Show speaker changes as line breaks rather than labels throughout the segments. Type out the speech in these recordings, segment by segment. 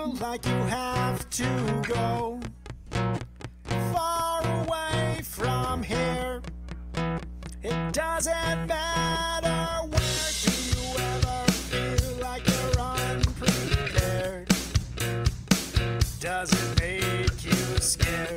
feel like you have to go far away from here. It doesn't matter where do you ever feel like you're unprepared. Does it make you scared?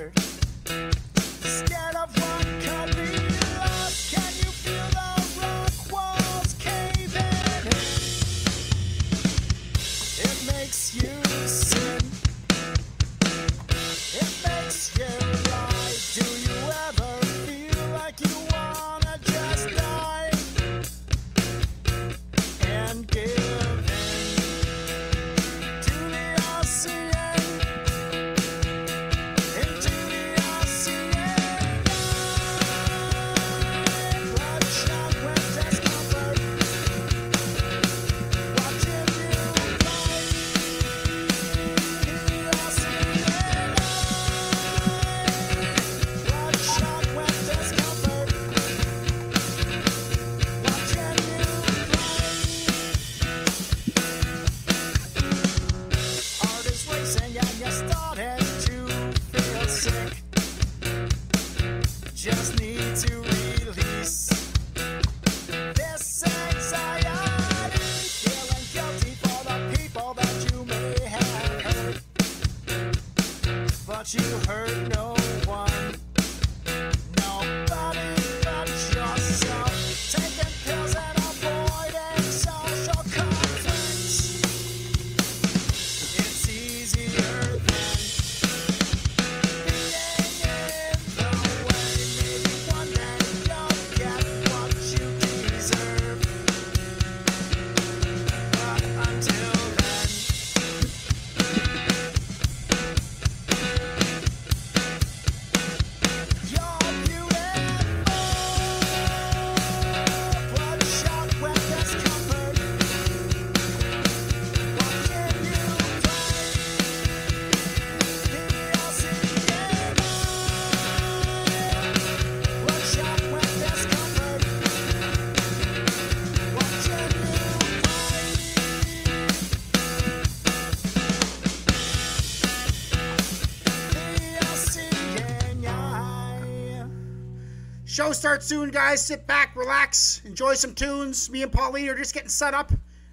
start soon, guys. Sit back, relax, enjoy some tunes. Me and Pauline are just getting set up.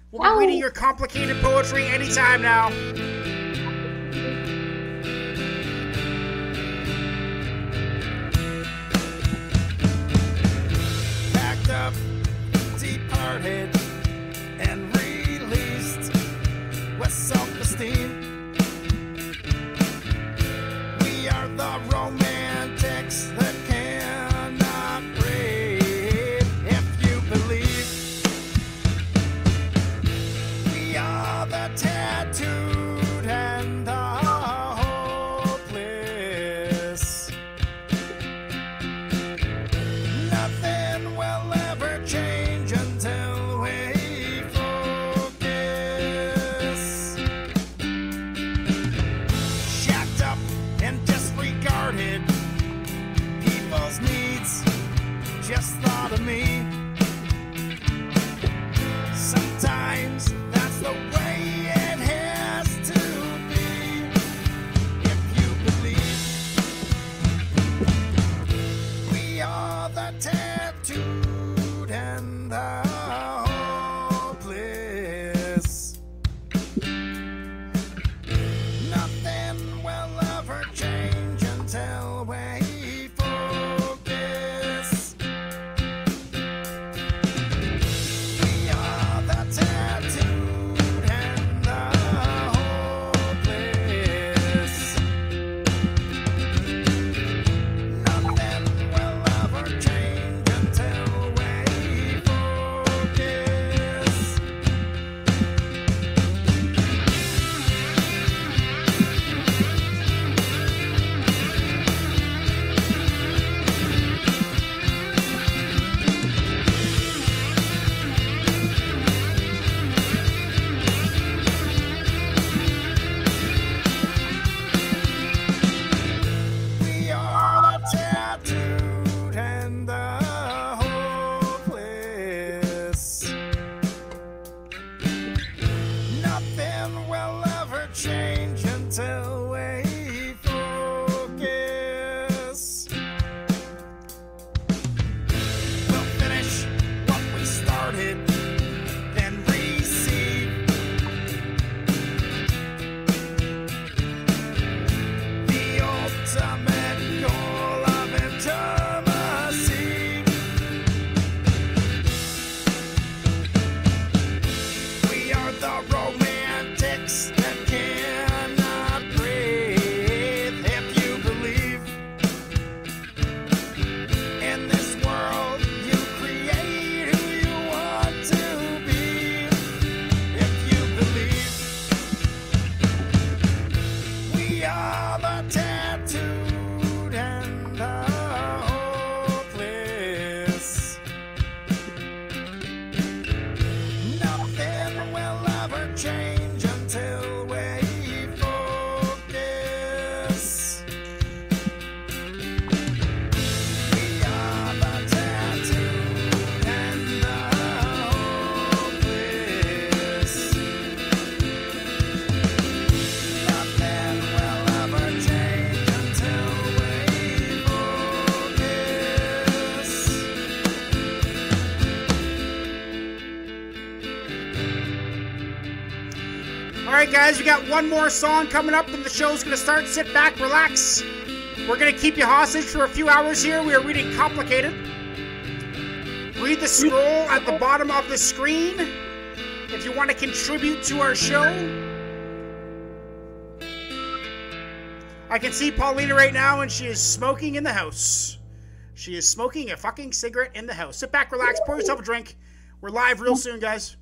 We'll be
oh.
reading your complicated poetry anytime now.
Got one more song coming up, and the show's gonna start. Sit back, relax. We're gonna keep you hostage for a few hours here. We are reading Complicated. Read the scroll at the bottom of the screen if you want to contribute to our show. I can see Paulina right now, and she is smoking in the house. She is smoking a fucking cigarette in the house. Sit back, relax, pour yourself a drink. We're live real soon, guys.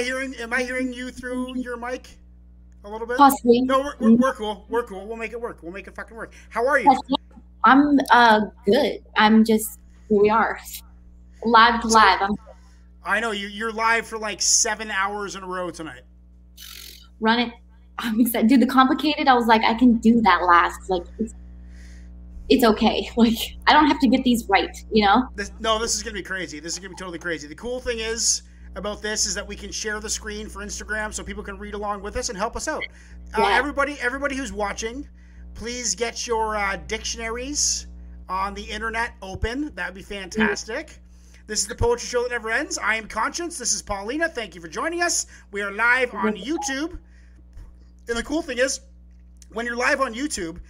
I
hearing? Am I hearing you through your mic a little bit?
Possibly.
No, we're, we're, we're cool. We're cool. We'll make it work. We'll make it fucking work. How are you?
I'm uh good. I'm just here we are. Live to live. I'm
I know you. You're live for like seven hours in a row tonight.
Run it. I'm excited. Dude, the complicated, I was like, I can do that last. Like it's it's okay. Like I don't have to get these right, you know?
This, no, this is gonna be crazy. This is gonna be totally crazy. The cool thing is about this is that we can share the screen for Instagram so people can read along with us and help us out. Uh, everybody, everybody who's watching, please get your uh, dictionaries on the internet open. That would be fantastic. This is the poetry show that never ends. I am Conshinz. This is Paulina. Thank you for joining us. We are live on YouTube. And the cool thing is, when you're live on YouTube,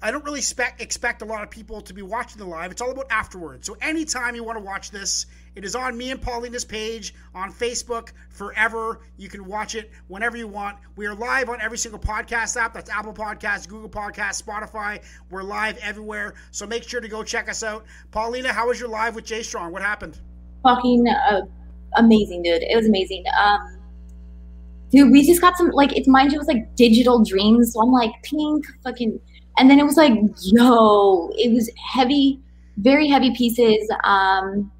I don't really expect expect a lot of people to be watching the live. It's all about afterwards. So anytime you want to watch this, it is on me and Paulina's page on Facebook forever. You can watch it whenever you want. We are live on every single podcast app. That's Apple Podcasts, Google Podcasts, Spotify. We're live everywhere. So make sure to go check us out. Paulina, how was your live with Jay Strong? What happened?
Fucking uh, amazing, dude. It was amazing. Um, dude, we just got some like it's mind you, it was like digital dreams. So I'm like pink, fucking, and then it was like yo, it was heavy, very heavy pieces. Um,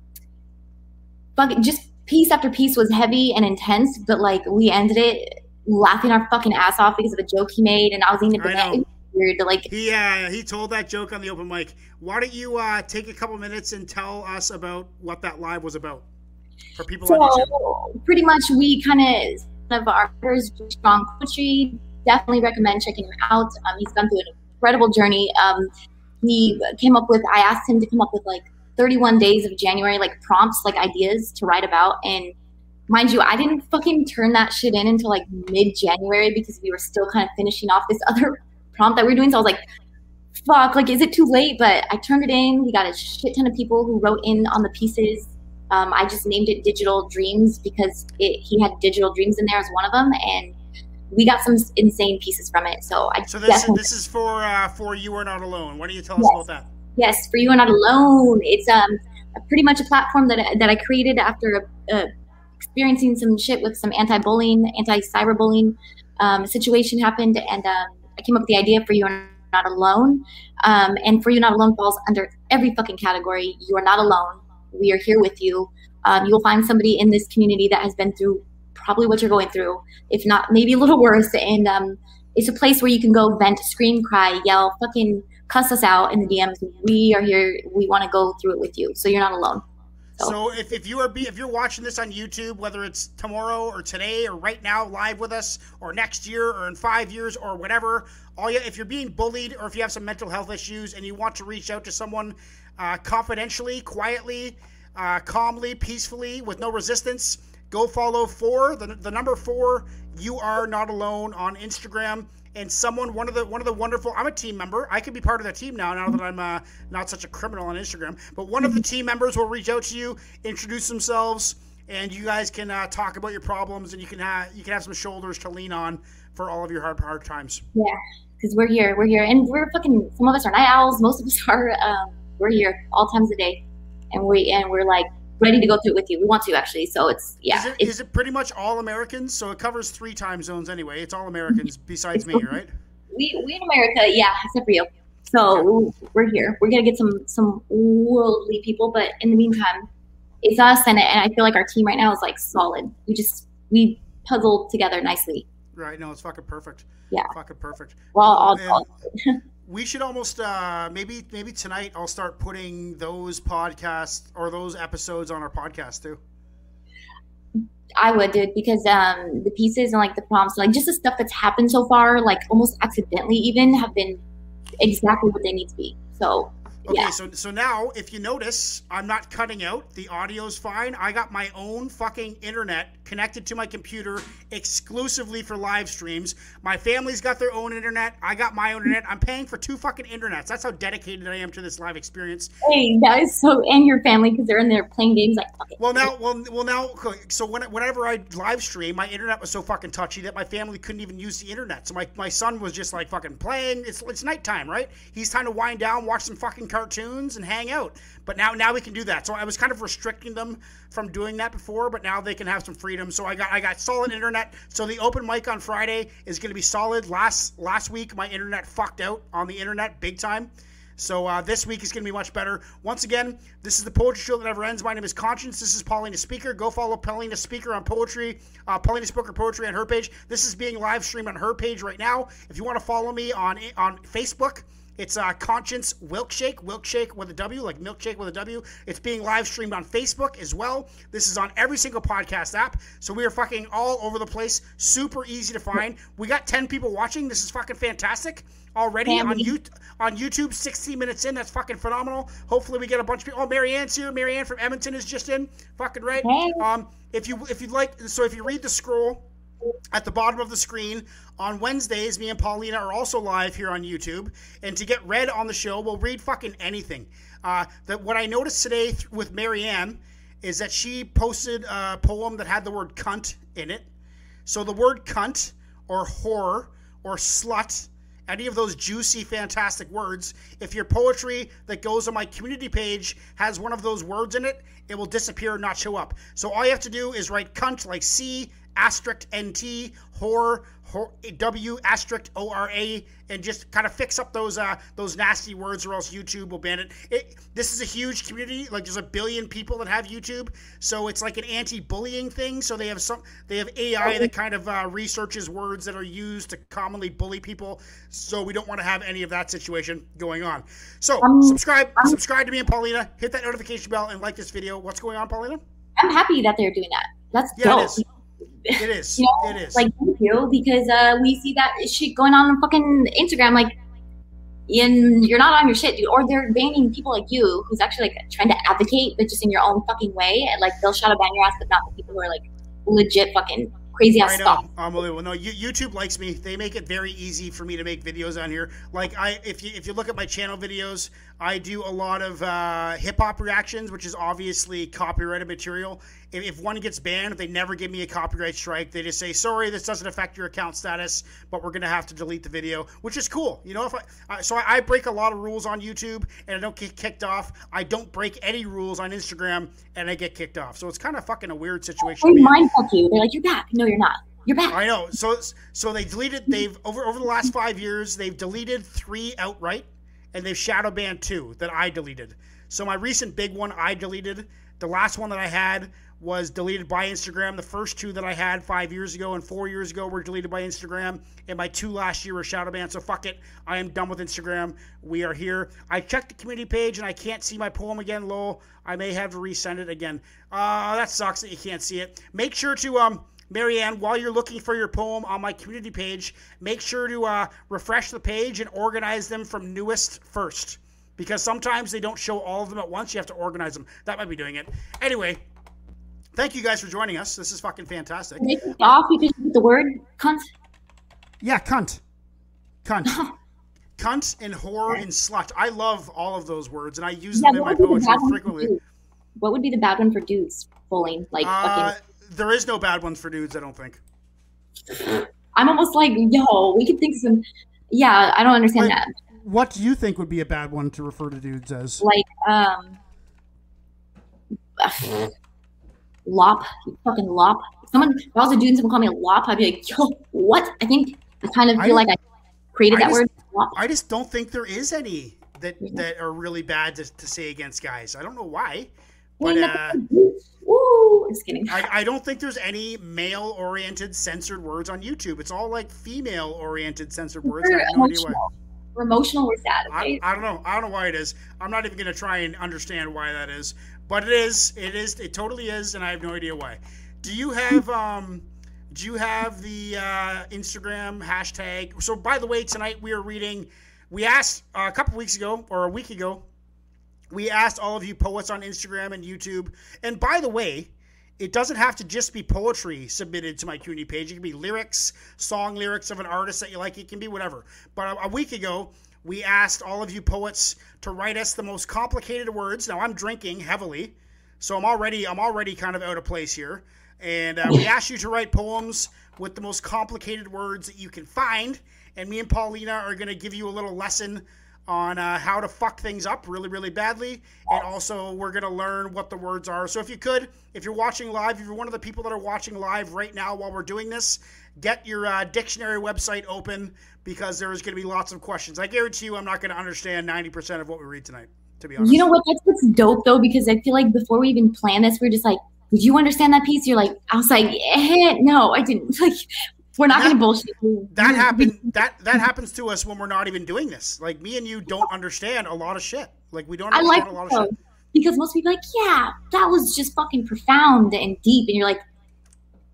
fucking just piece after piece was heavy and intense, but like we ended it laughing our fucking ass off because of a joke he made, and I was eating a
I
banana.
know.
It was Weird, like
He uh, he told that joke on the open mic. Why don't you uh, take a couple minutes and tell us about what that live was about for people on
So pretty much we kind of one of our authors, strong poetry. Definitely recommend checking him out. Um, he's gone through an incredible journey. Um, he came up with. I asked him to come up with like 31 days of January, like prompts, like ideas to write about. And mind you, I didn't fucking turn that shit in until like mid January because we were still kind of finishing off this other prompt that we were doing. So I was like, fuck, like, is it too late? But I turned it in. We got a shit ton of people who wrote in on the pieces. Um, I just named it Digital Dreams because it, he had Digital Dreams in there as one of them, and we got some insane pieces from it. So I
So this this is for uh, for you are not alone. Why don't you tell us
Yes.
about that?
yes, for you are not alone. It's um pretty much a platform that I- that I created after uh, experiencing some shit with some anti-bullying, anti-cyberbullying um, situation happened, and um, I came up with the idea for you are not alone. Um, and for you not alone falls under every fucking category. You are not alone. We are here with you. Um, you will find somebody in this community that has been through probably what you're going through, if not maybe a little worse. And um, it's a place where you can go vent, scream, cry, yell, fucking cuss us out in the DMs. We are here. We want to go through it with you. So you're not alone. So-
So if, if you are be, if you're watching this on YouTube, whether it's tomorrow or today or right now live with us or next year or in five years or whatever, all you if you're being bullied or if you have some mental health issues and you want to reach out to someone uh, confidentially, quietly, uh, calmly, peacefully, with no resistance, go follow four the, the number four. You are not alone on Instagram. And someone, one of the one of the wonderful, I'm a team member. I could be part of the team now. Now that I'm uh, not such a criminal on Instagram, but one of the team members will reach out to you, introduce themselves, and you guys can uh, talk about your problems, and you can have you can have some shoulders to lean on for all of your hard hard times.
Yeah, because we're here. We're here, and we're fucking. Some of us are night owls. Most of us are. Um, we're here all times a day, and we and we're like ready to go through it with you. We want to actually. So it's yeah.
is it,
it's,
is it pretty much all Americans? So it covers three time zones anyway. It's all mm-hmm. Americans besides me, right?
we we in America, yeah, except for you. So we're here. We're gonna get some some worldly people, but in the meantime, it's us, and and I feel like our team right now is like solid. We just we puzzled together nicely.
Right. No, it's fucking perfect.
Yeah.
Fucking perfect.
We're all, all, all
we should almost uh, maybe maybe tonight I'll start putting those podcasts or those episodes on our podcast too.
I would, dude, because um the pieces and like the prompts, like just the stuff that's happened so far, like almost accidentally even, have been exactly what they need to be. So
Okay,
Yeah.
so so now if you notice, I'm not cutting out. The audio's fine. I got my own fucking internet connected to my computer exclusively for live streams. My family's got their own internet. I got my own internet. I'm paying for two fucking internets. That's how dedicated I am to this live experience.
hey, that is so, and your family because they're in there playing games. Like, it.
Well now, well, well now. So when, whenever I live stream, my internet was so fucking touchy that my family couldn't even use the internet. So my, my son was just like fucking playing. It's it's nighttime, right? He's time to wind down, watch some fucking cartoons, and hang out. But now now we can do that. So I was kind of restricting them from doing that before, but now they can have some freedom. So I got I got solid internet. So the open mic on Friday is going to be solid. Last last week my internet fucked out on the internet big time. So uh, this week is going to be much better. Once again, this is the Poetry Show that never ends. My name is Conshinz. This is Paulina Speaker. Go follow Paulina Speaker on Poetry, uh, Paulina Speaker Poetry on her page. This is being live streamed on her page right now. If you want to follow me on on Facebook, It's uh, Conshinz Wilkshake, Wilkshake with a W, like milkshake with a W. It's being live streamed on Facebook as well. This is on every single podcast app. So we are fucking all over the place. Super easy to find. We got 10 people watching. This is fucking fantastic already on
Family.
you on YouTube. 16 minutes in. That's fucking phenomenal. Hopefully we get a bunch of people. Oh, Marianne's here. Marianne from Edmonton is just in. Fucking right.
Hey.
Um, if you if you'd like, so if you read the scroll at the bottom of the screen on Wednesdays, me and Paulina are also live here on YouTube. And to get read on the show, we'll read fucking anything. Uh, that what I noticed today th- with Marianne is that she posted a poem that had the word cunt in it. So the word cunt or whore or slut, any of those juicy, fantastic words, if your poetry that goes on my community page has one of those words in it, it will disappear and not show up. So all you have to do is write cunt like C asterisk NT, whore, whore W asterisk O R A, and just kind of fix up those uh, those nasty words, or else YouTube will ban it. it. This is a huge community. Like there's a billion people that have YouTube, so it's like an anti-bullying thing. So they have some, they have AI that kind of uh, researches words that are used to commonly bully people. So we don't want to have any of that situation going on. So
Um,
subscribe,
um,
subscribe to me and Paulina. Hit that notification bell and like this video. What's going on, Paulina?
I'm happy that they're doing that. That's
Yeah,
dope.
It is.
You know,
it is.
Like thank you because uh, we see that shit going on on fucking Instagram. Like, and you're not on your shit, dude. Or they're banning people like you, who's actually like trying to advocate, but just in your own fucking way. And like they'll shadow ban your ass, but not the people who are like legit fucking crazy ass stuff.
unbelievable. No, you, YouTube likes me. They make it very easy for me to make videos on here. Like I, if you if you look at my channel videos, I do a lot of uh, hip hop reactions, which is obviously copyrighted material. If, if one gets banned, they never give me a copyright strike. They just say, "Sorry, this doesn't affect your account status, but we're gonna have to delete the video," which is cool. You know, if I, I so I, I break a lot of rules on YouTube and I don't get kicked off. I don't break any rules on Instagram and I get kicked off. So it's kind of fucking a weird situation.
They
be in.
mind fuck you. They're like, you're back. No, you're not. You're back.
I know. So so they deleted. They've over over the last five years, they've deleted three outright, and they've shadow banned two that I deleted. So my recent big one I deleted. The last one that I had was deleted by Instagram. The first two that I had five years ago and four years ago were deleted by Instagram, and my two last year were shadow banned. So fuck it. I am done with Instagram. We are here. I checked the community page and I can't see my poem again. Lol. I may have to resend it again. Uh, that sucks that you can't see it. Make sure to um. Marianne, while you're looking for your poem on my community page, make sure to uh, refresh the page and organize them from newest first. Because sometimes they don't show all of them at once. You have to organize them. That might be doing it. Anyway, thank you guys for joining us. This is fucking fantastic.
They kicked off because the word cunt.
Yeah, cunt. Cunt. cunt and whore and slut. I love all of those words and I use
Yeah,
them in my poetry
bad one for
frequently.
What would be the bad one for dudes? Bullying, like
Uh,
fucking.
there is no bad ones for dudes, I don't think.
I'm almost like, yo, we could think some. Yeah, I don't understand
Wait.
that.
What do you think would be a bad one to refer to dudes as?
Like, um, lop, you fucking lop. If someone, if I was a dude and someone called me a lop, I'd be like, yo, what? I think I kind of
I
feel like I created
I
that
just-
word. Lop.
I just don't think there is any that
Yeah.
that are really bad to, to say against guys. I don't know why, but uh,
Woo! I'm just kidding.
I, I don't think there's any male-oriented censored words on YouTube. It's all like female-oriented censored words. I
We're
have no.
We're emotional. We're sad.
I, I don't know. I don't know why it is. I'm not even gonna try and understand why that is, but it is. It is. It totally is, and I have no idea why. Do you have um? Do you have the uh, Instagram hashtag? So by the way, tonight we are reading. We asked uh, a couple weeks ago or a week ago. We asked all of you poets on Instagram and YouTube. And by the way, it doesn't have to just be poetry submitted to my community page. It can be lyrics, song lyrics of an artist that you like. It can be whatever. But a, a week ago, we asked all of you poets to write us the most complicated words. Now I'm drinking heavily, so I'm already I'm already kind of out of place here. And uh, we asked you to write poems with the most complicated words that you can find. And me and Paulina are going to give you a little lesson on uh, how to fuck things up really, really badly. And also, we're going to learn what the words are. So, if you could, if you're watching live, if you're one of the people that are watching live right now while we're doing this, get your uh, dictionary website open because there is going to be lots of questions. I guarantee you, I'm not going to understand 90% of what we read tonight, to be honest.
You know what? That's what's dope though, because I feel like before we even planned this, we are just like, "Did you understand that piece?" You're like, "I was like, eh, no, I didn't." Like, We're not going to bullshit you.
That
We-
happen that that happens to us when we're not even doing this. Like me and you don't understand a lot of shit. Like we don't
I like
a lot of
though,
shit.
because most people are like, yeah, that was just fucking profound and deep, and you're like,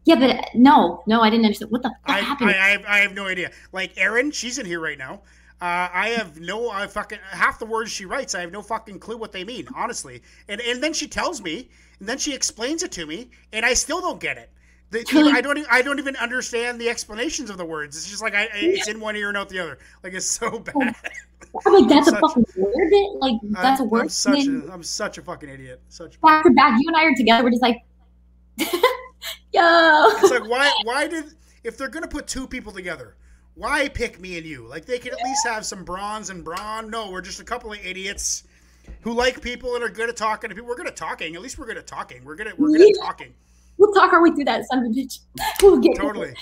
yeah, but no, no, I didn't understand what the fuck
I, I,
happened.
I, have, I have no idea. Like Erin, she's in here right now. Uh, I have no, I fucking half the words she writes. I have no fucking clue what they mean, honestly. And and then she tells me, and then she explains it to me, and I still don't get it. The, I don't, I don't even understand the explanations of the words. It's just like I, it's in one ear and out the other. Like it's so bad.
I'm like, that's
such-
a fucking word. Like that's
I'm,
a word.
I'm such a, I'm such a fucking idiot. Such.
back to back, you and I are together. We're just like, yo.
It's like why why did if they're gonna put two people together, why pick me and you? Like they could at least have some bronze and brawn. No, we're just a couple of idiots who like people and are good at talking to people. We're good at talking. At least we're good at talking. We're good at we're good at
Yeah.
talking.
We'll talk our way through that son of a bitch. We'll get
Totally.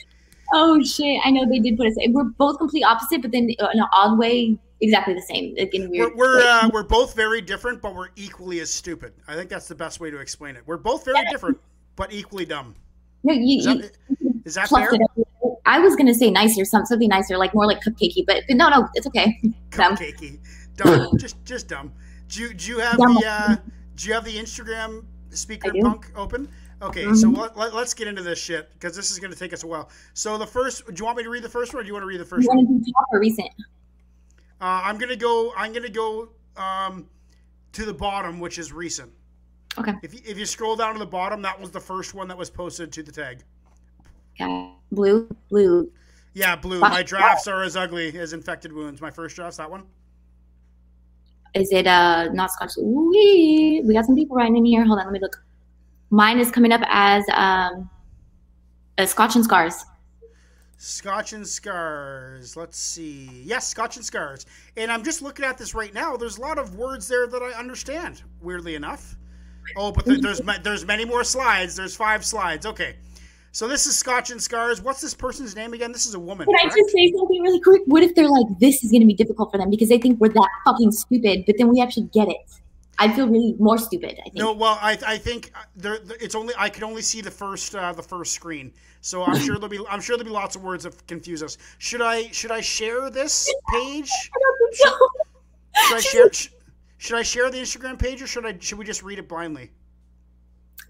Oh shit! I know they did put us. We're both complete opposite, but then in an odd way, exactly the same. Like in weird.
We're we're, uh, we're both very different, but we're equally as stupid. I think that's the best way to explain it. We're both very different, but equally dumb.
No, you,
Is
you
that, is that fair?
I was gonna say nicer, some something nicer, like more like cupcakey, but, but no, no, it's okay.
Cupcakey, dumb, just just dumb. Do you, do you have
Dumb.
the uh, do you have the Instagram speaker punk open? Okay, so
Mhm.
let, let, us get into this shit because this is going to take us a while. So the first, do you want me to read the first one, or do you want to read the first
You
one?
want to do top or recent?
Uh, I'm gonna go. I'm gonna go um, to the bottom, which is recent.
Okay.
If you, if you scroll down to the bottom, that was the first one that was posted to the tag.
Okay. Blue, blue.
Yeah, blue. My drafts are as ugly as infected wounds. My first draft's that one.
Is it uh not Scotch? Wee. We got some people writing in here. Hold on, let me look. Mine is coming up as um, a Scotch and Scars.
Scotch and Scars. Let's see. Yes, Scotch and Scars. And I'm just looking at this right now. There's a lot of words there that I understand. Weirdly enough. Oh, but there- there's there's many more slides. There's five slides. Okay. So this is Scotch and Scars. What's this person's name again? This is a woman.
Can I
correct?
just say something really quick? What if they're like, this is going to be difficult for them because they think we're that fucking stupid, but then we actually get it? I'd feel really more stupid. I think.
No, well, I, I think there it's only I can only see the first uh, the first screen, so I'm sure there'll be I'm sure there'll be lots of words that confuse us. Should I should I share this page?
I don't think so.
Should I share sh- should I share the Instagram page or should I should we just read it blindly?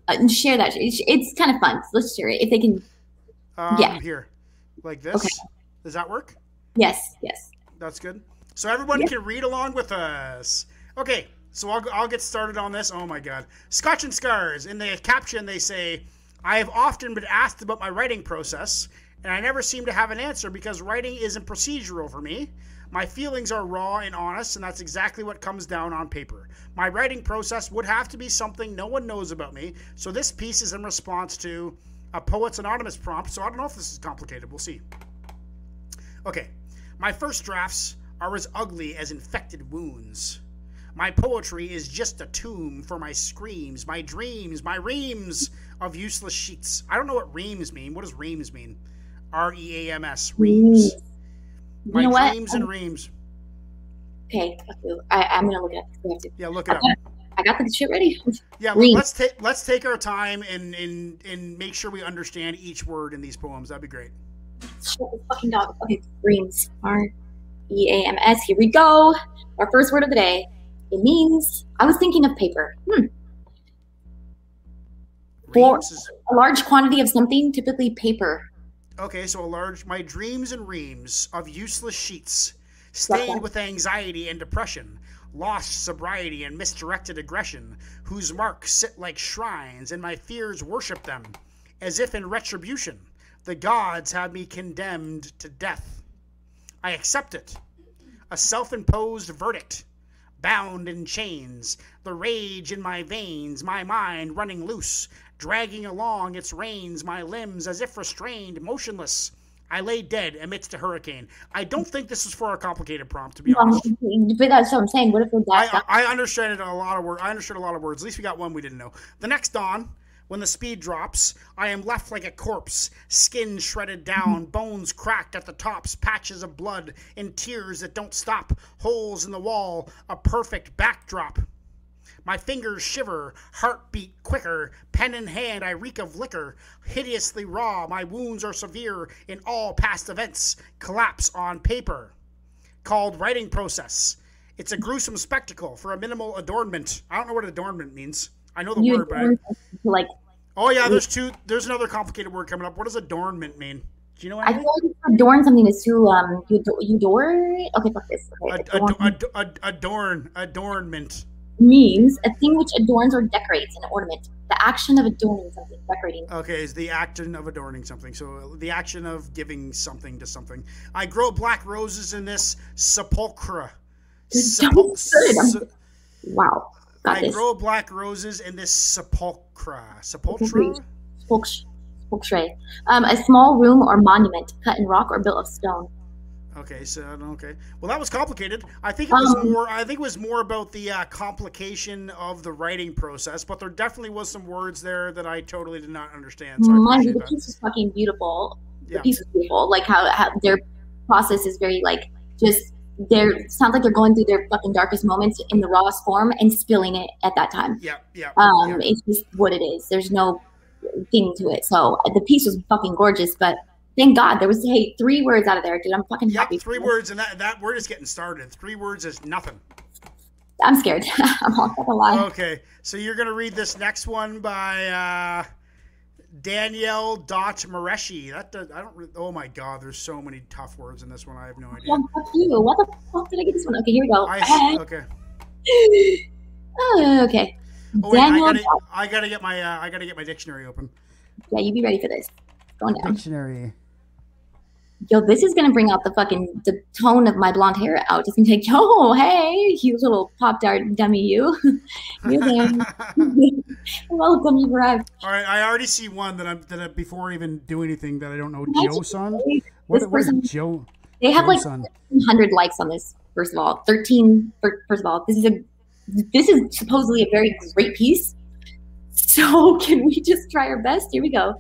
Uh, share that. It's, it's kind of fun. Let's share it if they can.
Um,
Yeah.
Here, like this.
Okay.
Does that work?
Yes, yes.
That's good. So everyone
Yeah.
can read along with us. Okay, so I'll, I'll get started on this. Oh my god. Scotch and Scars. In the caption, they say, I have often been asked about my writing process, and I never seem to have an answer because writing isn't procedural for me. My feelings are raw and honest, and that's exactly what comes down on paper. My writing process would have to be something no one knows about me, so this piece is in response to a Poet's Anonymous prompt, so I don't know if this is complicated. We'll see. Okay, my first drafts are as ugly as infected wounds. My poetry is just a tomb for my screams, my dreams, my reams of useless sheets. I don't know what reams mean. What does reams mean? R E A M S. Reams.
You
My
know what?
dreams and reams.
Okay. I, I'm gonna look at it.
Yeah, look it up.
I got the shit ready.
Yeah, let's take let's take our time and, and and make sure we understand each word in these poems. That'd be great.
Fucking dog. Okay, reams. R E A M S. Here we go. Our first word of the day. It means. I was thinking of paper. Hmm. For- A large quantity of something, typically paper.
Okay, so a large my dreams and reams of useless sheets, stained with anxiety and depression, lost sobriety and misdirected aggression, whose marks sit like shrines, and my fears worship them, as if in retribution. The gods have me condemned to death. I accept it. A self imposed verdict. Bound in chains, the rage in my veins, my mind running loose, dragging along its reins, my limbs as if restrained, motionless. I lay dead amidst a hurricane. I don't think this is for a complicated prompt, to be
Um,
honest.
but that's what I'm saying. What if we're
I? I understand it a lot of words. I understood a lot of words. At least we got one we didn't know. The next dawn, when the speed drops, I am left like a corpse, skin shredded down, bones cracked at the tops, patches of blood, and tears that don't stop, holes in the wall, a perfect backdrop. My fingers shiver, heartbeat quicker, pen in hand, I reek of liquor, hideously raw. My wounds are severe in all past events, collapse on paper. Called writing process. It's a gruesome spectacle for a minimal adornment. I don't know what adornment means. I know the
You
word, but I,
like
oh yeah, there's two. There's another complicated word coming up. What does adornment mean? Do you know what
I
I mean?
feel like adorn something is to um you ador- you adore okay fuck this okay, adorn
ad- ad- ad- adorn, adornment.
Means a thing which adorns or decorates an ornament the action of adorning something decorating
Okay, is the action of adorning something. So the action of giving something to something. I grow black roses in this sepulchre. Sepul- se-
wow got
I
this
grow black roses in this sepulchre. Sepulchre?
Spokeshay. um a small room or monument cut in rock or built of stone
Okay, so okay. Well, that was complicated. I think it was
Um,
more. I think it was more about the uh, complication of the writing process. But there definitely was some words there that I totally did not understand. So
you the
that.
piece was fucking beautiful the
Yeah.
piece was beautiful like how, how their process is very like just they're sounds like they're going through their fucking darkest moments in the rawest form and spilling it at that time
Yeah, yeah.
Um,
yeah.
it's just what it is. There's no thing to it. So the piece was fucking gorgeous, but thank God there was hey three words out of there, dude. I'm fucking
Yep,
happy.
three words, and that that word is getting started. Three words is nothing.
I'm scared. I'm not gonna lie.
Okay, so you're gonna read this next one by uh, Danielle Dot Mareshi. That does, I don't. re- Oh my God, there's so many tough words in this one. I have no idea.
Well, fuck you. What the fuck did I get this one? Okay, here we go.
I okay.
Oh, okay.
Oh wait, I
Daniel,
gotta I gotta get my uh, I gotta get my dictionary open.
yeah, you be ready for this. Going down.
Dictionary.
Yo, this is gonna bring out the fucking the tone of my blonde hair out. It's gonna take, yo, hey, you little pop dart dummy, you. you there. Welcome, you've arrived.
All right, I already see one that I'm that I, before I even do anything that I don't know. Joe
just
son. What, what is
person-
Joe?
They have like 100 likes on this first of all 13 first of all this is a this is supposedly a very great piece so can we just try our best here we go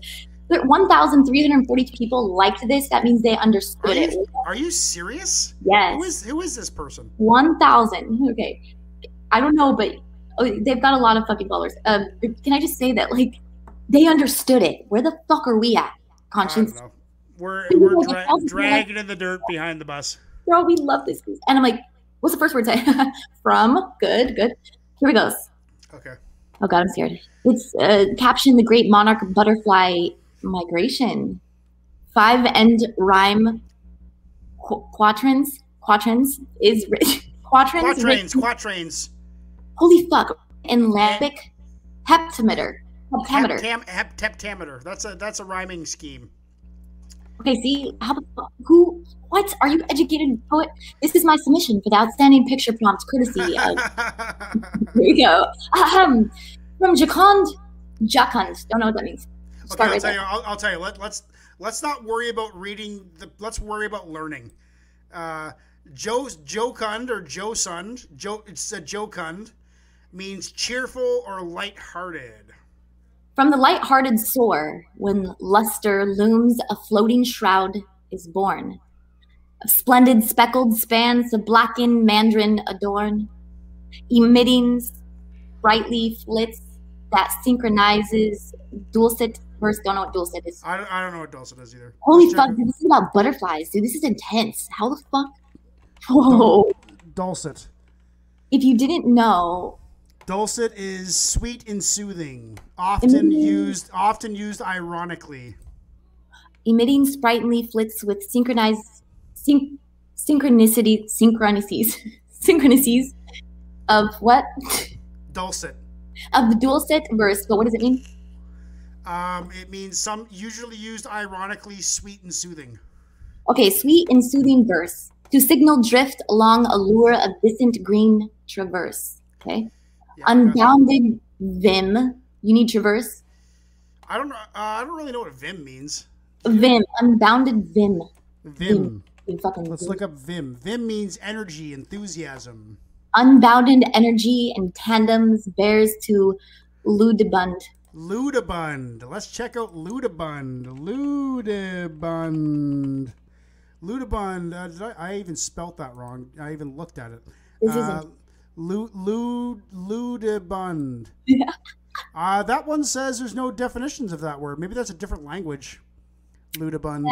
There- 1342 people liked this that means they
Are
understood it
are you serious?
yes
Who is who is this person?
1000 okay i don't know but oh, they've got a lot of fucking followers um can i just say that like they understood it where the fuck are we at
I don't
Conshinz
know. We're we're dra- dragging in the dirt behind the bus.
bro, we love this. And I'm like, what's the first word say? From, good, good. Here we go.
Okay.
Oh God, I'm scared. It's uh, caption the great monarch butterfly migration. Five end rhyme qu- quatrains. Quatrains is quatrains.
Quatrains,
written-
quatrains.
Holy fuck! In iambic heptameter. Heptameter.
Heptam, hep, heptameter. That's a that's a rhyming scheme.
Okay, see how the? Who? What? Are you educated poet? This is my submission for the outstanding picture prompt, courtesy of Here we go. Ahem. From Jacond. Jacond. Don't know what that means.
Okay,
Start
I'll
right
tell you. I'll, I'll tell you. Let, let's let's not worry about reading. The, let's worry about learning. Uh, Joe Jocund or Josund. Joe. It's a Jocund means cheerful or light-hearted.
From the light-hearted soar, when luster looms, a floating shroud is born. Of splendid speckled spans the blackened mandarin adorn, emitting brightly flits that synchronizes dulcet verse. Don't know what dulcet is.
I don't, I don't know what dulcet is either.
Holy
Let's
fuck, dude, this is about butterflies, dude. This is intense. How the fuck? Whoa.
Dulcet.
If you didn't know,
Dulcet is sweet and soothing, often
Mm.
used often used ironically.
emitting sprightly flits with synchronized syn- synchronicity synchronicities synchronicities of what
Dulcet.
of the dulcet verse but what does it mean
Um, it means some usually used ironically, sweet and soothing.
okay sweet and soothing verse to signal drift along a lure of distant green traverse okay
Yeah, I got that.
unbounded vim you need traverse
I don't know. Uh, I don't really know what Vim means.
vim unbounded vim
Vim.
fucking
Let's look up Vim. Vim means energy, enthusiasm.
unbounded energy and tandems bears to ludibund
Ludibund. Let's check out Ludibund. Ludibund. Ludibund. Uh, did I, I even spelt that wrong. I even looked at it.
this
Uh,
isn't
Lu, lu, ludibund.
Yeah.
Uh, that one says there's no definitions of that word. Maybe that's a different language. Ludibund.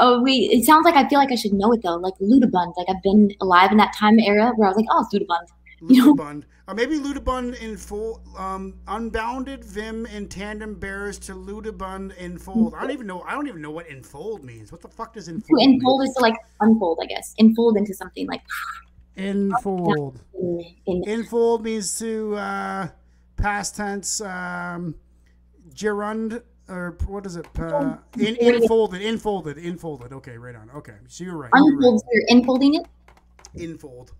Oh, wait. It sounds like I feel like I should know it though. Like Ludibund. Like I've been alive in that time era where I was like, oh, it's Ludibund.
Ludibund. Or maybe Ludibund in full. Um, unbounded Vim in tandem bears to Ludibund in fold. I don't even know. I don't even know what enfold means. What the fuck does
To
enfold mean?
enfold is to like unfold, I guess. Enfold into something like
Enfold. Enfold means to uh, past tense. Um, gerund or what is it? Uh, in, infolded. Infolded. Infolded. Okay, right on. Okay, so you're right. You're right.
You're enfolding it.
Infold.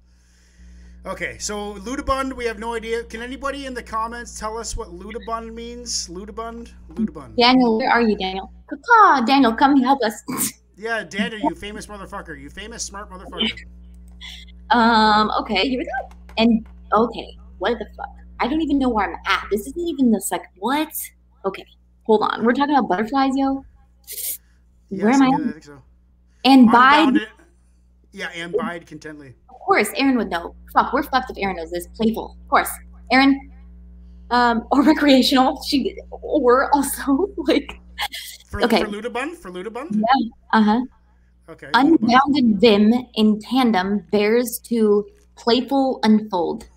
Okay, so Ludibund, we have no idea. Can anybody in the comments tell us what Ludibund means? Ludibund? Ludibund.
Daniel, where are you, Daniel? Caw, Daniel, come help us.
Yeah, Daniel, you famous motherfucker. You famous smart motherfucker.
um. Okay, here we go. And okay, what the fuck? I don't even know where I'm at. This isn't even this. Like what? Okay, hold on. We're talking about butterflies, yo. Where am I?
I so.
And bide.
Yeah, and bide contently.
Of course, Aaron would know. Fuck, we're fucked if Aaron knows this. Playful, of course. Aaron, um, or recreational. She, or also like,
For,
Okay.
for Ludibund? For Ludibund?
uh huh.
Okay.
Unbounded vim in tandem bears to playful unfold,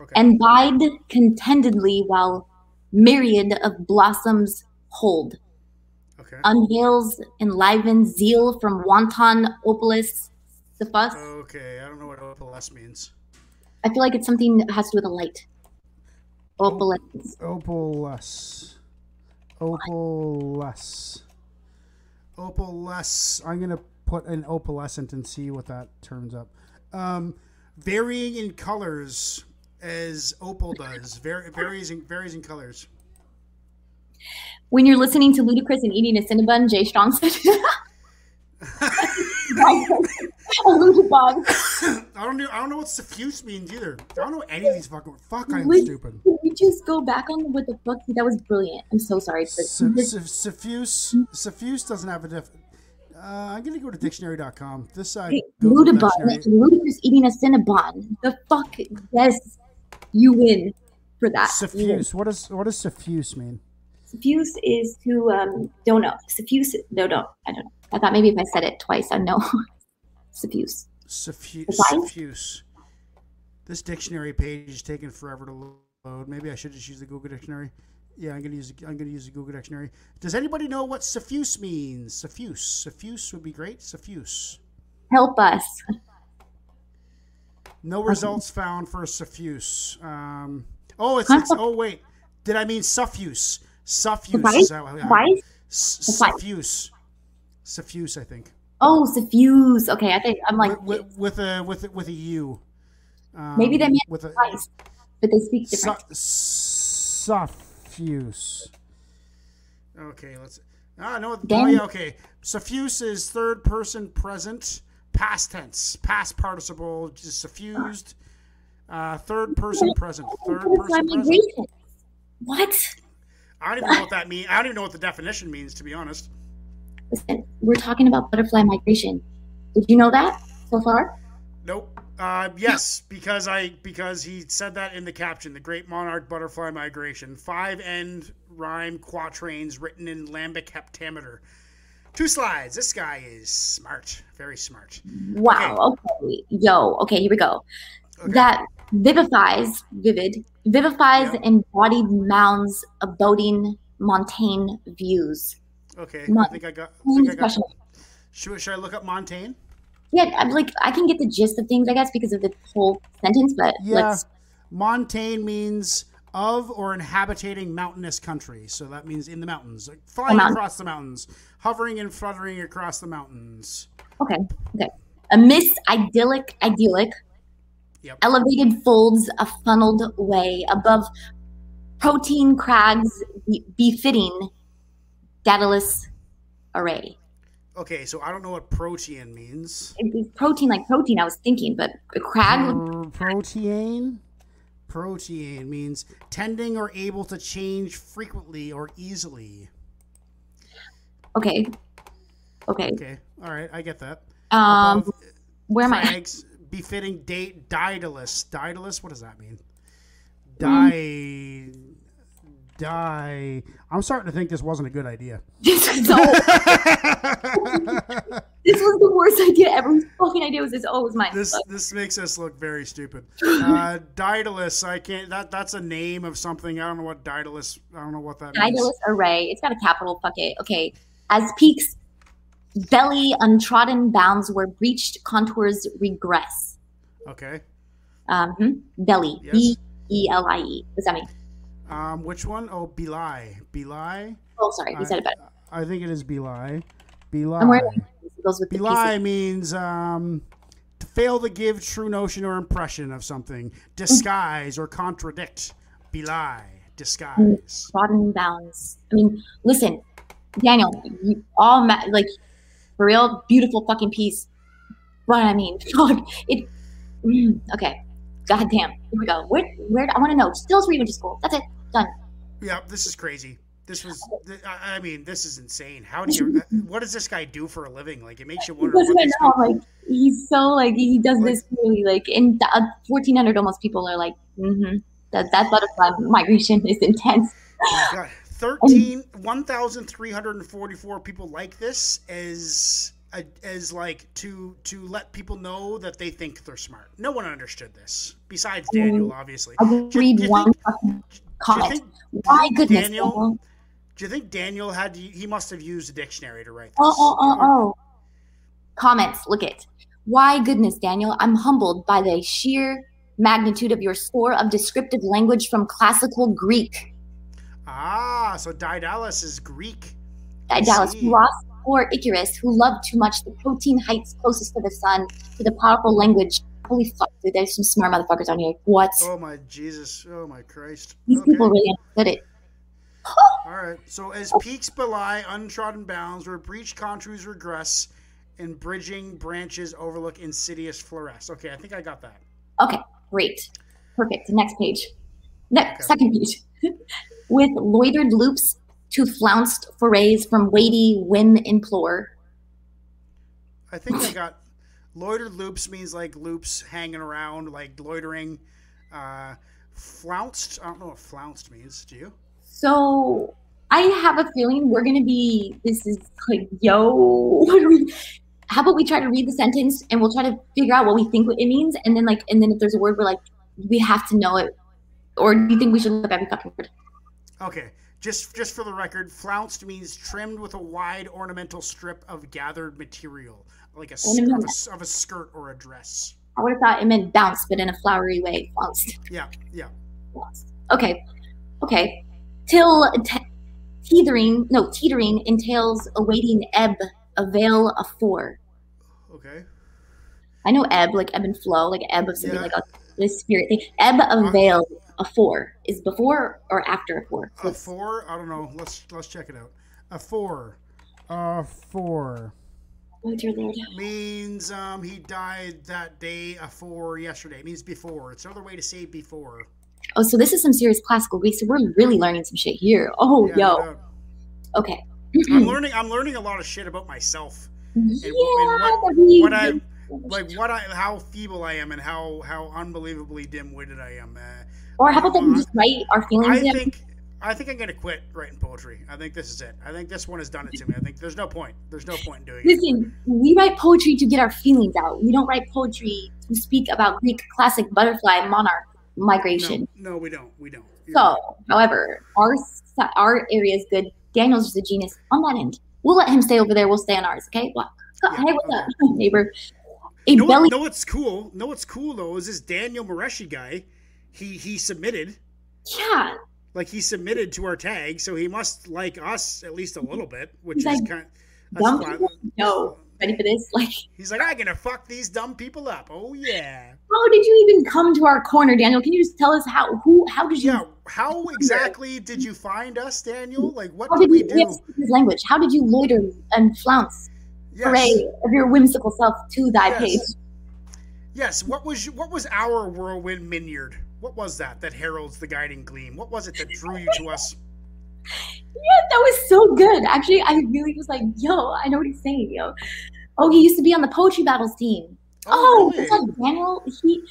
Okay.
and bide contentedly while myriad of blossoms hold.
okay.
Unveils enlivened zeal from wanton opalus suffus.
Okay, I don't know what opalescence means.
I feel like it's something that has to do with a light. Opalus.
Opalescence. Opalescence. Opalescence. I'm gonna put an opalescent and see what that turns up. Um, varying in colors as opal does. Var- varies in varies in colors.
When you're listening to Ludacris and eating a Cinnabon, Jay Strong said.
I don't know. I don't know what suffuse means either. I don't know any of these fucking. Fuck, I'm
Wait.
stupid.
Can we just go back on what the fuck? That was brilliant. I'm so sorry. For
Su-
this.
su- Suffuse. Suffuse doesn't have a def. Uh, I'm gonna go to dictionary.com. This side.
Hey, Ludabon. Ludacris eating a Cinnabon. The fuck? Yes, you win for that.
Suffuse. What does what does suffuse mean?
Suffuse is to um. Don't know. Suffuse. No, no. I don't know. I thought maybe if I said it twice, I'd know. Suffuse.
Suffuse. Suffuse. This dictionary page is taking forever to load. Maybe I should just use the Google dictionary. Yeah, I'm gonna use I'm gonna use the Google dictionary. Does anybody know what suffuse means? Suffuse. Suffuse would be great. Suffuse.
Help us.
No results found for suffuse. Um, oh, it's, it's oh wait, did I mean suffuse? Suffuse.
Suffice?
Is that what- yeah.
Why?
Suffuse. Suffuse, I think.
Oh, suffuse. Okay, I think I'm like
with, with, with a with a, with a U. Um,
maybe they meant
with a
but they speak different.
su- suffuse. Okay, let's. Ah, no. Oh, yeah, okay. Suffuse is third person present, past tense, past participle, just suffused. Uh, third person present. Third person present.
What?
I don't even know what that means. I don't even know what the definition means, to be honest.
Listen, we're talking about butterfly migration. Did you know that so far?
Nope. Uh, yes, because I because he said that in the caption. The Great Monarch Butterfly Migration, five end rhyme quatrains written in iambic heptameter. Two slides. This guy is smart, very smart.
Wow. Okay. Yo. Okay. Here we go.
Okay.
That vivifies, vivid, vivifies
Yeah.
embodied mounds of boating montane views.
Okay, I think I got. I think I got. Should, should I look up montane?
Yeah, I'm like I can get the gist of things, I guess, because of the whole sentence. But
Yeah.
let's
montane means of or inhabiting mountainous country. So that means in the mountains, like flying
mountain.
across the mountains, hovering and fluttering across the mountains.
Okay. Okay. A mist, idyllic, idyllic,
Yep.
elevated folds a funneled way above protein crags befitting daedalus array.
Okay, so I don't know what protean means.
It- it's protein like protein, I was thinking, but a crag,
Pro- protean? Protean means tending or able to change frequently or easily.
okay. Okay.
Okay, all right, I get that.
Um,
Above
where am I?
crags befitting date Daedalus. Daedalus, what does that mean? Die. Die. I'm starting to think this wasn't a good idea.
This was, so, this was the worst idea ever. Fucking idea was this? Oh, it was mine.
this this makes us look very stupid. Uh, Daedalus, I can't. That that's a name of something. I don't know what Daedalus. I don't know what that means.
Daedalus array. It's got a capital. Fuck it. Okay. As peaks, belly untrodden bounds where breached contours regress.
Okay.
Um, hmm, belly.
Yes.
B E L I E. What does that mean?
Um, which one? Oh, Belai. Belai.
Oh, sorry. We said it better.
I think it is Belai.
I'm wearing
Belai.
it with
Belie means um, to fail to give true notion or impression of something, disguise or contradict. Belie, disguise.
Trodden bounds. I mean, listen, Daniel, you all ma- like for real, beautiful fucking piece. But I mean, fuck it. mm, okay, god damn. Here we go. Where, where? I want to know. Just tell where you went to school. That's it. Done.
Yeah, this is crazy. This was, th- I mean, this is insane. How do you, what does this guy do for a living? Like, it makes you wonder what
like he's so like he does
Like-
this really like in the, uh, 1400 almost people are like mm-hmm that that butterfly migration is intense
13, 1,344 people like this is as like to, to let people know that they think they're smart. No one understood this besides Daniel, obviously.
i will read one
think-
fucking
Do you
comment my goodness
Daniel, do you think Daniel had to, he must have used a dictionary to write this?
oh oh oh oh comments look at it why goodness daniel i'm humbled by the sheer magnitude of your score of descriptive language from classical greek
Ah, so Daedalus is Greek.
Who lost or Icarus, who loved too much the protein heights closest to the sun, to the powerful language. Holy fuck, dude, there's some smart motherfuckers on here. What?
Oh my Jesus! Oh my Christ!
These
Okay.
people really understood it.
All right. So as oh. peaks belie untrodden bounds, where breached contours regress, and bridging branches overlook insidious fluoresce. Okay, I think I got that.
Okay, great. Perfect. Next page. Next,
Okay.
second page. With loitered loops to flounced forays from weighty whim implore.
I think I got loitered loops means like loops hanging around, like loitering. Uh, flounced. I don't know what flounced means. Do you?
So I have a feeling we're gonna be. This is like, yo. What are we? How about we try to read the sentence and we'll try to figure out what we think it means, and then like, and then if there's a word we're like, we have to know it, or do you think we should look up every fucking word?
Okay. Just just for the record, flounced means trimmed with a wide ornamental strip of gathered material, like a, of a, of a skirt or a dress.
I would have thought it meant bounce, but in a flowery way. Flounced.
Yeah, yeah.
Flounced. Okay, okay. Till te- teetering, no teetering entails awaiting ebb, a veil of four.
Okay.
I know ebb, like ebb and flow, like ebb of something
Yeah.
like a this spirit thing. Ebb of veil a four is before or after a four. So
A four? I don't know. Let's let's check it out. A four. A four
oh dear lord.
means um he died that day. A four yesterday It means before. It's another way to say before.
Oh, so this is some serious classical Greek. So we're really learning some shit here. Oh,
Yeah,
yo.
no.
Okay.
I'm learning. I'm learning a lot of shit about myself.
yeah,
and what- what I-. Like what I, how feeble I am, and how how unbelievably dim-witted I am. Uh,
or how about that we just write our feelings
I
down?
think I think I'm gonna quit writing poetry. I think this is it. I think this one has done it to me. I think there's no point. There's no point in doing it.
Listen, we write poetry to get our feelings out. We don't write poetry to speak about Greek classic butterfly monarch migration.
No, no, we don't. We don't. You're right.
So, however, our our area is good. Daniel's just a genius on that end. We'll let him stay over there. We'll stay on ours. Okay? What?
Yeah,
hey, what's up, neighbor? A
know,
belly.
know what's cool? Know what's cool though is this Daniel Mareshi guy. He he submitted.
Yeah.
Like he submitted to our tag, so he must like us at least a little bit, which
He's
is
like,
kind.
people? No. Ready for this? Like,
He's like, I'm gonna fuck these dumb people up. Oh yeah.
how did you even come to our corner, Daniel? Can you just tell us how? Who? How did you?
Yeah. How exactly did you find us, Daniel? Like, what did
did
we
you you have
do?
language? How did you loiter and flounce
Yes.
array of your whimsical self to thy
Yes.
page?
Yes. What was what was our whirlwind miniard? What was that that heralds the guiding gleam? What was it that drew you to us?
Yeah, that was so good. Actually, I really was like, yo, I know what he's saying, yo. Oh, he used to be on the poetry battles team. Oh,
really?
it's like Daniel. He,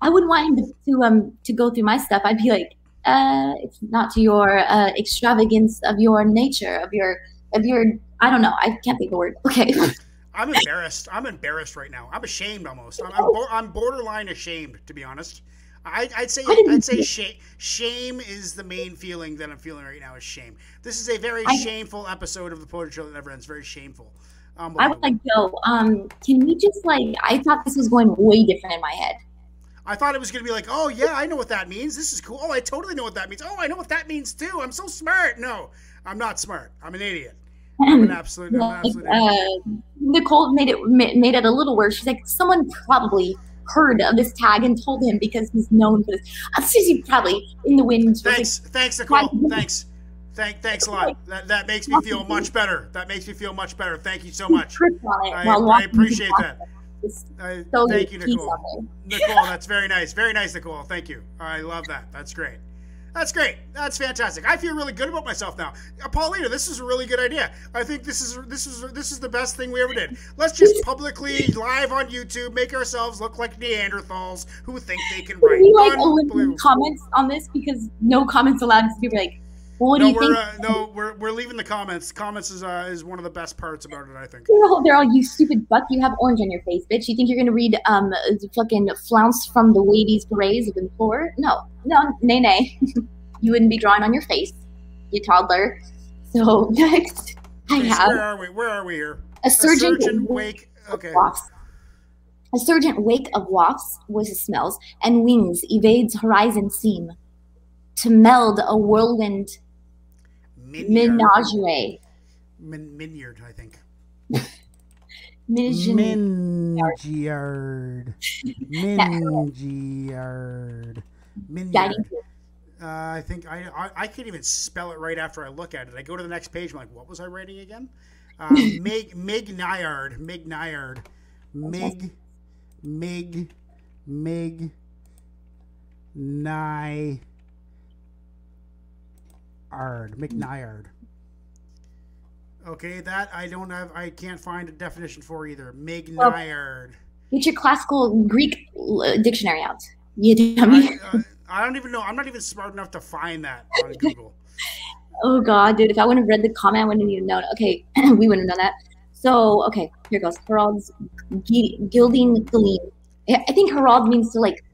I wouldn't want him to, to um to go through my stuff. I'd be like, uh, it's not to your uh, extravagance of your nature of your of your. I don't know. I can't think of the word. Okay.
I'm embarrassed. I'm embarrassed right now. I'm ashamed almost. I'm, I'm, I'm borderline ashamed, to be honest. I, I'd say I'd say shame. Shame is the main feeling that I'm feeling right now. Is shame. This is a very
I-
shameful episode of the Poetry Show that never ends. Very shameful.
I was like, yo, um, can we just like? I thought this was going way different in my head.
I thought it was going to be like, oh yeah, I know what that means. This is cool. Oh, I totally know what that means. Oh, I know what that means too. I'm so smart. No, I'm not smart. I'm an idiot. I'm an absolute. An absolute
uh, Nicole made it made it a little worse. She's like, someone probably heard of this tag and told him because he's known for this. Uh, Susie probably in the wind. was like,
Thanks, thanks, Nicole. Thanks, thank, thanks a lot. That that makes me feel much better. That makes me feel much better. Thank you so much.
tripped on it
I, I appreciate that. I, thank you, Nicole. Nicole, that's very nice. Very nice, Nicole. Thank you. I love that. That's great. That's great. That's fantastic. I feel really good about myself now. Uh, Paulina, this is a really good idea. I think this is this is this is the best thing we ever did. Let's just publicly live on YouTube make ourselves look like Neanderthals who think they can write.
Can we like eliminate comments on this because no comments allowed to be like, well, what
No,
do you
we're
think?
uh, no, we're, we're leaving the comments. Comments is uh, is one of the best parts about it. I think.
They're all, they're all, you stupid buck. You have orange on your face, bitch. You think you're gonna read um fucking flounce from the ladies' berets of implore? No, no, nay, nay. you wouldn't be drawing on your face, you toddler. So next, I have
where are we? Where are we here?
a
A
surgeon,
surgeon wake. Okay.
wafts. A surgeon wake of wafts, voices smells, and wings evades horizon seam. To meld a whirlwind
Minyard.
menagerie.
Min- Minyard, I think. Mingyard. Mingyard. Minyard. Uh, I think I, I I can't even spell it right after I look at it. I go to the next page. I'm like, what was I writing again? Uh, Mig Mig Nyard. Mig Nyard. Mig Mig Mig Ny Ard. McNyard. Okay, that I don't have. I can't find a definition for either. Mig
Well- Get your classical Greek dictionary out. You dummy.
I, uh, I don't even know. I'm not even smart enough to find that on Google.
Oh god, dude! If I wouldn't have read the comment, I wouldn't have even known. Okay, we wouldn't have known that. So, okay, here goes. Herald's gilding gleam. I I think herald means to like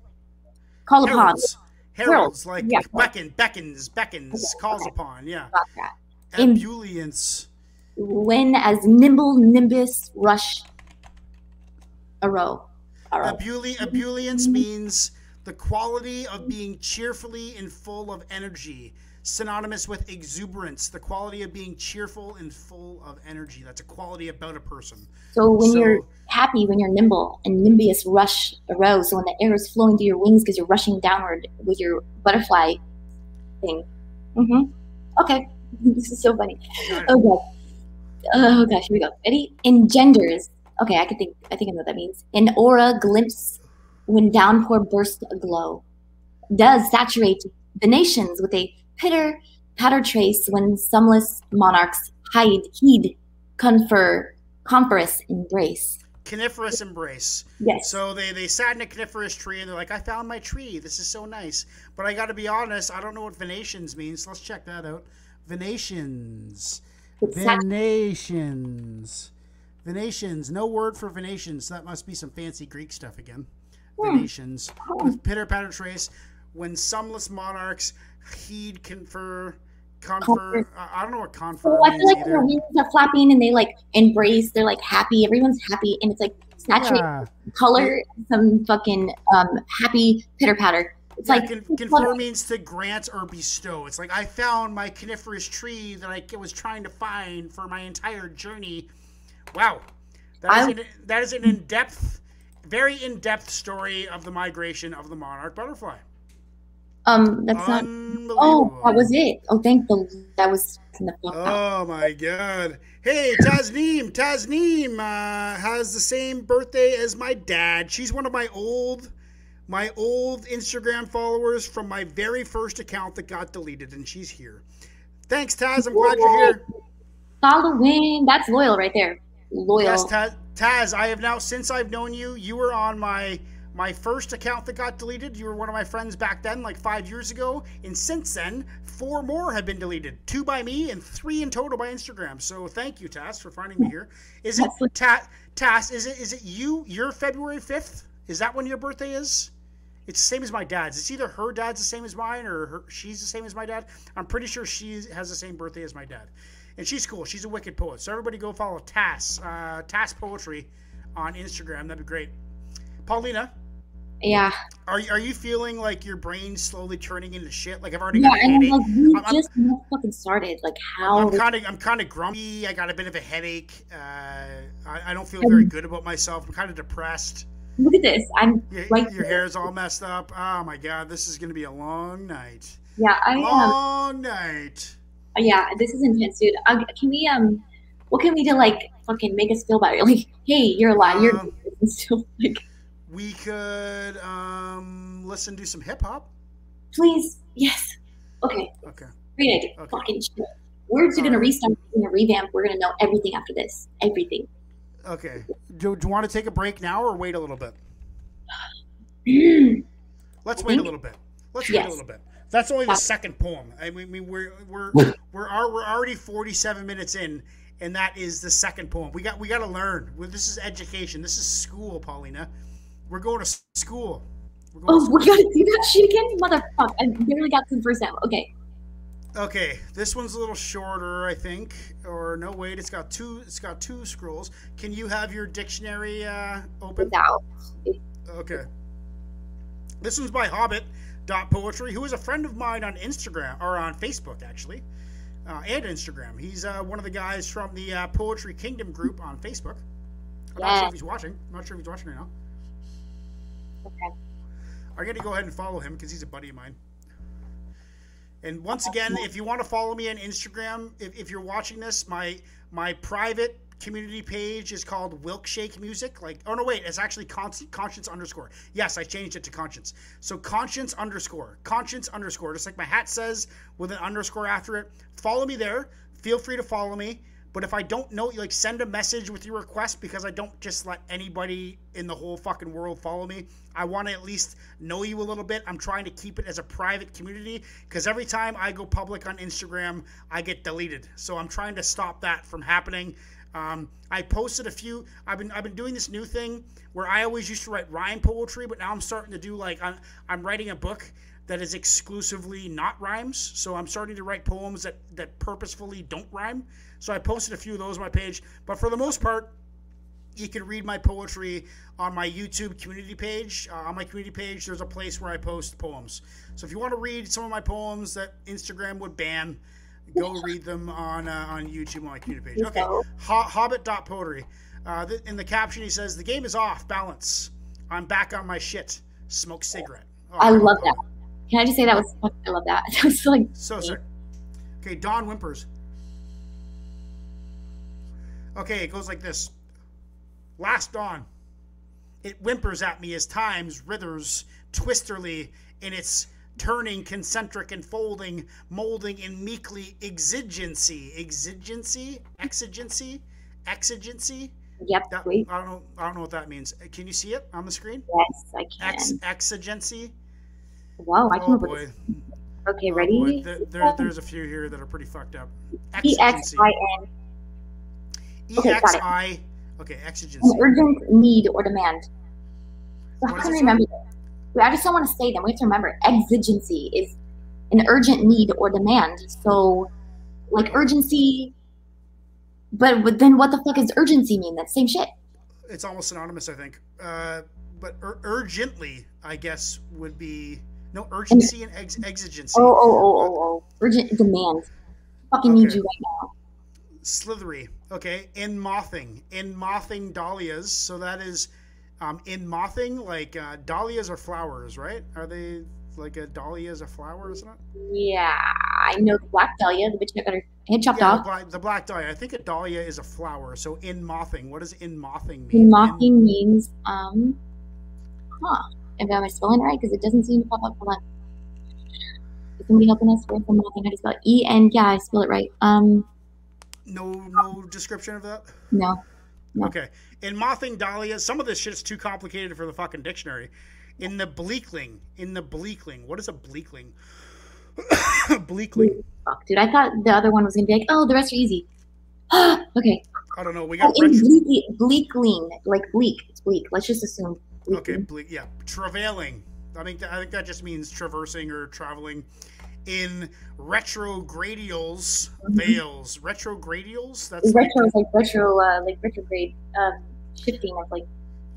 call upon.
Heralds. Heralds, like
Yeah.
beckon, beckons, beckons,
Okay,
calls
okay.
upon. Yeah. Ebullience.
When as nimble nimbus rush a row. A row.
Ebulli- ebullience means the quality of being cheerfully and full of energy. Synonymous with exuberance, the quality of being cheerful and full of energy. That's a quality about a person.
So when
So-
you're happy, when you're nimble, and nimbius rush a row. So when the air is flowing through your wings because you're rushing downward with your butterfly thing. Mm-hmm. Okay, this is so funny. Oh. Oh gosh, here we go. Ready? Engenders. Okay, I can think. I think I know what that means. An aura glimpse when downpour bursts aglow. Does saturate the nations with a pitter patter trace when sumless monarchs hide, heed, confer, conference, embrace.
Coniferous embrace.
Yes.
So they, they sat in a coniferous tree and they're like, I found my tree. This is so nice. But I got to be honest, I don't know what Venetians means. So let's check that out.
Sat-
Venetians. Venetians. No word for Venetians. That must be some fancy Greek stuff again.
Hmm.
Venetians. With pitter patter trace. When sumless monarchs heed, confer, confer. I don't know what confer
So I feel like their wings are flapping and they like embrace. They're like happy. Everyone's happy, and it's like saturated
Yeah.
color, some fucking um happy pitter patter. It's
Yeah,
like
con- confer means to grant or bestow. It's like I found my coniferous tree that I was trying to find for my entire journey. Wow, that is
I-
an, that is an in-depth, very in-depth story of the migration of the monarch butterfly.
Um that's not. Oh, that was it. Oh, thank the that was in the.
Oh my god. Hey, Tasneem. Tasneem uh, has the same birthday as my dad. She's one of my old my old Instagram followers from my very first account that got deleted and she's here. Thanks, Taz. I'm glad you're here.
Following. That's loyal right there. Loyal.
Yes, Taz, Taz, I have now since I've known you, you were on my my first account that got deleted. You were one of my friends back then, like five years ago. And since then, four more have been deleted. Two by me and three in total by Instagram. So thank you, Tass, for finding me here. Is it Ta- Taz? Is it is it you? Your February fifth? Is that when your birthday is? It's the same as my dad's. It's either her dad's the same as mine or her, she's the same as my dad. I'm pretty sure she has the same birthday as my dad. And she's cool. She's a wicked poet. So everybody go follow Tass, uh, Tass Poetry on Instagram. That'd be great. Paulina,
Yeah.
are, you, are you feeling like your brain's slowly turning into shit? Like I've already
Yeah,
got a
and
headache.
like, we
I'm- I'm-
just fucking started. Like, how?
I'm kind of I'm kind of grumpy. I got a bit of a headache. Uh, I, I don't feel very good about myself. I'm kind of depressed.
Look at this. I'm
Your,
right.
your hair's all messed up. Oh my god, this is gonna be a long night.
Yeah, I am.
Long night.
yeah, this is intense, dude. Uh, can we um, what can we do like fucking make us feel better? Like, hey, you're alive. You're
Um,
still like,
We could um listen to some hip hop.
please, yes. Okay,
Okay.
great idea.
Okay.
Fucking shit. We're just gonna restart. We're gonna revamp. We're gonna know everything after this. Everything.
Okay. Do, do you want to take a break now or wait a little bit? Let's wait a little bit. Let's wait a little bit. That's only the second poem. I mean, we- we're we're we're we're already forty-seven minutes in, and that is the second poem. We got we got to learn. This is education. This is school, Paulina. We're going to school. We're going to
oh, we gotta do that shit again, motherfucker! I barely got to the first time. Okay.
Okay, this one's a little shorter, I think. Or no, wait, it's got two. It's got two scrolls. Can you have your dictionary uh, open?
Without.
Okay. This one's by Hobbit dot poetry, who is a friend of mine on Instagram or on Facebook actually, uh, and Instagram. He's uh, one of the guys from the uh, Poetry Kingdom group on Facebook. I'm not sure if he's watching. I'm not sure if he's watching right now.
Okay.
I'm going to go ahead and follow him because he's a buddy of mine. And once again, if you want to follow me on Instagram, if, if you're watching this, my my private community page is called Wilkshake Music. Like, oh no, wait, it's actually con- Conshinz underscore. Yes, I changed it to Conshinz. So Conshinz underscore, Conshinz underscore, just like my hat says with an underscore after it. Follow me there. Feel free to follow me. But if I don't know, like send a message with your request because I don't just let anybody in the whole fucking world follow me. I want to at least know you a little bit. I'm trying to keep it as a private community because every time I go public on Instagram, I get deleted. So I'm trying to stop that from happening. Um, I posted a few. I've been I've been doing this new thing where I always used to write rhyme poetry, but now I'm starting to do like I'm, I'm writing a book that is exclusively not rhymes. So I'm starting to write poems that that purposefully don't rhyme. So I posted a few of those on my page, but for the most part, you can read my poetry on my YouTube community page. Uh, on my community page, there's a place where I post poems. So if you want to read some of my poems that Instagram would ban, go read them on uh, on YouTube on my community page. Okay, Ho- Hobbit.poetry. Uh, th- in the caption, he says, "The game is off balance. I'm back on my shit. Smoke cigarette." Oh,
I love that. Can I just say that was? I love that. That was like.
So sick. Okay, Don whimpers. Okay, it goes like this. Last dawn. It whimpers at me as times withers twisterly in its turning concentric and folding, molding in meekly exigency. Exigency? Exigency? Exigency?
Yep.
That. I don't know I don't know what that means. Can you see it on the screen?
Yes, I can.
Ex exigency?
Wow, I can
Oh boy.
Okay,
Oh,
ready?
boy. There, there- there's a few here that are pretty fucked up.
X
Exigency.
I N. Okay.
EXI. Okay,
An
exigency.
urgent need or demand. So how can I remember that? I just don't want to say them. We have to remember exigency is an urgent need or demand. So, like urgency. But, but then what the fuck does urgency mean? That same shit.
It's almost synonymous, I think. Uh, but ur- urgently, I guess, would be no urgency and ex- exigency.
Oh, oh, oh, oh, oh. Urgent demand. Fucking need you right now.
Slithery. Okay, in mothing, in mothing dahlias. So that is, um, in mothing, like uh, dahlias are flowers, right? Are they like a dahlia is a flower, isn't it?
Yeah, I know the black dahlia, the bitch got her head chopped
Yeah, the
off.
black, the black dahlia. I think a dahlia is a flower. So in mothing, what does in mothing mean?
In mocking means, um, huh. Am I spelling it right? Because it doesn't seem to pop up. Hold on. Is somebody helping us with the mocking? How you spell it? E N. Yeah, I spell it right. Um,
No, no description of that.
no. No.
Okay. In mothing dahlia, some of this shit is too complicated for the fucking dictionary. In the bleakling, in the bleakling, what is a bleakling? bleakling.
Fuck, dude. I thought the other one was gonna be like, oh, the rest are easy. okay.
I don't know. We
Oh,
got
in
retro-
bleak, bleakling, like bleak. It's bleak. Let's just assume. Bleakling.
Okay, bleak. yeah, travailing. I think I think that just means traversing or traveling. In retrogradials, veils. Retrogradials. That's like,
Retro like retro, uh, like retrograde, um, shifting of like.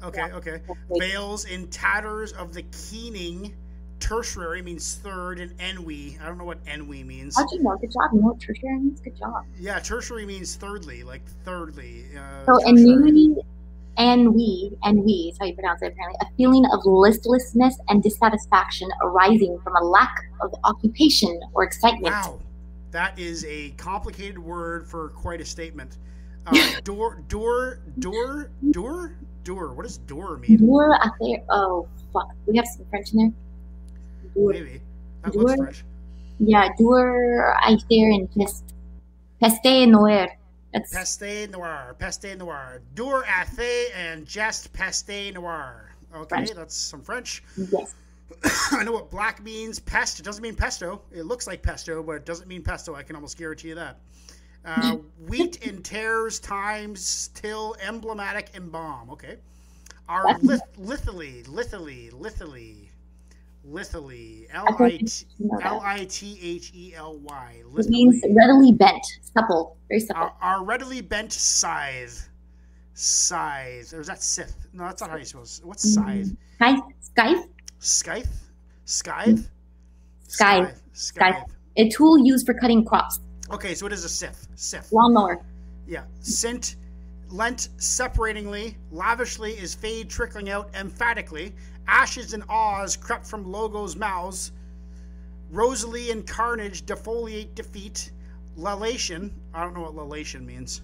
okay, okay.
like-
Veils in tatters of the keening. Tertiary means third, and enwy. I don't know what enwy means.
How'd you know? Good job. You know what tertiary means? Good job.
Yeah, tertiary means thirdly, like thirdly. Uh,
So
tertiary.
Ennui, ennui is how you pronounce it apparently. A feeling of listlessness and dissatisfaction arising from a lack of occupation or excitement.
Wow, that is a complicated word for quite a statement. Uh, door, door, door, door, door. What does door mean?
Dur affaire. Oh fuck. We have some French in there. Dur.
Maybe that looks
Door?
French.
Yeah, dur affaire and peste. Peste noir. That's
Peste noir, peste noir, door athe and just peste noir. Okay,
French.
that's some French.
yes.
I know what black means. Pest. It doesn't mean pesto. It looks like pesto, but it doesn't mean pesto. I can almost guarantee you that. Uh, wheat in tears times till emblematic embalm. Okay. Our lith- lithily, lithily, lithily, lithily, L I T
You know that.
L I T H E L Y.
It means readily bent, supple, very supple.
Our, our readily bent scythe. Scythe. Or is that scythe? No, that's not how you suppose. What's mm-hmm. scythe?
Scythe, scythe, mm-hmm.
Scythe? Scythe?
Scythe.
Scythe.
a tool used for cutting crops.
Okay, so it is a scythe. Scythe.
Lawnmower.
Yeah. Sint, lent separatingly, lavishly is fade trickling out emphatically. Ashes and awes crept from logos' mouths. Rosalie and carnage defoliate defeat. Lalation. I don't know what lalation means.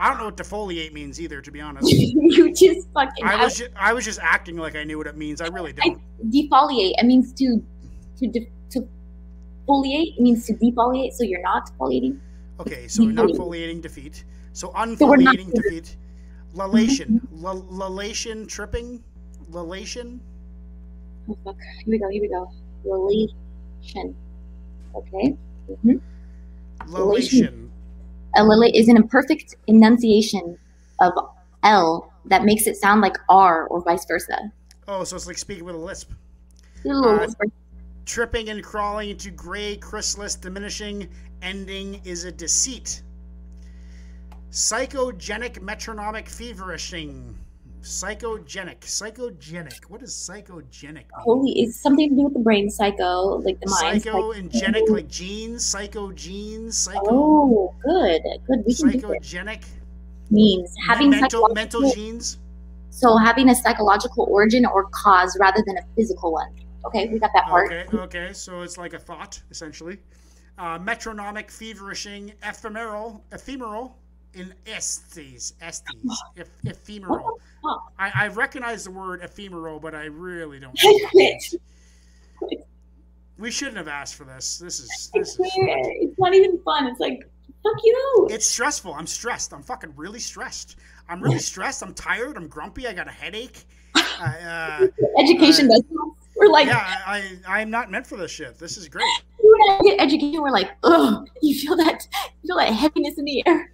I don't know what defoliate means either, to be honest.
you just fucking.
I was just, I was just acting like I knew what it means. I really don't.
defoliate. It means to to de, to foliate. It means to defoliate. So you're not foliating.
Okay, so not foliating defeat. So
So
unfoliating defeat. Lalation. L- lalation tripping. Lalation.
Oh fuck. Here we go. Here we go. Relation. Okay. hmm
Lalation.
A lily is an imperfect enunciation of L that makes it sound like R or vice versa.
Oh, so it's like speaking with a lisp. Uh, Tripping and crawling into gray, chrysalis, diminishing, ending is a deceit. Psychogenic, metronomic, feverishing. Psychogenic. Psychogenic. What is psychogenic mean?
Holy, it's something to do with the brain, psycho, like the mind.
Psycho
psych-
and genic, like genes. Psycho genes. Psycho.
Oh, good, good. We can.
Psychogenic.
Means having
mental mental genes.
so having a psychological origin or cause rather than a physical one. Okay, we got that part.
Okay, okay, so it's like a thought essentially. Uh, metronomic, feverishing, ephemeral, ephemeral, in estes, estes, eph- ephemeral. I, I recognize the word ephemeral, but I really don't.
I
know what it
quit.
means. We shouldn't have asked for this. This is this is.
swear, it's not even fun. It's like, fuck you.
It's stressful. I'm stressed. I'm fucking really stressed. I'm really stressed. I'm tired. I'm grumpy. I got a headache. I, uh,
Education
uh,
does. We're like,
yeah, I, I I'm not meant for this shit. This is great.
you and I get education. We're like, ugh. You feel that? You feel that heaviness in the air.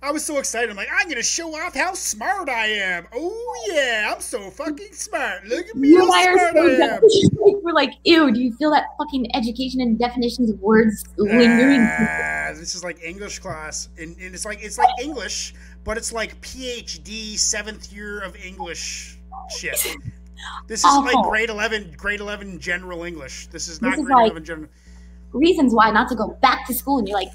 I was so excited. I'm like, I'm gonna show off how smart I am. Oh yeah, I'm so fucking smart. Look at me,
you
how smart
so
I am.
we're like, ew. Do you feel that fucking education and definitions of words lingering?
Ah, this is like English class, and, and it's like it's like English, but it's like PhD seventh year of English shit. This is like grade eleven, grade eleven general English. This is not
This is
grade
like-
eleven general.
Reasons why not to go back to school, and you're like,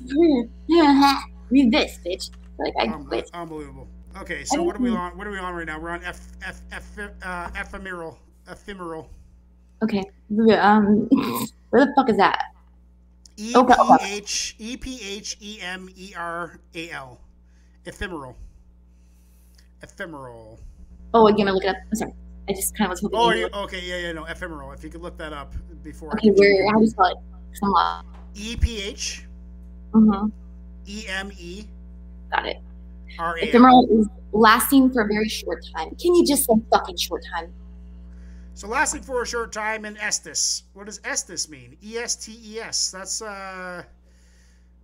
read this, bitch. Like I
Um,
quit.
unbelievable. Okay, so what are we on? What are we on right now? We're on F F F uh, ephemeral, ephemeral.
Okay. Um, where the fuck is that?
E
Okay,
P. H E P H E M E R A L. Ephemeral. Ephemeral.
Oh, again, I look it up. I'm sorry. I just kind of was hoping.
Oh,
you
okay, yeah, yeah, no, ephemeral. If you could look that up before.
Okay, where? How do you spell it? 'Cause I'm lost.
E P H
Mhm.
E M E
Got it.
R A L.
Ephemeral is lasting for a very short time. Can you just say fucking short time?
So lasting for a short time in Estes. What does Estes mean? E S T E S. That's uh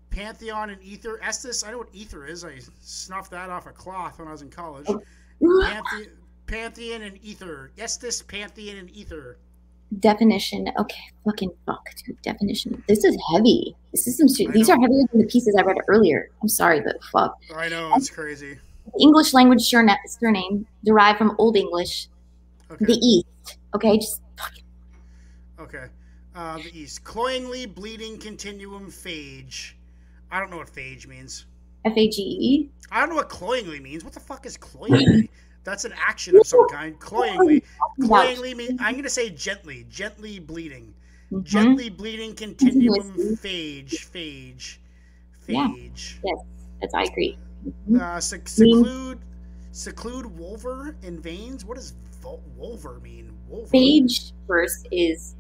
Pantheon and Ether. Estes, I know what ether is. I snuffed that off a cloth when I was in college. Panthe- Pantheon and Ether. Estes, Pantheon and Ether.
Definition. Okay, fucking fuck, dude. Definition. This is heavy. This is some These are heavier than the pieces I read earlier. I'm sorry, but fuck.
I know, it's crazy.
English language surna- surname derived from Old English,
Okay.
the East. Okay, just fucking
Okay. Uh, the East. Cloyingly bleeding continuum phage. I don't know what phage means.
F A G E.
I don't know what cloyingly means. What the fuck is cloyingly? That's an action of some kind. Cloyingly. Cloyingly means I'm gonna say gently. Gently bleeding.
Mhm.
Gently bleeding continuum
phage,
phage. Phage.
Yeah.
Phage.
That's I agree. Mhm.
Uh, sec- seclude. Seclude wolver in veins. What does wolver mean? Wolver.
Phage first is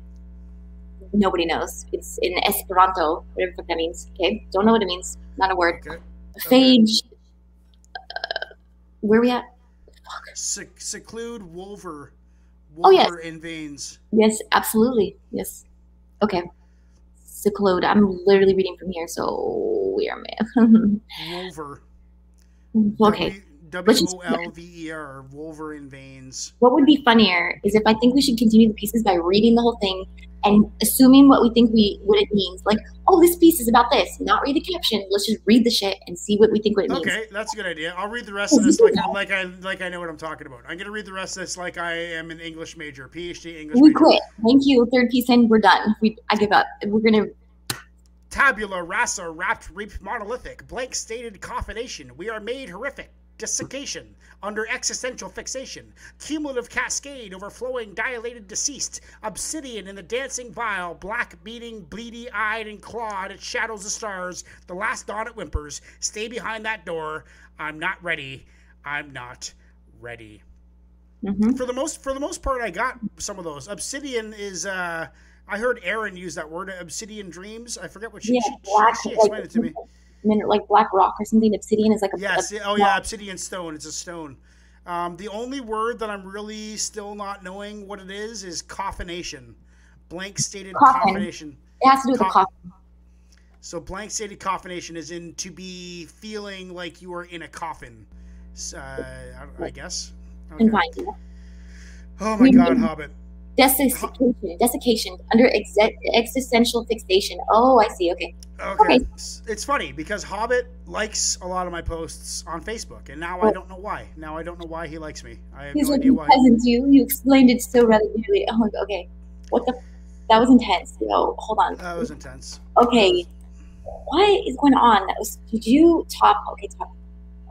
nobody knows. It's in Esperanto, whatever that means. Okay, don't know what it means. Not a word.
Okay.
Phage. Uh, where we at?
Sec- seclude wolver. Oh, wolver
Oh, yes.
in veins.
Yes, absolutely. Yes. Okay. Seclude. I'm literally reading from here, so we are man.
Wolver.
Mm, okay.
W
Just-
O L V E R. Wolver in veins.
What would be funnier is if I think we should continue the pieces by reading the whole thing and assuming what we think we what it means. Like, oh, this piece is about this. Not read the caption. Let's just read the shit and see what we think what it means.
Okay, that's a good idea. I'll read the rest of this like like I like I know what I'm talking about. I'm gonna read the rest of this like I am an English major, PhD English
We
major.
quit. Thank you. Third piece in. We're done. We I give up. We're gonna
Tabula rasa wrapped reap monolithic, blank stated coffination. We are made horrific. Desiccation, under existential fixation, cumulative cascade, overflowing, dilated, deceased, obsidian in the dancing vial, black beating, bleedy eyed and clawed, it shadows the stars, the last dawn it whimpers, stay behind that door, I'm not ready, I'm not ready.
mhm.
For the most for the most part I got some of those. Obsidian is uh I heard Aaron use that word, obsidian dreams. I forget what she,
yeah,
she, she, she explained it to me.
Min- like black rock or something. Obsidian is like a,
Yes.
a-
Oh yeah, obsidian stone. It's a stone. Um, the only word that I'm really still not knowing what it is is coffination. Blank stated
Coffin.
coffination.
it has to do with the coffin.
So blank stated coffination is in to be feeling like you are in a coffin. Uh, I, I guess. Okay.
And fine. yeah.
Oh my God, Hobbit.
Desiccation, desiccation under exe- existential fixation. Oh, I see. Okay.
Okay.
Okay.
It's- funny because Hobbit likes a lot of my posts on Facebook, and now I
Oh.
don't know why. Now I don't know why he likes me. I have
He's
no
like
idea
you
why.
peasants. You you explained it so rather clearly. I'm oh, like, okay, what the? That was intense. Yo, hold on.
That was intense.
Okay, what is going on? That was. Did you top? Okay, top.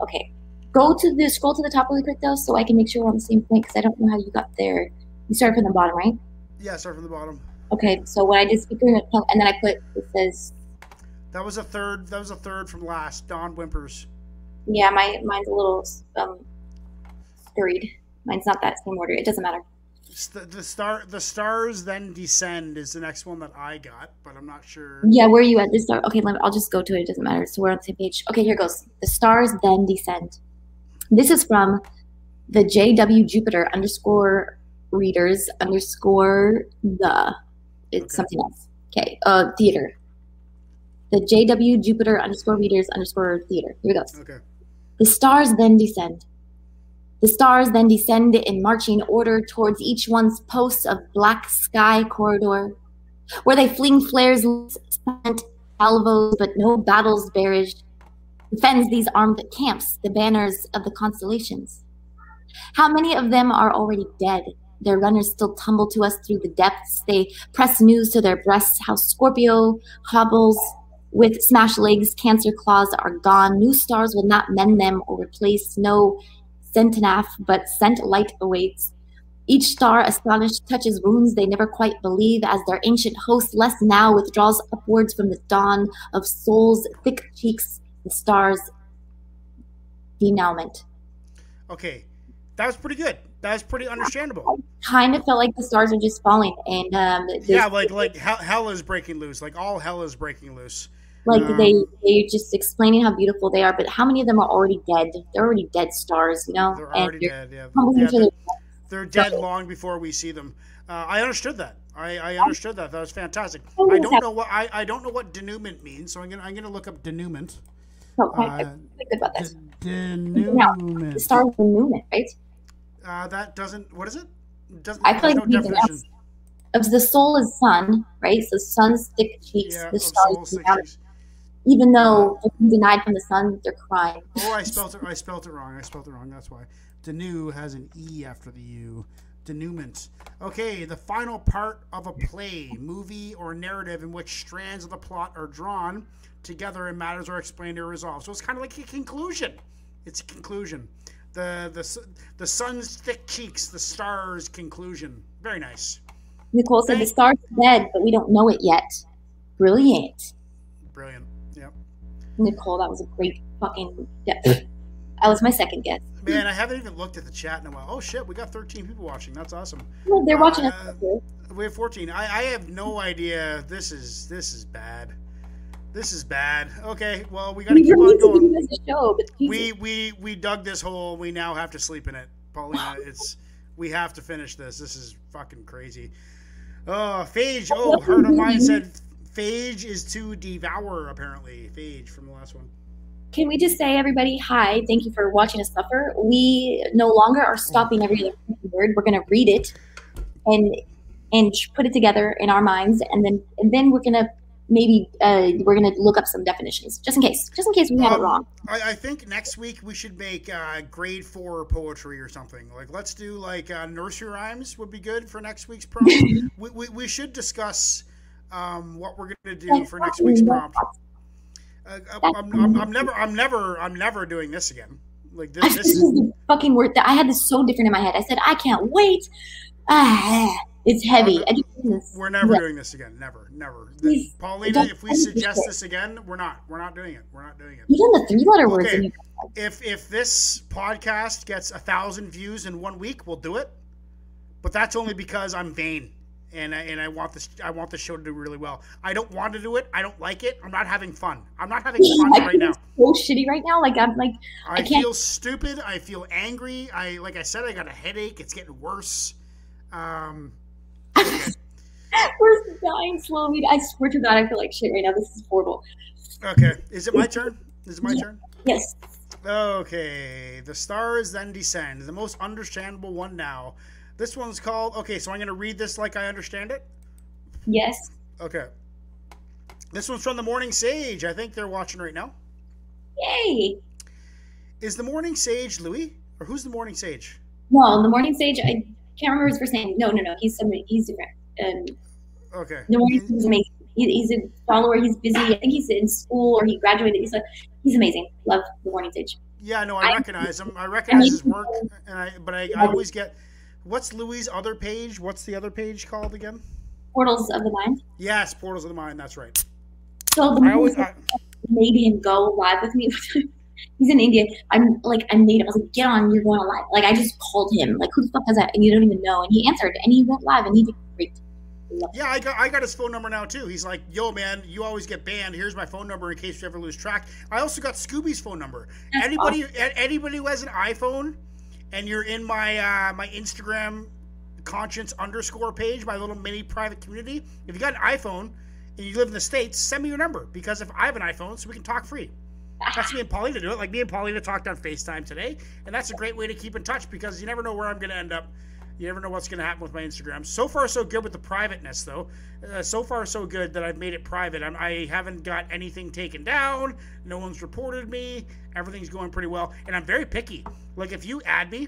Okay, go to the scroll to the top really quick though, so I can make sure we're on the same point because I don't know how you got there. You started from the bottom, right?
Yeah, start from the bottom.
Okay, so when I did speaker and then I put it says
That was a third. That was a third from last. Don whimpers.
yeah, my mine's a little um scurried. Mine's not that same order. It doesn't matter.
St- the star. The stars then descend is the next one that I got, but I'm not sure.
Yeah, where are you at? This star. Okay, let me, I'll just go to it. It doesn't matter. So we're on the same page. Okay, here goes. The stars then descend. This is from the JW Jupiter underscore readers underscore the. It's
Okay.
something else. Okay, uh, theater. The JW Jupiter underscore readers underscore theater. Here it goes.
Okay.
The stars then descend. The stars then descend in marching order towards each one's post of black sky corridor, where they fling flares, silent salvos, but no battles barrage, defends these armed camps, the banners of the constellations. How many of them are already dead? Their runners still tumble to us through the depths. They press news to their breasts how Scorpio hobbles with smashed legs, cancer claws are gone. New stars will not mend them or replace. No centenaf, but scent light awaits. Each star, astonished, touches wounds they never quite believe as their ancient host, less now, withdraws upwards from the dawn of souls, thick cheeks, the stars' denouement.
Okay. That was pretty good. That was pretty understandable.
Kind of felt like the stars are just falling, and um,
Yeah, like like hell, hell is breaking loose. Like all hell is breaking loose.
Like
Um,
they they just explaining how beautiful they are, but how many of them are already dead? They're already dead stars, you know.
They're
and
already dead. Yeah, yeah they're, they're dead long before we see them. Uh, I understood that. I, I understood that. That was fantastic.
Oh,
I don't know what I, I don't know what denouement means, so I'm gonna I'm gonna look up denouement.
Oh, okay,
Uh,
I'm good about this. The
denouement.
the movement, right?
Uh, that doesn't. What is it? Doesn't.
I feel like
no definition.
Of the soul is sun, right? So sun's thick cheeks,
Yeah,
the stars.
soul
out. Even though they're denied from the sun, they're crying.
Oh, I spelled it. I spelled it wrong. I spelled it wrong. That's why. Denew has an e after the u. Denouement. Okay, the final part of a play, movie, or narrative in which strands of the plot are drawn together and matters are explained or resolved. So it's kind of like a conclusion. It's a conclusion. The the the sun's thick cheeks, the stars conclusion. Very nice.
Nicole said the stars dead, but we don't know it yet. Brilliant.
Brilliant. Yep.
Nicole, that was a great fucking yeah. That was my second guess.
Man, I haven't even looked at the chat in a while. Oh shit, we got 13 people watching. That's awesome.
Well, they're watching us.
Uh,
too.
We have 14. I, I have no idea. This is this is bad. This is bad. Okay, well we gotta keep on going.
you guys a show.
We we we dug this hole. We now have to sleep in it, Paulina. It's we have to finish this. This is fucking crazy. Oh, Phage. Oh, heard of mine said Phage is to devour. Apparently, Phage from the last one.
Can we just say, everybody, hi, thank you for watching us suffer. We no longer are stopping every other word. We're gonna read it and and put it together in our minds, and then and then we're gonna maybe uh, we're gonna look up some definitions just in case, just in case we have it
Um,
wrong.
I, I think next week we should make uh, grade four poetry or something. Like, let's do like uh, nursery rhymes would be good for next week's prompt. we, we, we should discuss um, what we're gonna do for next week's prompt. Uh, I'm, I'm, I'm never, I'm never, I'm never doing this again. Like this,
this
this
is
is
the fucking word that I had this so different in my head. I said, I can't wait. Ah, it's heavy. I just-
we're never
Yeah.
doing this again. Never, never.
Please,
Paulina, if we suggest this again, we're not, we're not doing it. We're not doing it.
Even the three-letter words
Okay.
in your
if if this podcast gets a thousand views in one week, we'll do it. But that's only because I'm vain and I, and I want this I want the show to do really well. I don't want to do it. I don't like it. I'm not having fun. I'm not having fun
I
right now.
so shitty right now. Like I'm like
I,
can't-
feel stupid. I feel angry. I like I said, I got a headache. It's getting worse. Um,
we're dying slowly. I swear to God, I feel like shit right now. This is horrible.
okay, is it my turn? Is it my
Yeah.
turn?
Yes.
Okay, the stars then descend. The most understandable one now. This one's called. Okay, so I'm going to read this like I understand it.
Yes.
Okay. This one's from the Morning Sage. I think they're watching right now.
Yay.
Is the Morning Sage Louis, or who's the Morning Sage?
No, the morning sage. I can't remember his first name. No, no, no. He's somebody. He's different. Um,
Okay.
sage is amazing. He, he's a follower. He's busy. I think he's in school or he graduated. He's like, he's amazing. Love the morning sage.
Yeah, no, I
I-
recognize him. I recognize his work, and I but I, I always get. What's Louis' other page? What's the other page called again?
Portals of the mind.
Yes, Portals of the Mind. That's right.
So the
I always. I,
made him go live with me. He's in India. I'm like, I made him. I was like, get on, you're going live. Like, I just called him. Like, who the fuck does that? And you don't even know. And he answered, and he went live, and he did great.
Yeah, I got I got his phone number now too. He's like, "Yo, man, you always get banned. Here's my phone number in case you ever lose track." I also got Scooby's phone number.
That's
anybody a- anybody who has an iPhone and you're in my uh, my Instagram conscience underscore page, my little mini private community. If you got an iPhone and you live in the states, send me your number because if I have an iPhone, so we can talk free. That's me and Paulina do it. Like me and Paulina talked on FaceTime today, and that's a great way to keep in touch because you never know where I'm going to end up. You never know what's going to happen with my Instagram. So far, so good with the privateness, though. Uh, so far, so good that I've made it private. I'm, I haven't got anything taken down. No one's reported me. Everything's going pretty well, and I'm very picky. Like if you add me,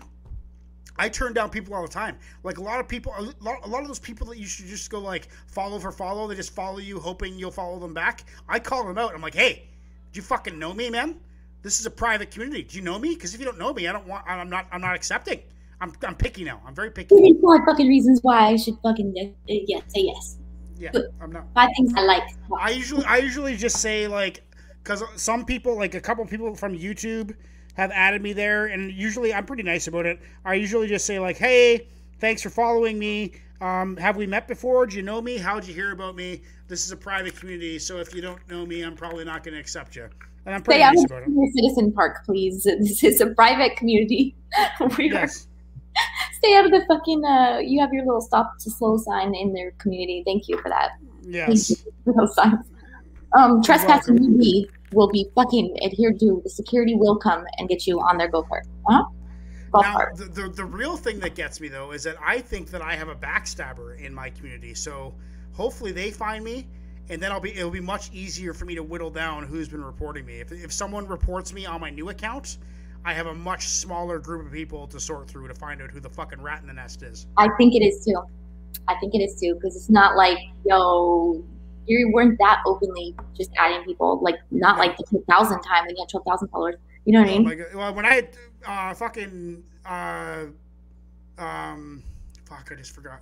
I turn down people all the time. Like a lot of people, a lot, a lot of those people that you should just go like follow for follow. They just follow you, hoping you'll follow them back. I call them out. I'm like, hey, do you fucking know me, man? This is a private community. Do you know me? Because if you don't know me, I don't want. I'm not. I'm not accepting. I'm. I'm picky now. I'm very picky.
Me five fucking reasons why I should fucking uh, yeah, say yes.
Yeah, I'm not.
Five things I like.
I usually I usually just say like because some people like a couple people from YouTube have added me there, and usually I'm pretty nice about it. I usually just say like, hey, thanks for following me. Um, have we met before? Do you know me? How'd you hear about me? This is a private community, so if you don't know me, I'm probably not going to accept you. And I'm pretty
Stay out
nice about it.
Citizen Park, please. This is a private community. we are, stay out of the fucking. Uh, you have your little stop to slow sign in their community. Thank you for that.
Yes.
Thank you for those signs. Um, trespassing will be will be fucking adhered to. The security will come and get you on their go kart. Huh?
Now, the, the, the real thing that gets me though is that I think that I have a backstabber in my community. So hopefully they find me, and then I'll be it'll be much easier for me to whittle down who's been reporting me. If, if someone reports me on my new account, I have a much smaller group of people to sort through to find out who the fucking rat in the nest is.
I think it is too. I think it is too because it's not like yo, you weren't that openly just adding people. Like not like the two thousand time when you had twelve thousand followers. You know what I
Oh
mean?
my god! Well, when I had uh, fucking uh, um, fuck, I just forgot.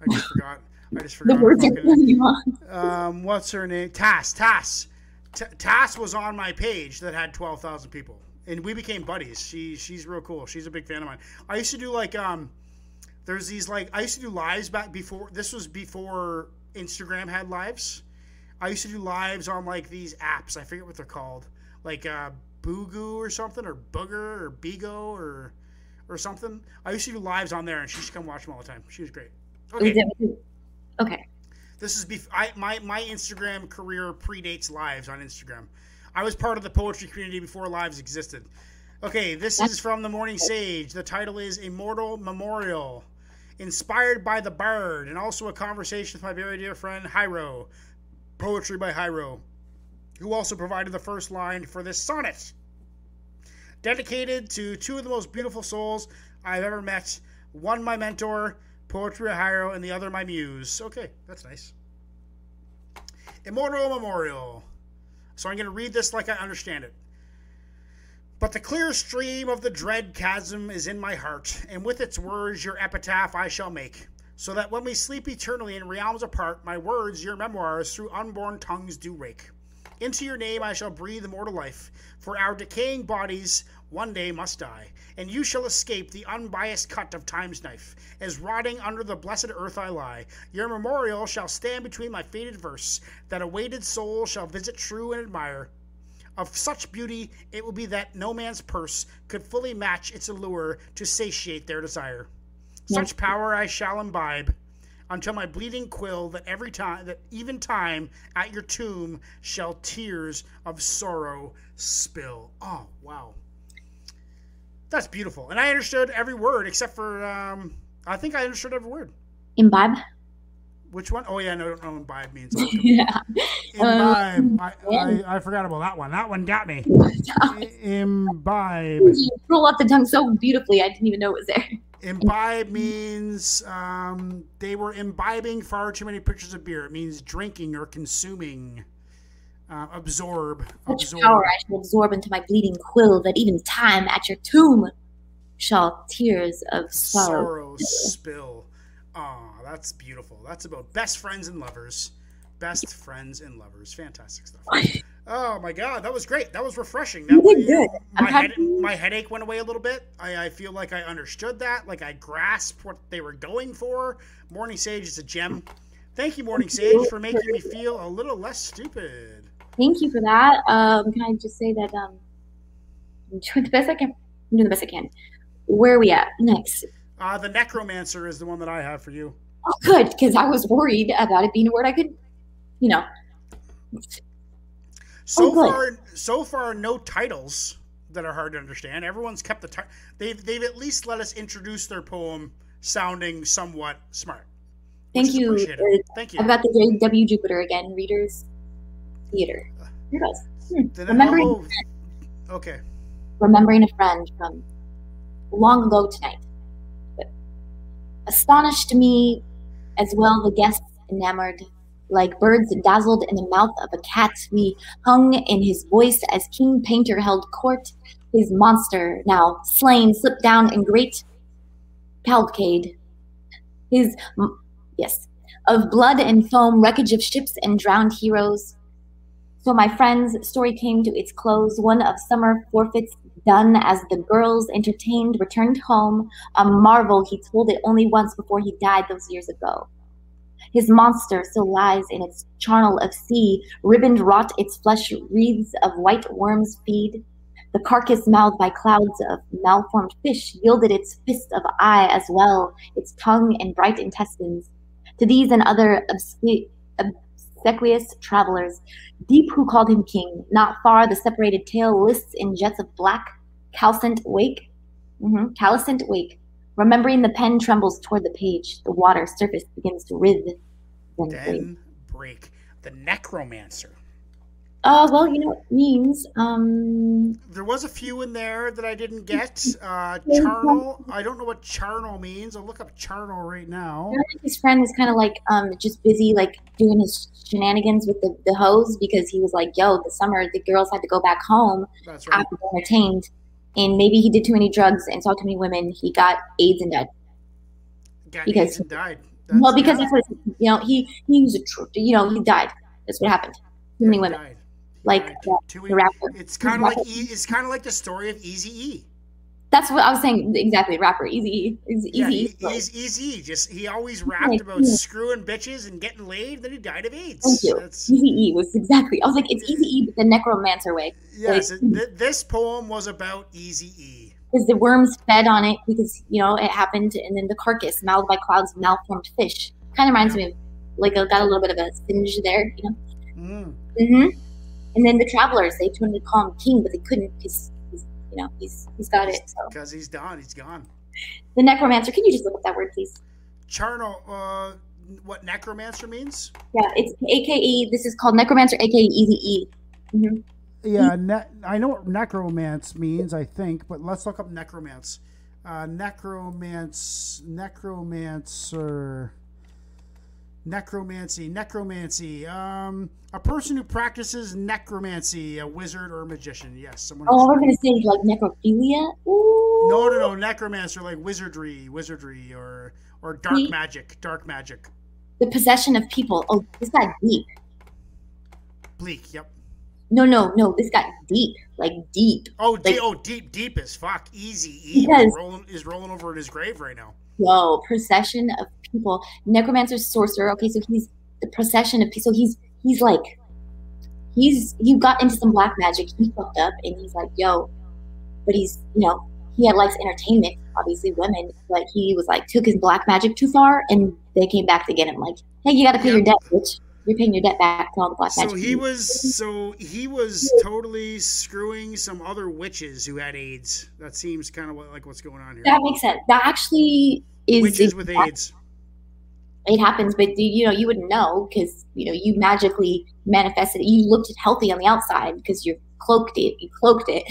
I just forgot. I just
the
forgot.
words
fucking-
pulling you on.
um, what's her name? Tass. Tass. T- Tass was on my page that had twelve thousand people, and we became buddies. She she's real cool. She's a big fan of mine. I used to do like um, there's these like I used to do lives back before. This was before Instagram had lives. I used to do lives on like these apps. I forget what they're called, like uh, Boogoo or something, or Booger or Bigo or or something. I used to do lives on there, and she used to come watch them all the time. She was great. Okay.
Okay.
This is bef- I, my my Instagram career predates lives on Instagram. I was part of the poetry community before lives existed. Okay, this is from the Morning Sage. The title is Immortal Memorial, inspired by the Bard, and also a conversation with my very dear friend Hyro. Poetry by Hyro, who also provided the first line for this sonnet. Dedicated to two of the most beautiful souls I've ever met. One, my mentor, Poetry Hyro, and the other, my muse. Okay, that's nice. Immortal Memorial. So I'm going to read this like I understand it. But the clear stream of the dread chasm is in my heart, and with its words your epitaph I shall make, so that when we sleep eternally in realms apart, my words, your memoirs, through unborn tongues do rake. Into your name I shall breathe immortal life, for our decaying bodies one day must die, and you shall escape the unbiased cut of time's knife. As rotting under the blessed earth I lie, your memorial shall stand between my faded verse, that a weighted soul shall visit true and admire. Of such beauty, it will be that no man's purse could fully match its allure to satiate their desire. Such power I shall imbibe until my bleeding quill that every time that even time at your tomb shall tears of sorrow spill. Oh wow. That's beautiful. And I understood every word except for um I think I understood every word.
Imbibe.
Which one? Oh yeah, no, no, imbibe means
yeah.
imbibe. I,
yeah.
I, I forgot about that one. That one got me. imbibe.
You roll up the tongue so beautifully, I didn't even know it was there.
Imbibe means um, they were imbibing far too many pictures of beer. It means drinking or consuming. Uh, absorb.
Such
Absorb.
power I shall absorb into my bleeding quill, that even time at your tomb shall tears of sorrow.
Sorrow spill. Aw, that's beautiful. That's about best friends and lovers. Best friends and lovers. Fantastic stuff. Oh my god, that was great. That was refreshing. That
You did good.
My, head, my headache went away a little bit. I, I feel like I understood that. Like I grasped what they were going for. Morning Sage is a gem. Thank you, Morning Sage, for making me feel a little less stupid.
Thank you for that. Um, can I just say that um, I'm doing the best I can. I'm doing the best I can. Where are we at next?
Uh, the Necromancer is the one that I have for you.
Oh, good, because I was worried about it being a word I could, you know.
So
Oh,
far, so far, no titles that are hard to understand. Everyone's kept the title. They've they've at least let us introduce their poem sounding somewhat smart.
Thank you.
Thank you.
I've got the W Jupiter again. Readers Theater. Here goes. Hmm. Remembering,
okay.
remembering a friend from long ago tonight. But astonished me as well the guests enamored. Like birds dazzled in the mouth of a cat, we hung in his voice as King Painter held court. His monster, now slain, slipped down in great cavalcade. His, yes, of blood and foam, wreckage of ships and drowned heroes. So my friend's story came to its close. One of summer forfeits done as the girls, entertained, returned home, a marvel he told it only once before he died those years ago. His monster still lies in its charnel of sea, ribboned rot its flesh wreaths of white worms feed. The carcass mouthed by clouds of malformed fish yielded its fist of eye as well, its tongue and bright intestines. To these and other obscu- obsequious travelers, deep who called him king, not far the separated tail lists in jets of black, calcent wake, mhm, calcent wake. Remembering the pen trembles toward the page, the water surface begins to writhe. Then break.
Then break. The necromancer.
Uh, well, you know what it means. Um,
There was a few in there that I didn't get. Uh, charnel. I don't know what charnel means. I'll look up charnel right now.
his friend was kind of like um just busy like doing his shenanigans with the, the hose because he was like, yo, the summer the girls had to go back home
That's right.
after being entertained, and maybe he did too many drugs and saw too many women. He got AIDS and died.
Got
because-
AIDS and died.
well, because that's what you know. He he was a tr- you know he died. That's what happened. Too many women.
died.
Like
died.
the, the rapper.
It's kind of like e- it's kind of like the story of Easy E.
That's what I was saying. Exactly. Rapper Easy. Easy.
Yeah,
Easy.
he, he's Easy. Just he always rapped about
yeah.
screwing bitches and getting laid. Then he died of AIDS.
Thank you.
That's,
Easy E was exactly. I was like, it's Easy E, but the necromancer way.
yes, it- th- this poem was about Easy E.
because the worms fed on it because you know it happened, and then the carcass, mouthed by clouds malformed fish, kind of reminds me of like a, got a little bit of a singe there, you know.
Mm.
hmm And then the travelers, they wanted to call him king, but they couldn't because he's, you know, he's he's got it. So
Because he's done. He's gone.
the necromancer, can you just look up that word, please?
Charno, uh, what necromancer means?
Yeah, it's AKE. This is called necromancer, AKE Easy E. hmm
Yeah, ne- I know what necromance means, I think, but let's look up necromance. Uh, necromance, necromancer, necromancy, necromancy. Um, a person who practices necromancy, a wizard or a magician. Yes, someone.
Oh, we're gonna say like necrophilia. Ooh.
no, no, no, necromancer like wizardry, wizardry, or or dark
Me-
magic, dark magic.
The possession of people. Oh, this got deep.
Bleak. Yep.
No, no, no. This got deep, like deep.
Oh, de- oh, deep, deep as fuck. Easy E is rolling is rolling over in his grave right now.
Whoa, procession of people. Necromancer, sorcerer. Okay, so he's the procession of people. So he's he's like he's he got into some black magic. He fucked up, and he's like, yo, but he's you know he had likes entertainment, obviously women, but he was like took his black magic too far, and they came back to get him. Like, hey, you got to pay your debt, bitch. You're paying your debt back to all the black
So
magic.
he was so he was totally screwing some other witches who had AIDS. That seems kind of what, like what's going on here.
That makes sense. That actually is
Witches with AIDS.
It happens, but you know you wouldn't know because you know you magically manifested it. You looked healthy on the outside because you cloaked it, you cloaked it,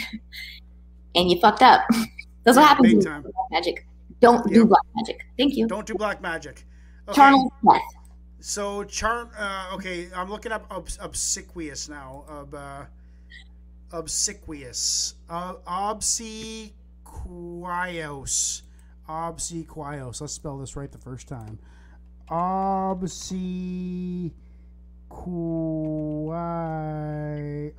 and you fucked up. That's what
Yeah,
happens
big
in
time.
black magic. Don't do black magic. Thank you.
Don't do black magic. Okay,
Charnel death.
so char. Uh, okay, I'm looking up obs- obsequious now. Ob, uh, obsequious. Uh, obsequios. Obsequios. Let's spell this right the first time. Obsequi.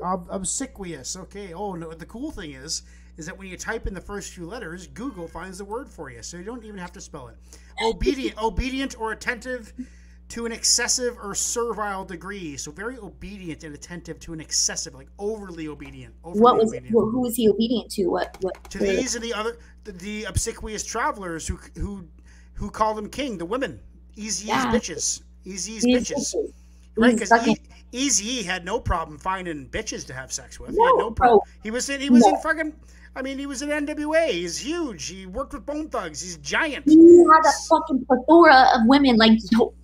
Ob- obsequious. Okay. Oh no. The cool thing is, is that when you type in the first few letters, Google finds the word for you, so you don't even have to spell it. Obedient, obedient or attentive to an excessive or servile degree. So very obedient and attentive to an excessive, like overly obedient. Overly
What was
obedient.
who was he obedient to? What what?
to these and the other, the, the obsequious travelers who who who called him king. The women, easy
Yeah.
bitches, easy bitches.
bitches.
Right, because
fucking-
Easy had no problem finding bitches to have sex with. he
No,
had no problem. He was in. He was in fucking. I mean, he was in NWA. He's huge. He worked with Bone Thugs. He's giant.
He had a fucking plethora of women like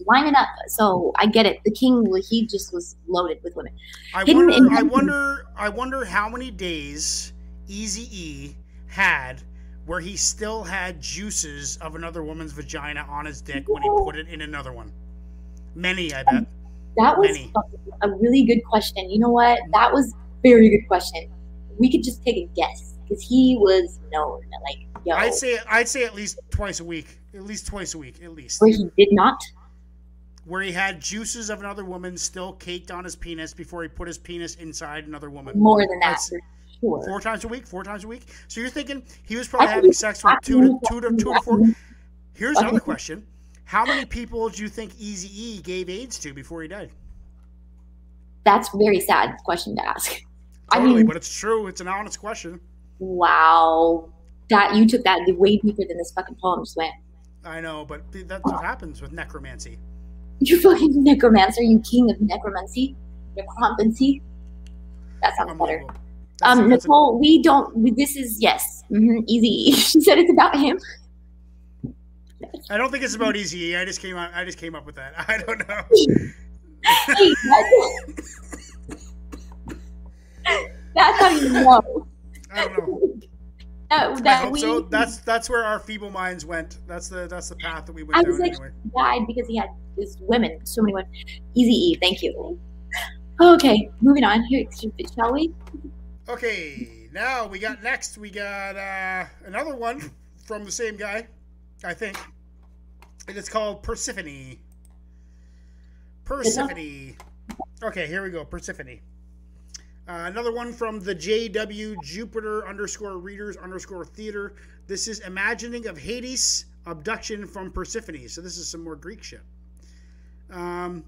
lining up. So I get it. The king, he just was loaded with women.
I
Hidden
wonder. I wonder. I wonder how many days Easy E had where he still had juices of another woman's vagina on his dick when he put it in another one. Many, I bet.
That was
Many.
a really good question. You know what? That was very good question. We could just take a guess because he was known like yo,
I'd say. I'd say at least twice a week. At least twice a week. At least.
where he did not.
Where he had juices of another woman still caked on his penis before he put his penis inside another woman.
More than that.
That's-
sure.
Four times a week. Four times a week. So you're thinking he was probably
I
having sex with two to two to two to four. Here's another question: How many people do you think Easy E gave AIDS to before he died?
That's a very sad question to ask. I
Totally,
mean,
but it's true. It's an honest question.
wow, that you took that way deeper than this fucking poem just went.
I know, but that's what happens with necromancy.
You fucking necromancer, you king of necromancy, necromancy. That sounds better.
That's-
Um,
that's a-
Nicole, we don't. This is yes, hmm easy. she said it's about him.
I don't think it's about Easy E. I just came out. I just came up with that. I don't know.
That's, how you know
I don't know.
that,
I hope
we
so. That's that's where our feeble minds went. That's the that's the path that we went
I
down
like-
anyway.
died because he had this women, so many women. Easy E, thank you. Okay, moving on here, shall we?
Okay, now we got next. We got uh, another one from the same guy, I think, and it's called Persephone. Persephone. Okay, here we go. Persephone. Uh, another one from the JW Jupiter underscore readers underscore theater. This is imagining of Hades abduction from Persephone. So this is some more Greek shit. Um,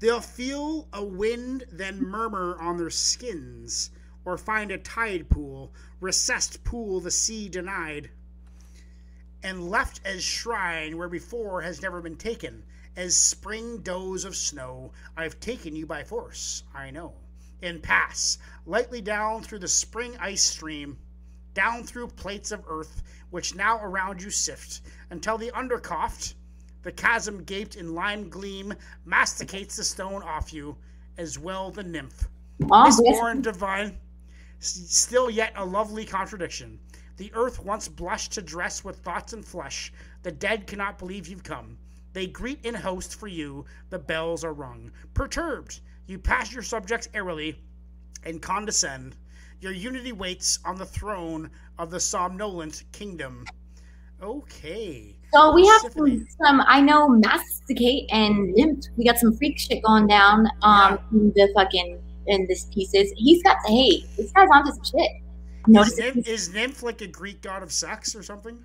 they'll feel a wind, then murmur on their skins, or find a tide pool, recessed pool the sea denied, and left as shrine where before has never been taken. As spring does of snow, I've taken you by force, I know. And pass lightly down through the spring ice stream, down through plates of earth, which now around you sift, until the undercroft, the chasm gaped in lime gleam, masticates the stone off you, as well the nymph.
Oh, yes.
Divine, still yet a lovely contradiction. The earth once blushed to dress with thoughts and flesh. The dead cannot believe you've come. They greet in host for you. The bells are rung. Perturbed, you pass your subjects airily and condescend. Your unity waits on the throne of the somnolent kingdom. Okay.
So we have some, some I know masticate and nymph. We got some freak shit going down um in the fucking in this pieces. He's got hate. This guy's onto some shit. Notice
Is nymph, is nymph like a Greek god of sex or something?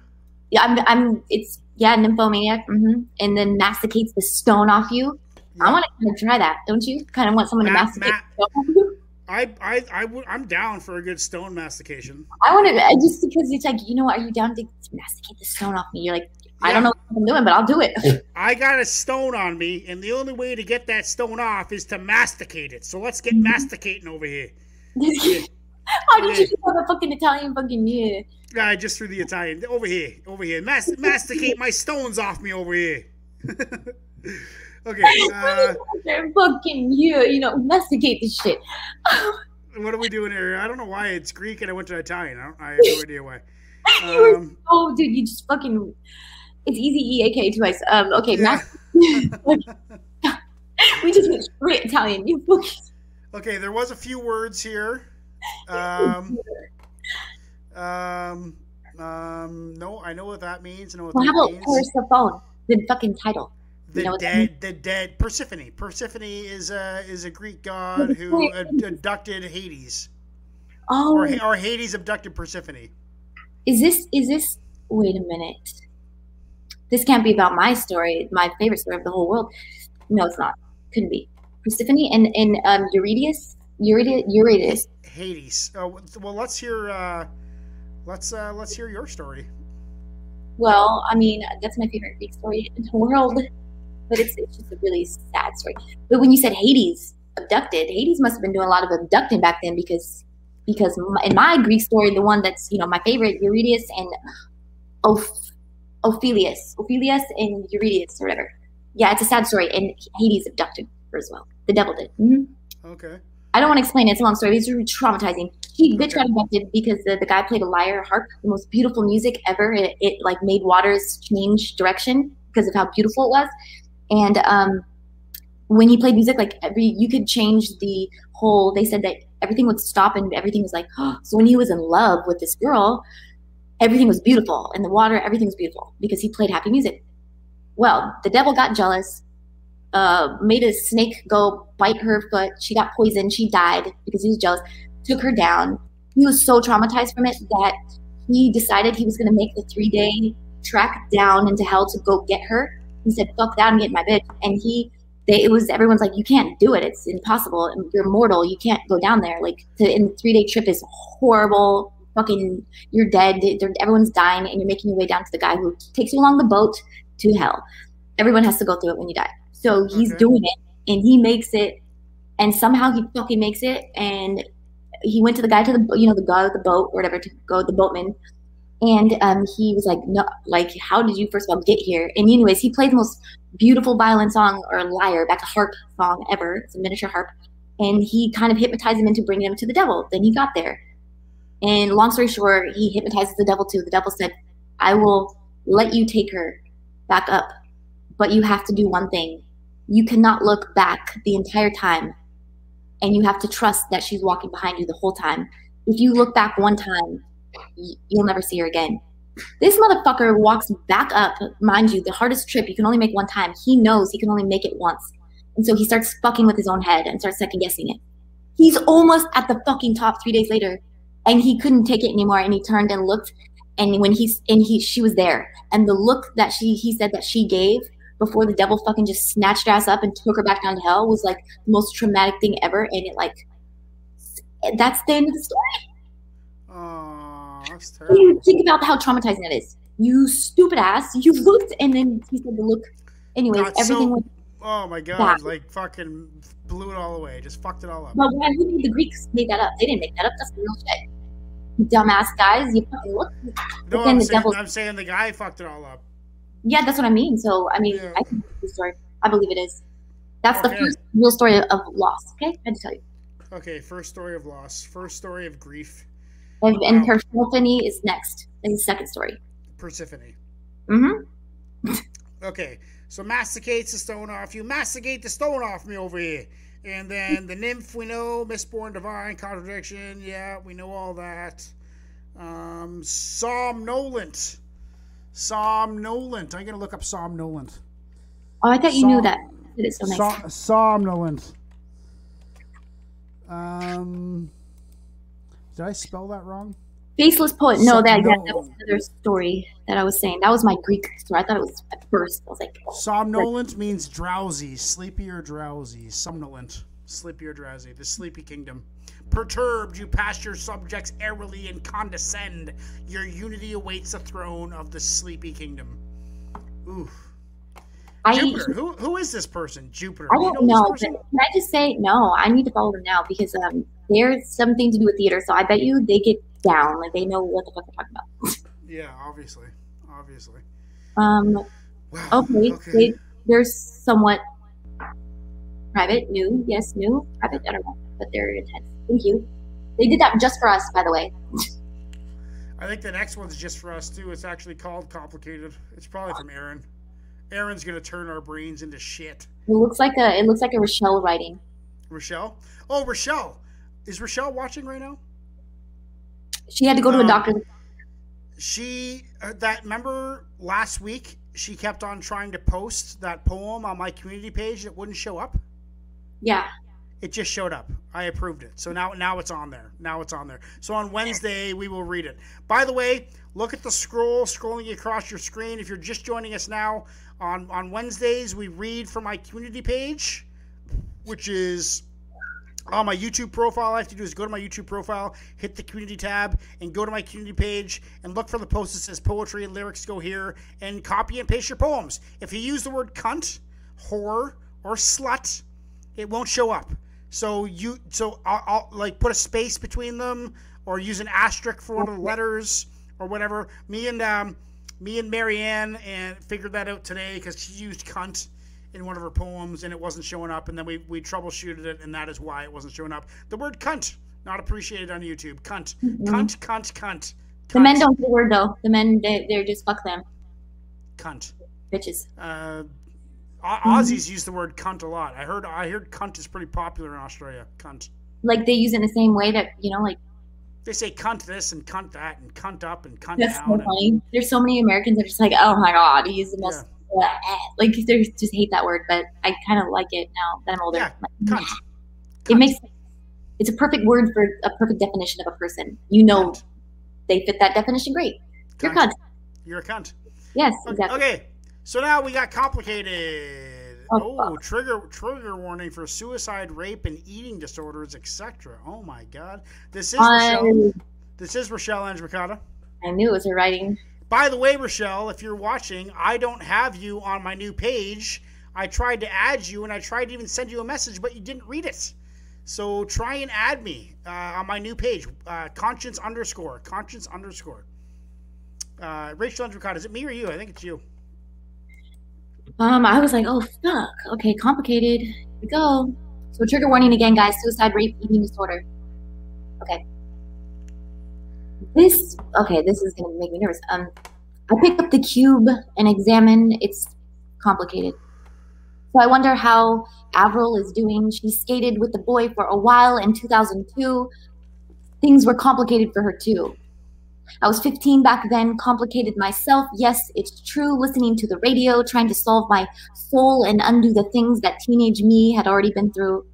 Yeah, I'm I'm it's yeah, nymphomaniac. hmm And then masticates the stone off you. I want to try that, don't you? Kind of want someone to masticate
Matt-
the stone off you.
I, I, I would, I'm down for a good stone mastication.
I want to just because it's like you know what? Are you down to masticate the stone off me? You're like I don't know what I'm doing, but I'll do it.
I got a stone on me, and the only way to get that stone off is to masticate it. So let's get masticating over here.
How did you just have a fucking Italian fucking yeah?
I just threw the Italian over here, over here. Mas- masticate my stones off me over here. okay, uh,
fucking yeah, you know, masticate this shit.
what are we doing here? I don't know why it's Greek and I went to Italian. I, don't, I have no idea why. Um,
oh, dude, you just fucking. It's easy E A K twice. Um, okay,
yeah.
we just went straight Italian. You.
Okay, there was a few words here. Um, um, um, no, I know what that means. I know what
Well, how
that
about
means.
where's the phone? The fucking title.
The
know
dead, the dead Persephone. Persephone is a is a Greek god who ad- abducted Hades,
Oh,
or or Hades abducted Persephone.
is this is this? Wait a minute. This can't be about my story, my favorite story of the whole world. No, it's not. Couldn't be. Persephone and and um, Eurydice, Eurydice, Eurydice.
Hades. Oh, well, let's hear. Uh, let's uh, let's hear your story.
Well, I mean, that's my favorite Greek story in the world, but it's, it's just a really sad story. But when you said Hades abducted, Hades must have been doing a lot of abducting back then because because in my Greek story, the one that's you know my favorite, Eurydice and Oph- Ophelius, Ophelius and Eurydice or whatever. Yeah, it's a sad story, and Hades abducted her as well. The devil did. hmm
Okay.
I don't want to explain it. It's a long story. It's really traumatizing. She bitch
Okay.
got abducted because the, the guy played a lyre harp, the most beautiful music ever. It, it like made waters change direction because of how beautiful it was. And um, when he played music, like every you could change the whole. They said that everything would stop and everything was like. so when he was in love with this girl, everything was beautiful and the water, everything was beautiful because he played happy music. Well, the devil got jealous uh, made a snake go bite her foot. She got poisoned. She died because he was jealous. Took her down, he was so traumatized from it that he decided he was going to make the three day trek down into hell to go get her. He said, "Fuck that, I'm getting my bitch," and he. They, it was everyone's like you can't do it it's impossible you're mortal you can't go down there like to, in the three day trip is horrible fucking you're dead They're- everyone's dying and you're making your way down to the guy who takes you along the boat to hell. Everyone has to go through it when you die. So he's
Okay.
doing it and he makes it and somehow he fucking makes it and he went to the guy to the you know the guy with the boat or whatever to go the boatman. And um, he was like no like how did you first of all get here? And anyways he played the most beautiful violin song or lyre back a harp song ever. It's a miniature harp. And he kind of hypnotized him into bringing him to the devil. Then he got there and long story short he hypnotizes the devil too. The devil said i will let you take her back up but you have to do one thing. You cannot look back the entire time and you have to trust that she's walking behind you the whole time. If you look back one time you'll never see her again. This motherfucker walks back up mind you the hardest trip. You can only make one time. He knows he can only make it once. And so he starts fucking with his own head and starts second guessing it. He's almost at the fucking top three days later and he couldn't take it anymore and he turned and looked and when he's and he she was there and the look that she he said that she gave before the devil fucking just snatched her ass up and took her back down to hell was like the most traumatic thing ever and it like that's the end of the story
Oh, that's
you
terrible.
think about how traumatizing that is you stupid ass you looked and then he said the look anyways
God,
everything
so-
went
Oh my god, like fucking blew it all away. Just fucked it all up.
but why who made the greeks made that up they didn't make that up that's real shit dumbass guys you fucking look
No, I'm
the
saying, I'm saying the guy fucked it all up.
Yeah, that's what I mean. So I mean,
Yeah.
I think it's the story. I believe it is. That's the first real story of loss. Okay, I had to tell you.
Okay, first story of loss. First story of grief.
And, and
Wow.
Persephone is next. Is the second story.
Persephone.
Mm-hmm.
Okay, so masticates the stone off you. Masticate the stone off me over here. And then the nymph, we know, misborn divine, contradiction. Yeah, we know all that. Um, somnolent. Somnolent. I'm going to look up somnolent.
Oh, I thought you knew that. It is so nice.
Som- somnolent. Um, did I spell that wrong?
Faceless poet. No, that yeah, that was another story that I was saying. That was my Greek story. I thought it was at first. I was like,
Somnolent means drowsy, sleepy or drowsy. Somnolent, sleepy or drowsy. The sleepy kingdom. Perturbed, you pass your subjects airily and condescend. Your unity awaits the throne of the sleepy kingdom. Ooh.
I
Jupiter. Who who is this person? Jupiter.
I
Do you
don't
this
know.
person?
Can I just say no? I need to follow them now because um, there's something to do with theater. So I bet you they get down. Like they know what the fuck they're talking about.
Yeah, obviously. Obviously.
Um,
Wow.
okay, They, they're somewhat private, new, yes, new, private. I don't know, but they're intense. Thank you. They did that just for us, by the way.
I think the next one's just for us too. It's actually called complicated. It's probably from Aaron. Aaron's gonna turn our brains into shit.
It looks like a it looks like a Rochelle writing.
Rochelle? Oh, Rochelle. Is Rochelle watching right now?
She had to go to a
Um,
doctor.
She uh, that remember last week she kept on trying to post that poem on my community page that wouldn't show up.
Yeah,
It just showed up. I approved it. So now now it's on there. Now it's on there. So on Wednesday we will read it. By the way, look at the scroll scrolling across your screen. If you're just joining us now, on on Wednesdays we read from my community page, which is on my YouTube profile. All I have to do is go to my YouTube profile, hit the community tab, and go to my community page and look for the post that says poetry and lyrics go here and copy and paste your poems. If you use the word cunt, whore, or slut, it won't show up. So you so I'll, I'll like put a space between them or use an asterisk for one of the letters or whatever. Me and um, me and Marianne and figured that out today because she used cunt in one of her poems and it wasn't showing up and then we, we troubleshooted it and that is why it wasn't showing up. The word cunt not appreciated on YouTube. Cunt, cunt, cunt, cunt.
the men don't the word though. The men they, they're just fuck them
cunt.
bitches.
Uh, Au- Aussies use the word cunt a lot. I heard I heard cunt is pretty popular in Australia. Cunt.
Like they use it in the same way that you know, like
They say cunt this and cunt that and cunt up and cunt
that's
down.
so funny. There's so many Americans that are just like, oh my god, he's the most like they just hate that word. But I kind of like it now that I'm older.
Yeah,
Like,
cunt.
It makes it's a perfect word for a perfect definition of a person. You know,
Cunt.
they fit that definition great. You're
Cunt.
cunt.
You're a cunt.
Yes,
Okay,
exactly.
okay, so now we got complicated.
Oh,
Oh, trigger trigger warning for suicide, rape, and eating disorders, etc. Oh my God, this is Rochelle.
I,
This is Rochelle Andracata.
I knew it was her writing.
By the way, Rochelle, if you're watching, I don't have you on my new page. I tried to add you, and I tried to even send you a message, but you didn't read it. So try and add me uh, on my new page, uh, conscience underscore conscience underscore. Uh, Rachel Andracata, is it me or you? I think it's you.
Um, I was like, oh fuck. Okay, complicated. Here we go. So trigger warning again, guys. Suicide, rape, eating disorder. Okay. This okay, this is gonna make me nervous. Um I pick up the cube and examine it's complicated. So I wonder how Avril is doing. She skated with the boy for a while in 2002. Things were complicated for her too. I was 15 back then, complicated myself. Yes, it's true. Listening to the radio, trying to solve my soul and undo the things that teenage me had already been through.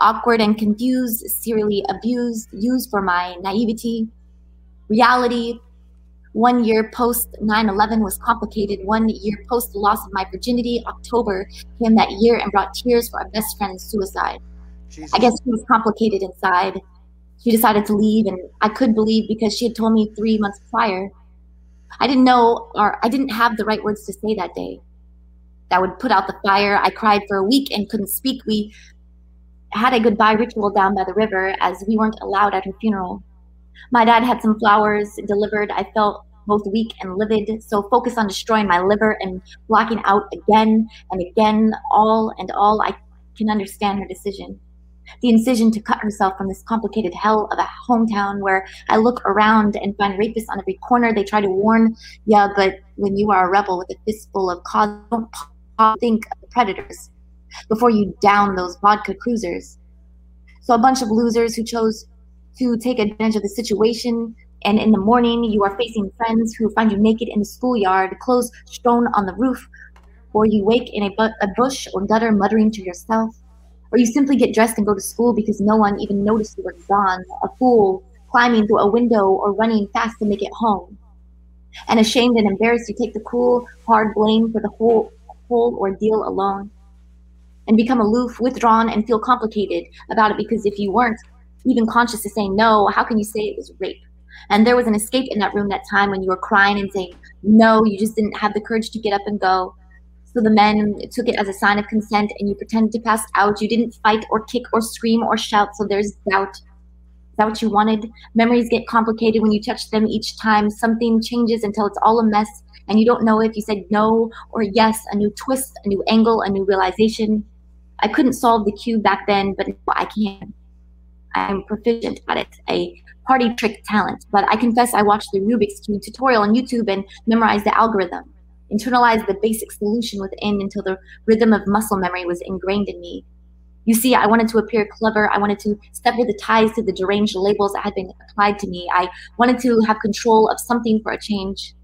Awkward and confused, serially abused, used for my naivety. Reality. One year post 9 11 was complicated. One year post the loss of my virginity, October came that year and brought tears for our best friend's suicide.
Jesus.
I guess she was complicated inside. She decided to leave, and I could believe because she had told me three months prior. I didn't know, or I didn't have the right words to say that day. That would put out the fire. I cried for a week and couldn't speak. We had a goodbye ritual down by the river as we weren't allowed at her funeral. My dad had some flowers delivered. I felt both weak and livid, so focused on destroying my liver and blacking out again and again, all and all. I can understand her decision the incision to cut herself from this complicated hell of a hometown where I look around and find rapists on every corner. They try to warn, yeah, but when you are a rebel with a fistful of cause, don't think of the predators before you down those vodka cruisers. So a bunch of losers who chose to take advantage of the situation. And in the morning, you are facing friends who find you naked in the schoolyard, clothes strewn on the roof, or you wake in a, bu- a bush or gutter muttering to yourself or you simply get dressed and go to school because no one even noticed you were gone, a fool climbing through a window or running fast to make it home. And ashamed and embarrassed, you take the cool, hard blame for the whole whole ordeal alone, and become aloof, withdrawn, and feel complicated about it because if you weren't even conscious to saying no, how can you say it was rape? And there was an escape in that room that time when you were crying and saying no, you just didn't have the courage to get up and go. So the men took it as a sign of consent and you pretended to pass out. You didn't fight or kick or scream or shout, so there's doubt. Is that what you wanted? Memories get complicated when you touch them each time. Something changes until it's all a mess and you don't know if you said no or yes, a new twist, a new angle, a new realization. I couldn't solve the cube back then, but I can. I'm proficient at it, a party trick talent. But I confess I watched the Rubik's Cube tutorial on YouTube and memorized the algorithm internalized the basic solution within until the rhythm of muscle memory was ingrained in me. You see, I wanted to appear clever. I wanted to sever the ties to the deranged labels that had been applied to me. I wanted to have control of something for a change.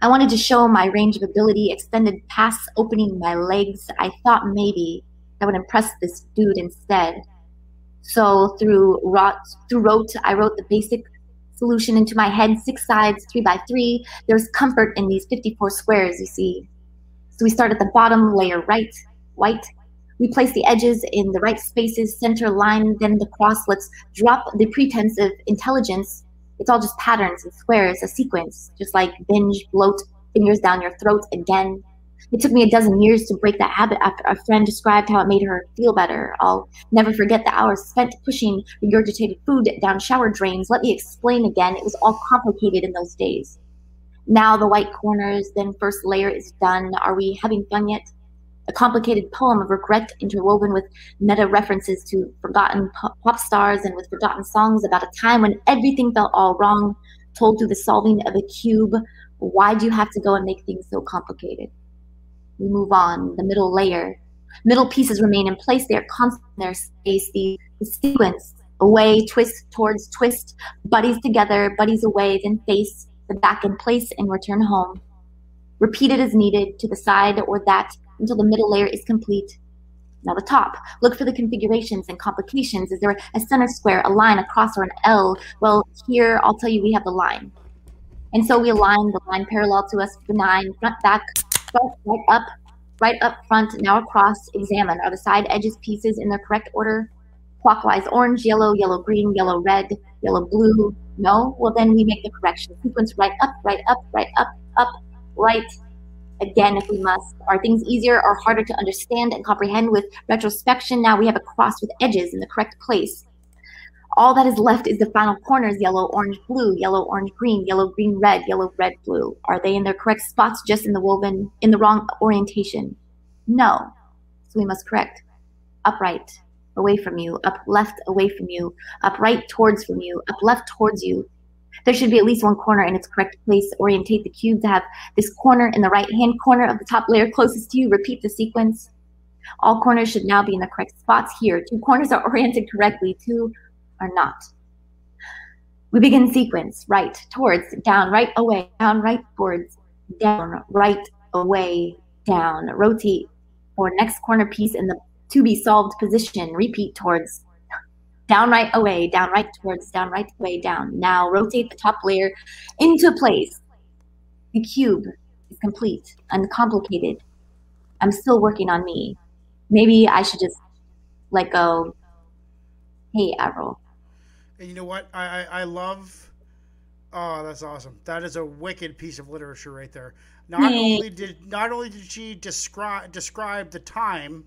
I wanted to show my range of ability extended past opening my legs. I thought maybe I would impress this dude instead. So through rot, through wrote, I wrote the basic solution into my head, six sides, three by three. There's comfort in these 54 squares, you see. So we start at the bottom, layer right, white. We place the edges in the right spaces, center line, then the cross. Let's drop the pretense of intelligence. It's all just patterns and squares, a sequence, just like binge, bloat, fingers down your throat again. It took me a dozen years to break that habit after a friend described how it made her feel better. I'll never forget the hours spent pushing regurgitated food down shower drains. Let me explain again. It was all complicated in those days. Now the white corners, then first layer is done. Are we having fun yet? A complicated poem of regret interwoven with meta references to forgotten pop stars and with forgotten songs about a time when everything felt all wrong, told through the solving of a cube. Why do you have to go and make things so complicated? We move on. The middle layer. Middle pieces remain in place. They are constant. In their space. The, the sequence. Away twist towards twist. Buddies together. Buddies away. Then face the back in place and return home. Repeat it as needed to the side or that until the middle layer is complete. Now the top. Look for the configurations and complications. Is there a center square, a line, a cross, or an L? Well, here I'll tell you we have the line. And so we align the line parallel to us, benign, front, back, right up, right up front, now across. Examine. Are the side edges pieces in their correct order? Clockwise, orange, yellow, yellow, green, yellow, red, yellow, blue. No? Well, then we make the correction. Sequence right up, right up, right up, up, right, again if we must. Are things easier or harder to understand and comprehend with retrospection? Now we have a cross with edges in the correct place. All that is left is the final corners yellow, orange, blue, yellow, orange, green, yellow, green, red, yellow, red, blue. Are they in their correct spots just in the woven, in the wrong orientation? No. So we must correct. Upright, away from you, up left, away from you, up right, towards from you, up left, towards you, there should be at least one corner in its correct place. Orientate the cube to have this corner in the right hand corner of the top layer closest to you. Repeat the sequence. All corners should now be in the correct spots here. Two corners are oriented correctly, two are not. We begin sequence right, towards, down, right, away, down, right, towards, down, right, away, down. Rotate for next corner piece in the to be solved position. Repeat towards, down right away, down right towards, down right away, down. Now rotate the top layer into place. The cube is complete, uncomplicated. I'm still working on me. Maybe I should just let go. Hey, Avril.
And you know what? I, I, I love. Oh, that's awesome. That is a wicked piece of literature right there. Not
Yay.
only did not only did she describe describe the time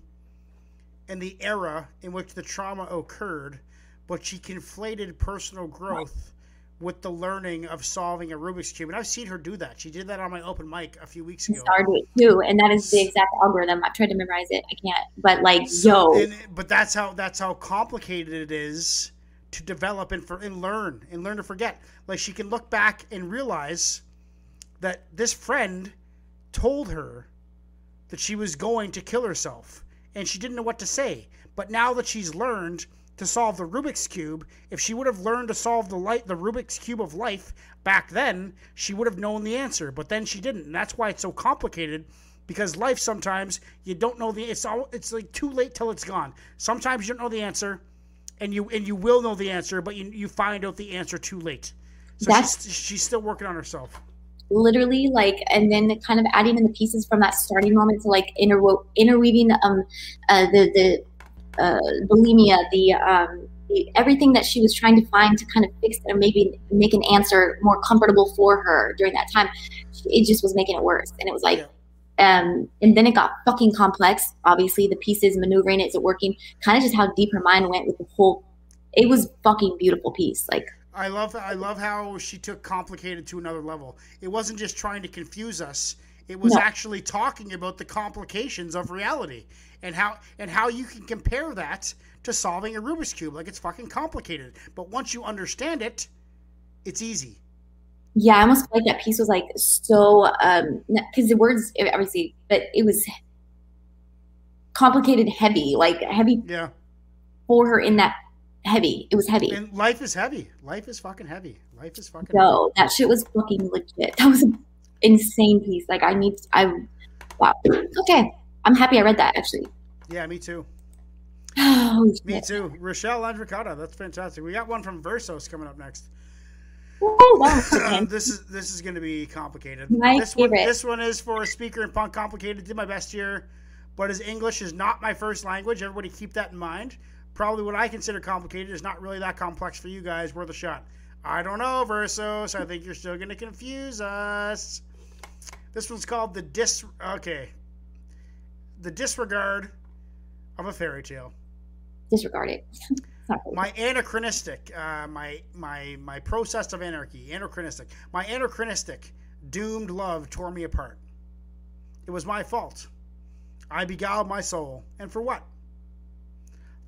and the era in which the trauma occurred, but she conflated personal growth with the learning of solving a Rubik's cube. And I've seen her do that. She did that on my open mic a few weeks ago.
started too, and that is the exact algorithm. I've tried to memorize it. I can't. But like,
So-
yo,
and, but that's how that's how complicated it is to develop and for and learn and learn to forget. Like she can look back and realize that this friend told her that she was going to kill herself and she didn't know what to say. But now that she's learned to solve the Rubik's cube, if she would have learned to solve the light the Rubik's cube of life back then, she would have known the answer. But then she didn't. And that's why it's so complicated because life sometimes you don't know the it's all it's like too late till it's gone. Sometimes you don't know the answer and you and you will know the answer, but you you find out the answer too late. So
That's-
she's, she's still working on herself.
literally like, and then kind of adding in the pieces from that starting moment to like interwo- interweaving um uh, the the uh, bulimia, the um. the- Everything that she was trying to find to kind of fix and maybe make an answer more comfortable for her during that time, it just was making it worse. And it was like, um, and then it got fucking complex. Obviously, the pieces maneuvering it, is it working? Kind of just how deep her mind went with the whole. It was fucking beautiful piece. Like
I love I love how she took complicated to another level. It wasn't just trying to confuse us. It was
No.
actually talking about the complications of reality and how and how you can compare that to solving a Rubik's cube. Like it's fucking complicated, but once you understand it, it's easy.
Yeah, I almost felt like that piece was like so um because the words obviously, but it was complicated, heavy, like heavy
Yeah.
for her in that heavy. It was heavy.
And life is heavy. Life is fucking heavy. Life is fucking
So that shit was fucking legit. That was an insane piece. Like I need, I wow. Okay, I'm happy I read that actually.
Yeah, me too.
Oh,
Me too. Rochelle Andricata. That's fantastic. We got one from Versos coming up next.
Oh, that was
this is this is going to be complicated.
My
this one
favorite.
this one is for a speaker in punk complicated. Did my best here, but as English is not my first language, everybody keep that in mind. Probably what I consider complicated is not really that complex for you guys. Worth a shot. I don't know, Versos. I think you're still going to confuse us. This one's called the dis. Okay, the disregard of a fairy tale.
Disregard it.
My anachronistic, uh, my my my process of anarchy, anachronistic. My anachronistic, doomed love tore me apart. It was my fault. I beguiled my soul, and for what?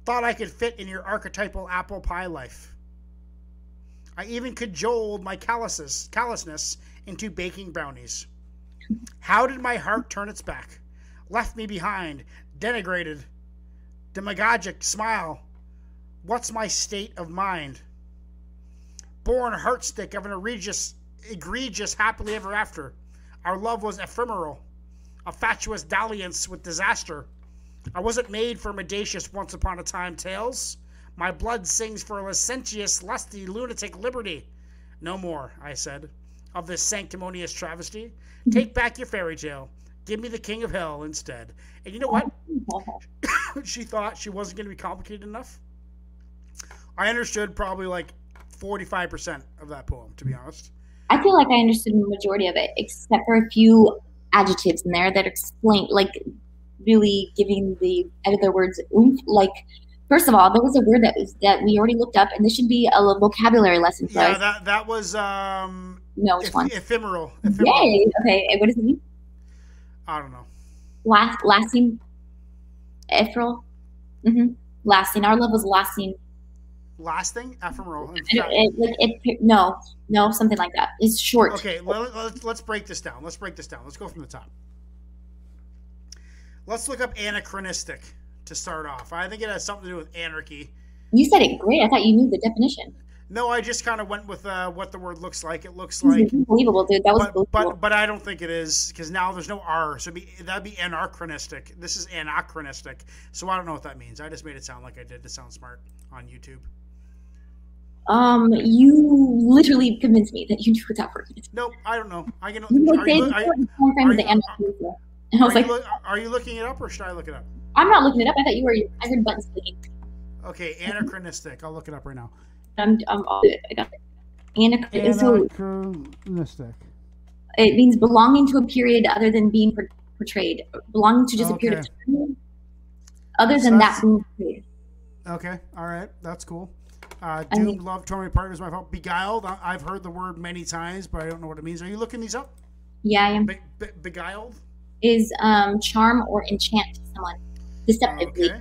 Thought I could fit in your archetypal apple pie life. I even cajoled my calluses, callousness into baking brownies. How did my heart turn its back? Left me behind, denigrated, demagogic smile. What's my state of mind? Born heartstick of an egregious, egregious happily ever after. Our love was ephemeral, a fatuous dalliance with disaster. I wasn't made for mendacious once upon a time tales. My blood sings for licentious, lusty, lunatic liberty. No more, I said, of this sanctimonious travesty. Take back your fairy tale. Give me the king of hell instead. And you know what? she thought she wasn't going to be complicated enough. I understood probably like 45% of that poem, to be honest.
I feel like I understood the majority of it, except for a few adjectives in there that explain, like, really giving the other words oomph. Like, first of all, there was a word that was that we already looked up, and this should be a vocabulary lesson for
Yeah,
us.
that, that was um,
no, which
eph-
one?
ephemeral. ephemeral.
Yay! Okay, what does it mean?
I don't know.
Last, lasting, ethereal. Mm-hmm. Lasting. Our love was lasting.
Lasting? Ephemeral. in
It, it, it, no, no, something like that. It's short.
Okay, let, let's, let's break this down. Let's break this down. Let's go from the top. Let's look up anachronistic to start off. I think it has something to do with anarchy.
You said it great. I thought you knew the definition.
No, I just kind of went with uh, what the word looks like. It looks like,
unbelievable, dude. That was
but, but but I don't think it is because now there's no R, so be, that'd be anachronistic. This is anachronistic, so I don't know what that means. I just made it sound like I did to sound smart on YouTube.
Um, you literally convinced me that you knew what that word is.
Nope, I don't know. I can.
You
Are
like
you,
said
loo- are,
time frame
are
the
you-
anesthesia. And I was
are
like,
you loo- are you looking it up or should I look it up?
I'm not looking it up. I thought you were. I heard buttons clicking.
Okay, anachronistic. I'll look it up right now.
I'm, I'm all good. I got it. Anac-
Anachronistic.
it means belonging to a period other than being portrayed, belonging to just a period of time other
So
than that
that's-
being portrayed.
Okay, all right, that's cool. Uh,
I
Doomed,
mean-
Love, Torn Partners, my fault. Beguiled, I- I've heard the word many times, but I don't know what it means. Are you looking these up?
Yeah, I am.
Be- be- beguiled?
Is um, charm or enchant someone deceptively.
Okay.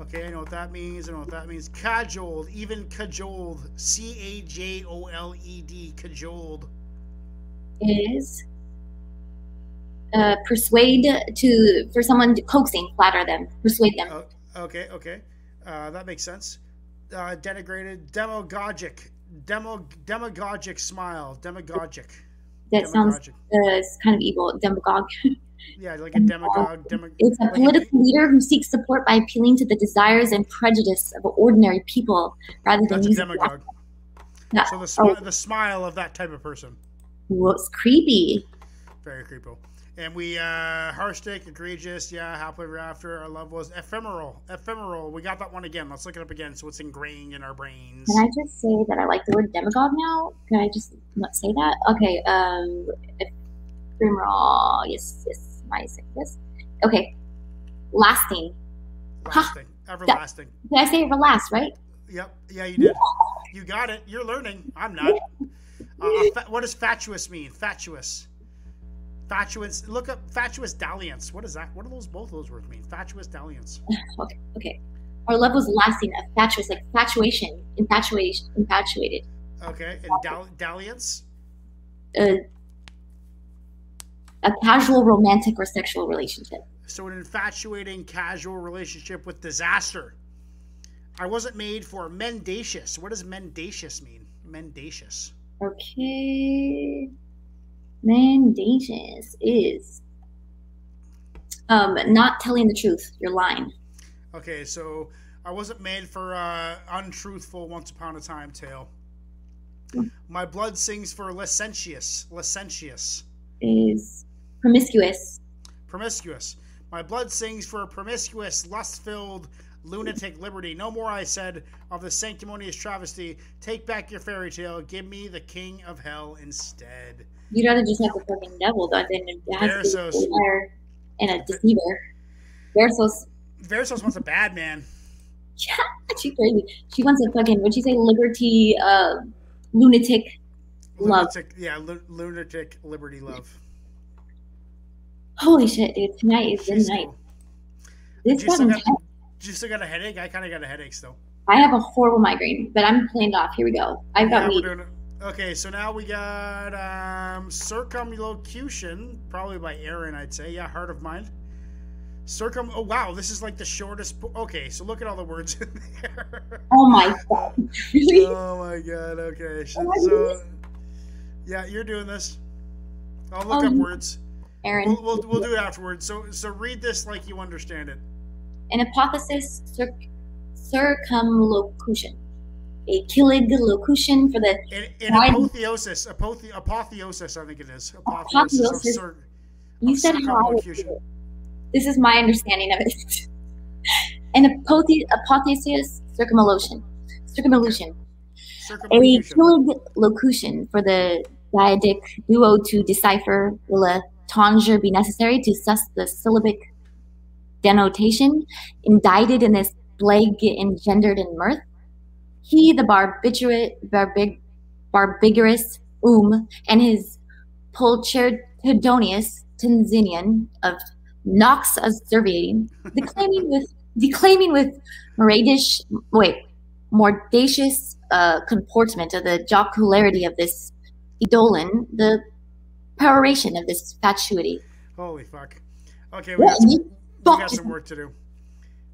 Okay, I know what that means. I know what that means. Cajoled, even cajoled. C A J O L E D, cajoled.
Is uh, persuade to for someone to coaxing, flatter them, persuade them.
Oh, okay, okay. Uh, that makes sense. Uh, denigrated, demagogic. Demo, demagogic smile. Demagogic.
that sounds uh, kind of evil. Demagogue.
Yeah, like a demagogue. Demag-
It's a
like
political leader who seeks support by appealing to the desires and prejudice of ordinary people rather than
That's
using
demagogue. So the,
Oh.
the smile of that type of person.
What's creepy?
Very creepy. And we, uh, Harstick, egregious, yeah, happily ever after. Our love was ephemeral. Ephemeral. We got that one again. Let's look it up again so it's ingrained in our brains.
Can I just say that I like the word demagogue now? Can I just not say that? Okay. Um, ephemeral. Yes, yes. I saying this? Okay. Lasting.
Lasting. Everlasting.
Did I say it last? Right?
Yep. Yeah, you did. You got it. You're learning. I'm not. Uh, uh, fa- what does fatuous mean? Fatuous. Fatuous. Look up fatuous dalliance. What is that? What do those both of those words mean? Fatuous dalliance.
Okay. Okay. Our love was lasting. A fatuous, like fatuation, infatuation, infatuated.
Okay. And dall- dalliance.
Uh, a casual romantic or sexual relationship.
So, an infatuating, casual relationship with disaster. I wasn't made for mendacious. What does mendacious mean? Mendacious.
Okay. Mendacious is um not telling the truth. You're lying.
Okay, so I wasn't made for uh, untruthful once upon a time tale. My blood sings for licentious, licentious,
Is promiscuous.
promiscuous. My blood sings for promiscuous, lust-filled, lunatic liberty. No more, I said, of the sanctimonious travesty. Take back your fairy tale. Give me the king of hell instead.
You'd rather just have the fucking devil than it has to be a and a deceiver. Versos,
Versos wants a bad man.
yeah, she's crazy. She wants a fucking what'd she say? Liberty, uh, lunatic. Love.
Lunatic, yeah, lu- lunatic liberty love.
Holy shit, dude! Tonight is the night.
cool.
This
got, you still got a headache? I kind of got a headache still.
I have a horrible migraine, but I'm planned off. Here we go. I've got
Yeah,
weed.
Okay, so now we got um, circumlocution, probably by Aaron, I'd say. Yeah, heart of mind. Circum. Oh wow, this is like the shortest. po- Okay, so look at all the words in there.
Oh my god! Really?
oh my god. Okay, so,
I doing
so yeah, you're doing this. I'll look
Oh,
up words.
Aaron.
We'll, we'll, we'll do it afterwards. So so read this like you understand it.
An hypothesis circ- circumlocution. A Kilig locution for the
In, apotheosis, apothe, apotheosis, I think it is. Apotheosis.
Apotheosis.
cir-
you said how I would do
circumlocution.
it. This is my understanding of it. An apothe- apotheosis circumlocution. Circumlocution. A
Circumlocution.
Locution for the dyadic duo to decipher will a tonsure be necessary to suss the syllabic denotation indicted in this plague engendered in mirth? He, the barbiturate, barbig, barbigerous um, and his pulchritudinous denizen of Nox asseverating, declaiming with declaiming with moradish wait, mordacious uh, comportment of the jocularity of this Eidolon, the peroration of this fatuity.
Holy fuck. Okay, we
What?
got some, we got some work to do. We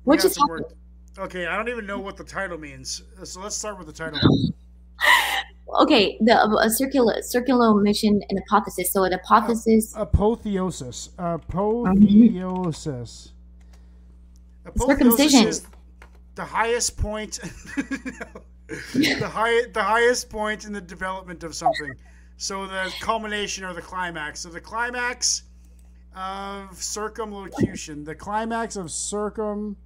What just
work. Okay, I don't even know what the title means. So let's start with the title.
Okay, the uh, circular circular mission and hypothesis. So an hypothesis,
Apotheosis. Apotheosis.
Apotheosis
Circumcision.
is the highest point the high, the highest point in the development of something. So the culmination or the climax. So the climax of circumlocution. The
Climax of circum.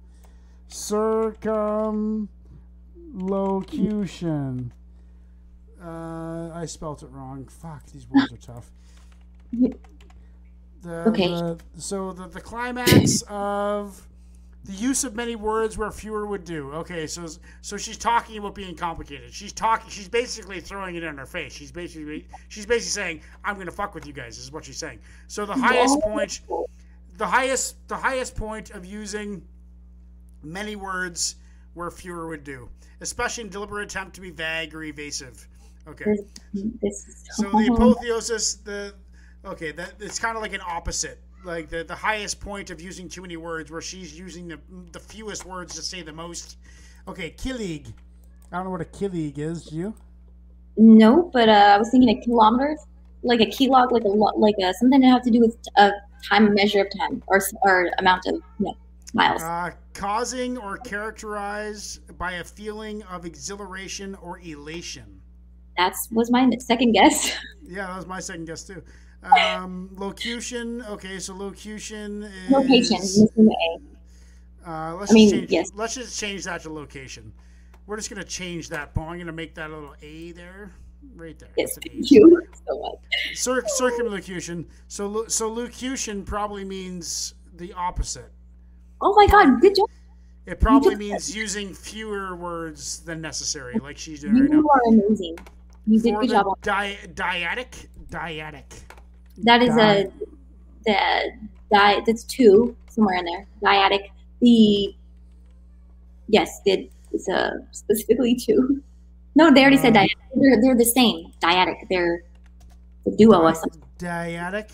Circumlocution. Uh, I spelt it wrong. Fuck, these words are tough.
The,
Okay.
the- so the, the climax of the use of many words where fewer would do. Okay, so so she's talking about being complicated. She's talking. She's basically throwing it in her face. She's basically she's basically saying, "I'm gonna fuck with you guys." Is what she's saying. So the highest point, the highest the highest point of using many words where fewer would do, especially in deliberate attempt to be vague or evasive. Okay. So the apotheosis, the okay, that it's kind of like an opposite, like the the highest point of using too many words, where she's using the the fewest words to say the most. Okay, Kilig.
I don't know what a kilig is. Do you?
no, but uh, I was thinking of kilometers, like a kilog, like a lot, like a, something to have to do with a time measure of time or or amount of you know, miles.
Uh, causing or characterized by a feeling of exhilaration or elation.
That's was my second guess.
Yeah, that was my second guess too. Um, locution. Okay, so locution is
Location, missing the A.
Uh, let's
I mean,
just change,
yes.
Let's just change that to location. We're just gonna change that point. I'm gonna make that a little A there, right there.
Yes, thank you so much.
Cir- circumlocution. So, so locution probably means the opposite.
Oh my god, good job.
It probably means using fewer words than necessary, like she's doing right now.
You are amazing. You did
For
good job.
di- dyadic, dyadic.
That is a the di. That's two somewhere in there. Dyadic. The yes, it, it's a specifically two. No, they already said
Uh,
dyadic. They're, they're the same. Dyadic. They're the duo or something.
Dyadic.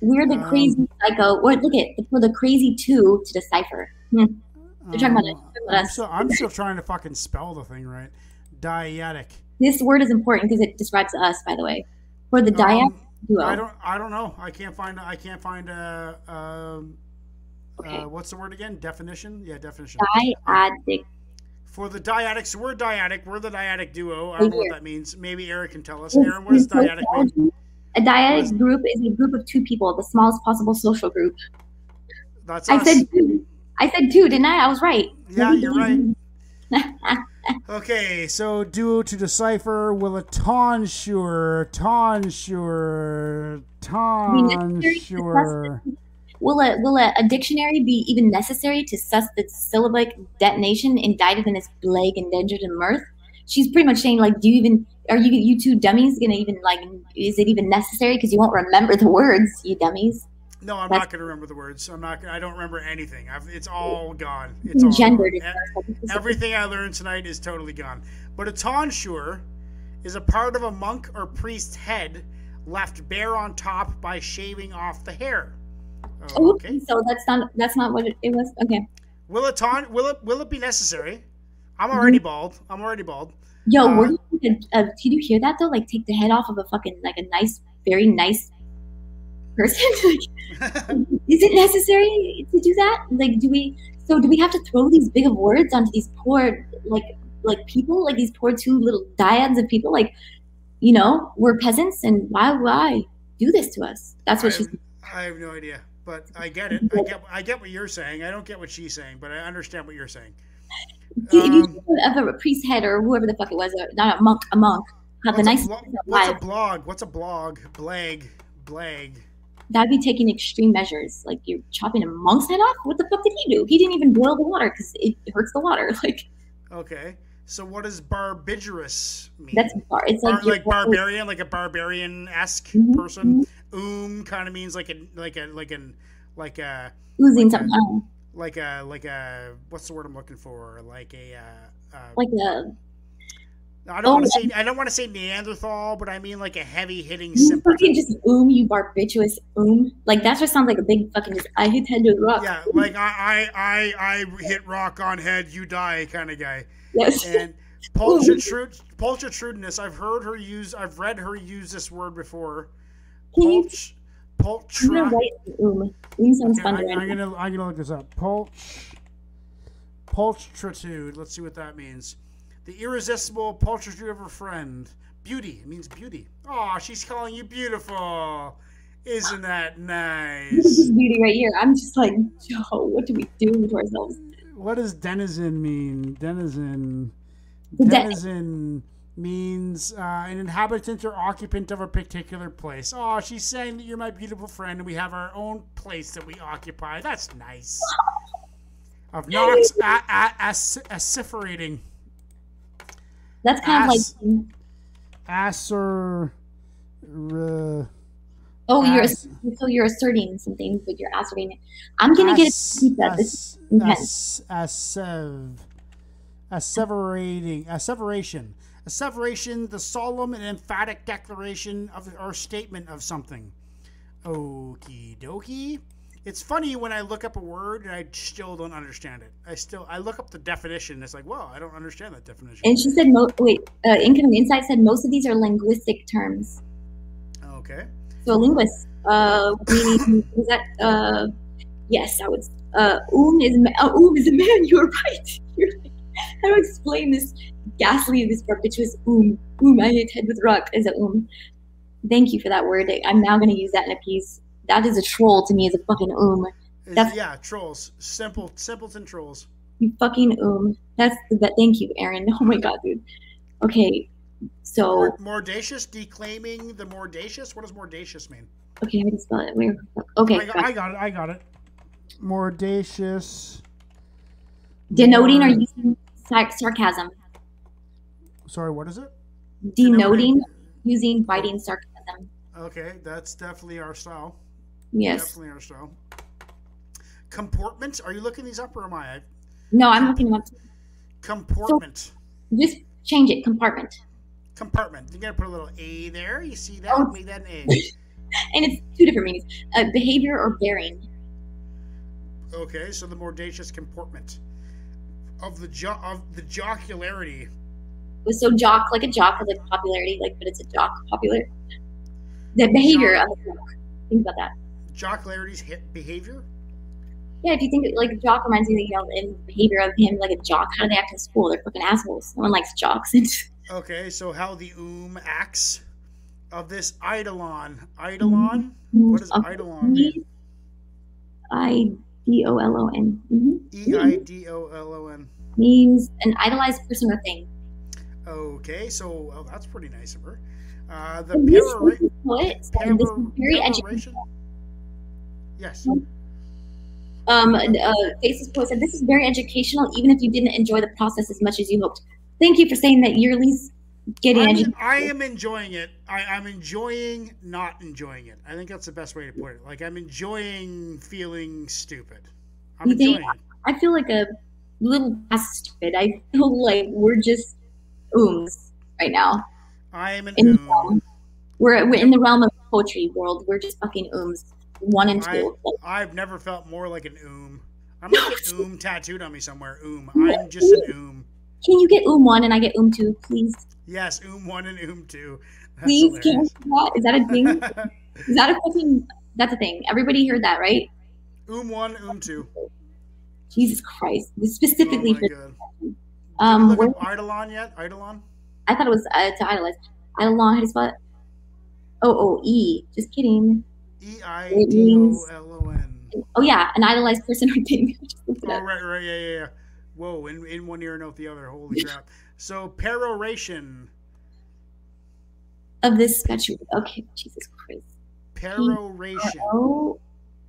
We're the
um,
crazy psycho. Look at we're the crazy two to decipher. Hmm. They're talking about,
Um,
about
I'm
us.
still, I'm still trying to fucking spell the thing right. Dyadic.
This word is important because it describes us. By the way, for the dyadic
Um,
duo.
I don't. I don't know. I can't find. I can't find a. Um,
Okay.
uh, what's the word again? Definition. Yeah, definition.
Dyadic.
For the dyadic, so we're dyadic. We're the dyadic duo. I don't know what that means. Maybe Eric can tell us. Aaron, what does dyadic mean?
A dyadic group is a group of two people, the smallest possible social group.
That's
I
us.
said two. I said two, didn't I? I was right.
Yeah, you're right. Okay, so
duo to decipher will a tonsure, tonsure, tonsure.
Will a will a, a dictionary be even necessary to suss the syllabic detonation indicted in this plague endangered in mirth? She's pretty much saying like, do you even are you you two dummies gonna even like is it even necessary because you won't remember the words, you dummies?
No, I'm
That's-
not going to remember the words. I'm not. I don't remember anything. I've, it's all gone. It's all gone. Everything I learned tonight is totally gone. But a tonsure is a part of a monk or priest's head left bare on top by shaving off the hair. Oh,
Okay. So that's not that's not what it, it was. Okay.
Will it ton? Will it? Will it be necessary? I'm already bald. I'm already bald.
Yo,
Uh,
we're a, uh, did you hear that though? Like take the head off of a fucking like a nice, very nice person. like, is it necessary to do that? Like, do we? So do we have to throw these big of words onto these poor like like people, like these poor two little dyads of people? Like, you know, we're peasants, and why why do this to us? That's what
I
she's.
have, I have no idea, but I get it. I get I get what you're saying. I don't get what she's saying, but I understand what you're saying.
if you
Um,
think of a priest head or whoever the fuck it was, uh, not a monk, a monk, have the
What's,
nice
a, blo- what's a blog? What's a blog? Blag, blag.
That'd be taking extreme measures. Like you're chopping a monk's head off. What the fuck did he do? He didn't even boil the water because it hurts the water. Like
Okay. So what does barbigerous mean?
that's bar. It's like,
Bar- like barbarian, like a barbarian esque
Mhm,
person. Um kind of means like a like a like an like a
oozing
like a-
something out,
like a like a what's the word I'm looking for? Like a uh, uh,
like a
I don't want
oh,
to say I don't want to say Neanderthal, but I mean like a heavy hitting
you
simpleton.
fucking just oom, you barbitous oom. Um. Like that just sounds like a big fucking just I hit head to rock.
Yeah, like I I I I hit rock on head, you die kind of guy.
Yes.
And pulchritrudeness. I've heard her use. I've read her use this word before. Pulch,
I'm gonna
pulchra.
write oom. Oom sounds
I,
fun. to
am gonna I'm gonna look this up. Pulch.
Pulchritude. Let's see what that means. The irresistible pulchritude of her friend. Beauty. It means beauty. Oh, she's calling you beautiful. Isn't that nice?
This is beauty right here. I'm just like, Joe, what do we do to ourselves?
What does denizen mean? Denizen.
The
Denizen means uh, an inhabitant or occupant of a particular place. Oh, she's saying that you're my beautiful friend, and we have our own place that we occupy. That's nice. Of Knox a- a- aciferating.
That's kind
Ass.
of like,
Asser. Uh,
oh, you're
Ass.
so you're asserting something, but you're asserting it. I'm gonna get
As-
a pizza. This is intense.
as- assev- asseverating, asseveration, asseveration, the solemn and emphatic declaration of or statement of something. Okie dokie. It's funny when I look up a word and I still don't understand it. I still I look up the definition. And it's like, well, I don't understand that definition.
And she said, mo- wait, uh, Incoming Insight said most of these are linguistic terms.
Okay.
So linguist, uh, meaning is that uh, yes, I would. Uh, um is uh, um is a man. You're right. You're right. How do I explain this ghastly, this barbitous um? Um, I hit head with rock is a um. Thank you for that word. I'm now going to use that in a piece. That is a troll to me. Is a fucking um.
Is-
That's-
yeah, trolls. Simple simpleton trolls.
You fucking um. That's the that. Thank you, Aaron. Oh my god, dude. Okay, so
mordacious, declaiming the mordacious. What does mordacious mean?
okay, how do you spell it? Where? Okay,
I, got, I got it. I got it. Mordacious.
denoting or using sarcasm.
Sorry, what is it?
Denoting using biting sarcasm.
Okay, that's definitely our style.
Yes.
Definitely our style. Comportment. Are you looking these up or am I?
No, I'm looking up.
Comportment.
Just change it. Compartment.
Compartment. You gotta put a little A there. You see that?
Oh.
Make that an A.
And it's two different meanings: uh, behavior or bearing.
Okay, so the mordacious comportment of the jo- of the jocularity.
So jock, like a jock, has like popularity, like, but it's a jock popular. The behavior of the jock. Think about that.
Jocularity's hit behavior.
Yeah, if you think like jock reminds me, you know, in behavior of him, like a jock. How do they act in school? They're fucking assholes. No one likes jocks.
Okay, so how the oom acts of this eidolon. Eidolon.
Mm-hmm.
What does eidolon mean?
I D O L O N.
E I D O L O N.
means an idolized person or thing.
Okay, so oh, that's pretty nice of her. Uh, the
this
perora-
this poet said this is very educational.
Yes.
Um, uh, Faces poet said this is very educational, even if you didn't enjoy the process as much as you hoped. Thank you for saying that you're at least getting educated.
I am enjoying it. I, I'm enjoying not enjoying it. I think that's the best way to put it. Like I'm enjoying feeling stupid. I'm
You think-
enjoying it.
I feel like a little past stupid. I feel like we're just ooms right now.
I am an
In the
oom.
We're, we're in the realm of poetry world. We're just fucking ooms. One and
I,
two. Like,
I've never felt more like an oom. I'm gonna get oom tattooed on me somewhere. Oom. I'm just an oom.
can you get oom one and I get oom two, please?
Yes, oom one and oom two. That's
Please, can
hilarious.
I that? Is that a thing? Is that a fucking That's a thing. Everybody heard that, right?
Oom one, oom two.
Jesus Christ. This
Oh
specifically
my
for
god.
um
Look
where,
up Eidolon yet? Eidolon?
I thought it was uh, to idolize. Eidolon, how do you spell it? O O E. Just kidding.
E I D O L O N.
Oh yeah, an idolized person or thing. It
Oh right, right, yeah, yeah, yeah. Whoa, in, in one ear and out the other. Holy crap. So peroration.
Of this sketch. Okay, Jesus Christ.
Peroration.
O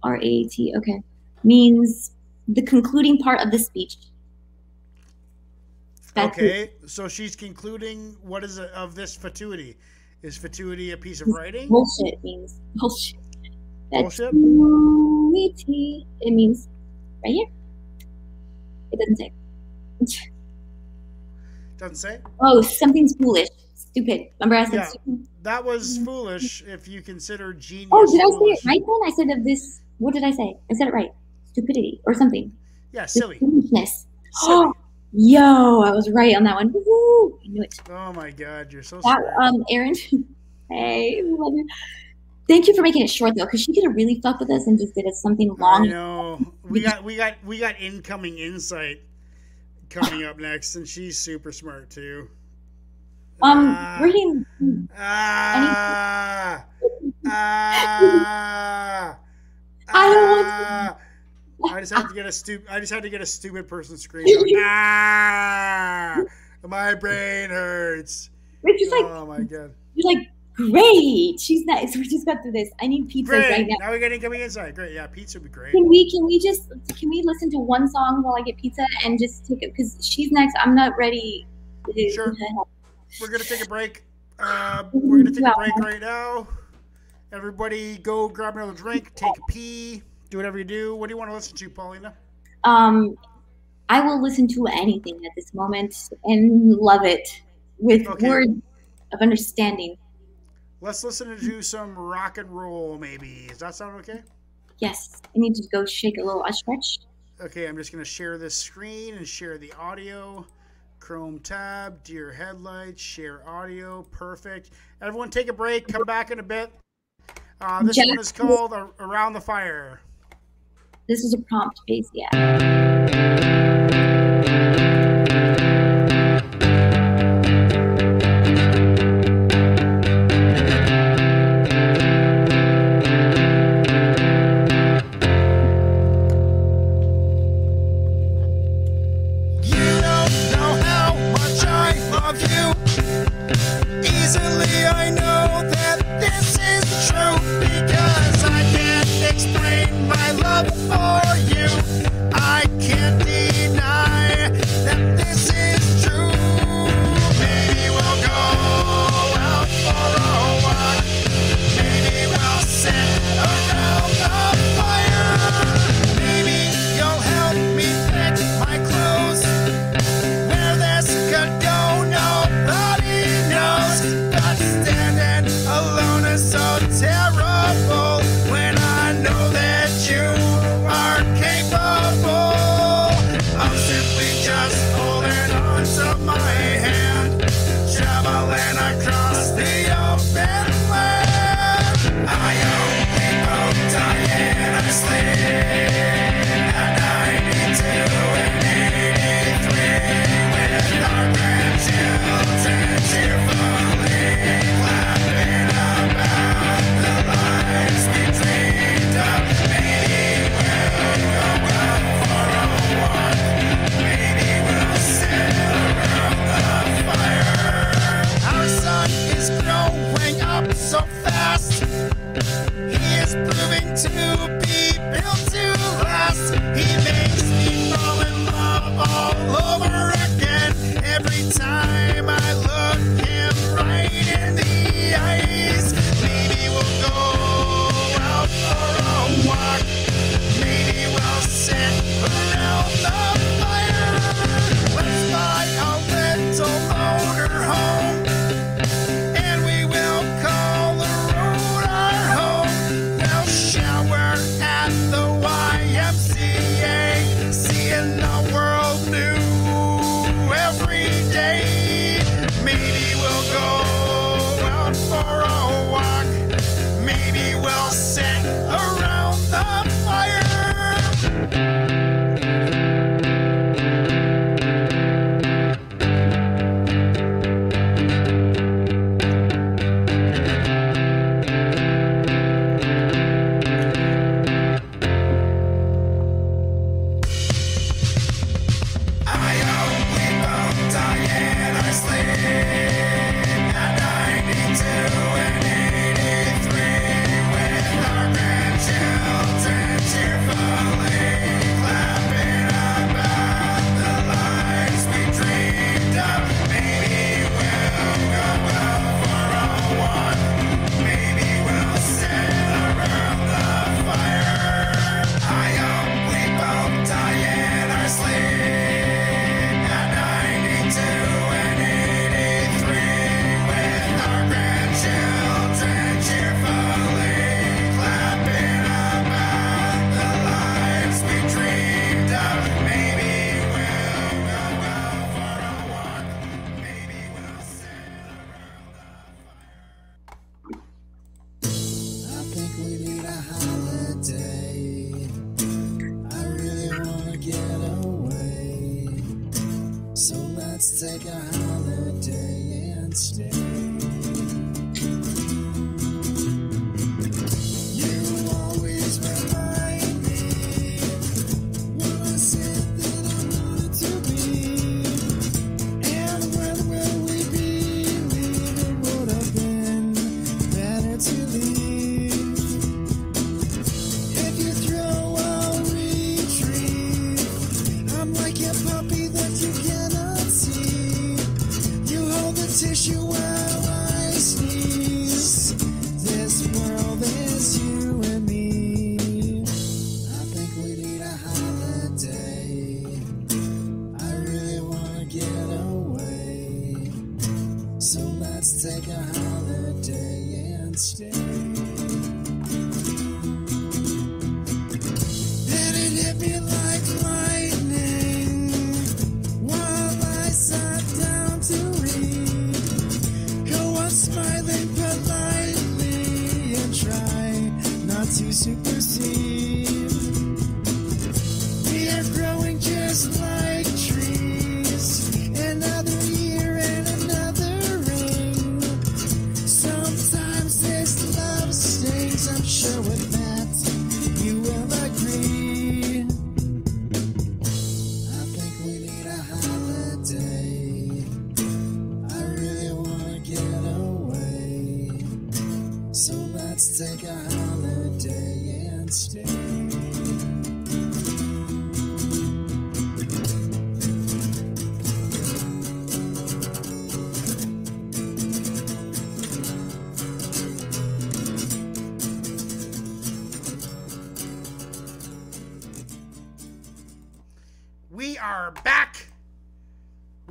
R A T. Okay, means the concluding part of the speech. That's it.
Okay, so she's concluding what is it of this fatuity? Is fatuity a piece of writing?
Bullshit means bullshit.
Bullshit?
It means right here. It doesn't say.
Doesn't say.
Oh, something's foolish. Stupid. Remember I said
Yeah.
stupid?
That was foolish if you consider genius.
Oh, did I say it right then? I said of this. What did I say? I said it right. Stupidity or something.
Yeah, silly.
Foolishness.
silly.
Yo, I was right on that one. Woo! I knew it.
Oh my god, you're so
That
smart.
um, Aaron. hey. Thank you for making it short though, because she could have really fucked with us and just did us something long.
I know. We got we got we got incoming insight coming up next, and she's super smart too.
Um,
Ah.
reading.
Ah, ah,
I don't want
ah. I just had to get a stupid. I just had to get a stupid person scream out. ah, my brain hurts.
We're just like,
oh my god.
you're like, great. She's nice. We just got through this. I need pizza right now.
Now we got incoming insight. Great. Yeah, pizza would be great.
Can we? Can we just? Can we listen to one song while I get pizza and just take it? Because she's next. I'm not ready.
Sure. We're gonna take a break. Uh, we're gonna take a break right now. Everybody, go grab another drink, take a pee, do whatever you do. What do you want to listen to, Paulina?
Um, I will listen to anything at this moment and love it with
Okay.
words of understanding.
Let's listen to some rock and roll, maybe. Does that sound okay?
Yes, I need to go shake a little. I stretch.
Okay, I'm just gonna share this screen and share the audio. Chrome tab, deer headlights, share audio, perfect. Everyone, take a break. Come back in a bit. Uh, this
Jack-
one is called "Around the Fire."
This is a prompt base. Yeah.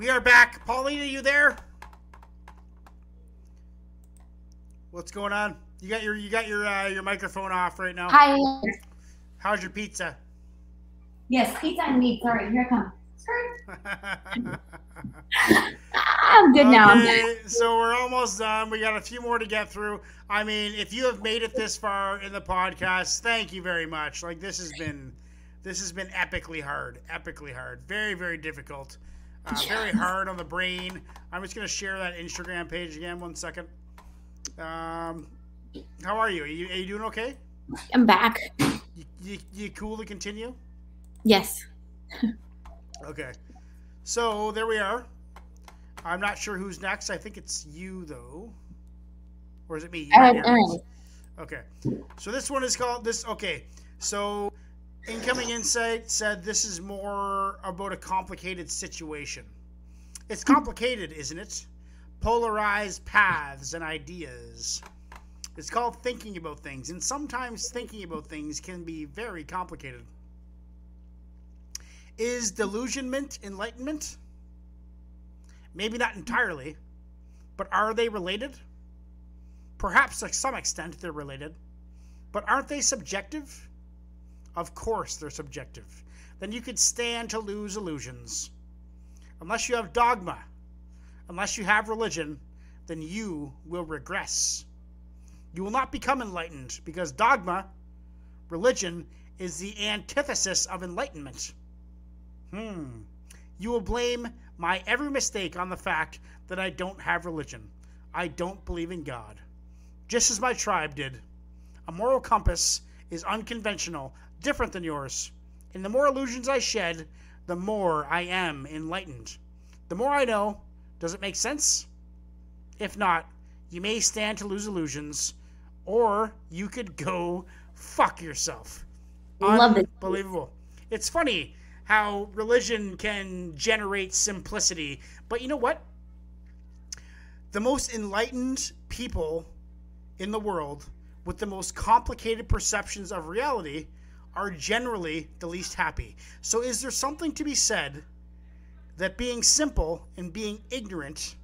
We are
back. Pauline, are you there? What's going on? You got your you got your uh, your microphone off right now.
Hi.
How's your pizza?
Yes, pizza and meat. Sorry, here I come. I'm good now. I'm good.
Okay, so we're almost done. We got a few more to get through. I mean, if you have made it this far in the podcast, thank you very much. Like this has been, this has been epically hard, epically hard, very very difficult, uh, very hard on the brain. I'm just gonna share that Instagram page again. One second. Um, how are you? Are you, are you doing okay?
I'm back.
You, you, you cool to continue?
Yes.
Okay. So there we are. I'm not sure who's next. I think it's you though. Or is it me? You
Aaron, Aaron.
Okay. So this one is called this okay. So incoming insight said this is more about a complicated situation. It's complicated, isn't it? Polarized paths and ideas. It's called thinking about things, and sometimes thinking about things can be very complicated. Is delusionment enlightenment? Maybe not entirely, but are they related? Perhaps to some extent they're related, but aren't they subjective? Of course they're subjective. Then you could stand to lose illusions. Unless you have dogma, unless you have religion, then you will regress. You will not become enlightened because dogma, religion, is the antithesis of enlightenment. Hmm. You will blame my every mistake on the fact that I don't have religion. I don't believe in God. Just as my tribe did. A moral compass is unconventional, different than yours. And the more illusions I shed, the more I am enlightened. The more I know, does it make sense? If not, you may stand to lose illusions, or you could go fuck yourself.
Love it.
Unbelievable. It's funny how religion can generate simplicity, but you know what? The most enlightened people in the world with the most complicated perceptions of reality are generally the least happy. So, is there something to be said that being simple and being ignorant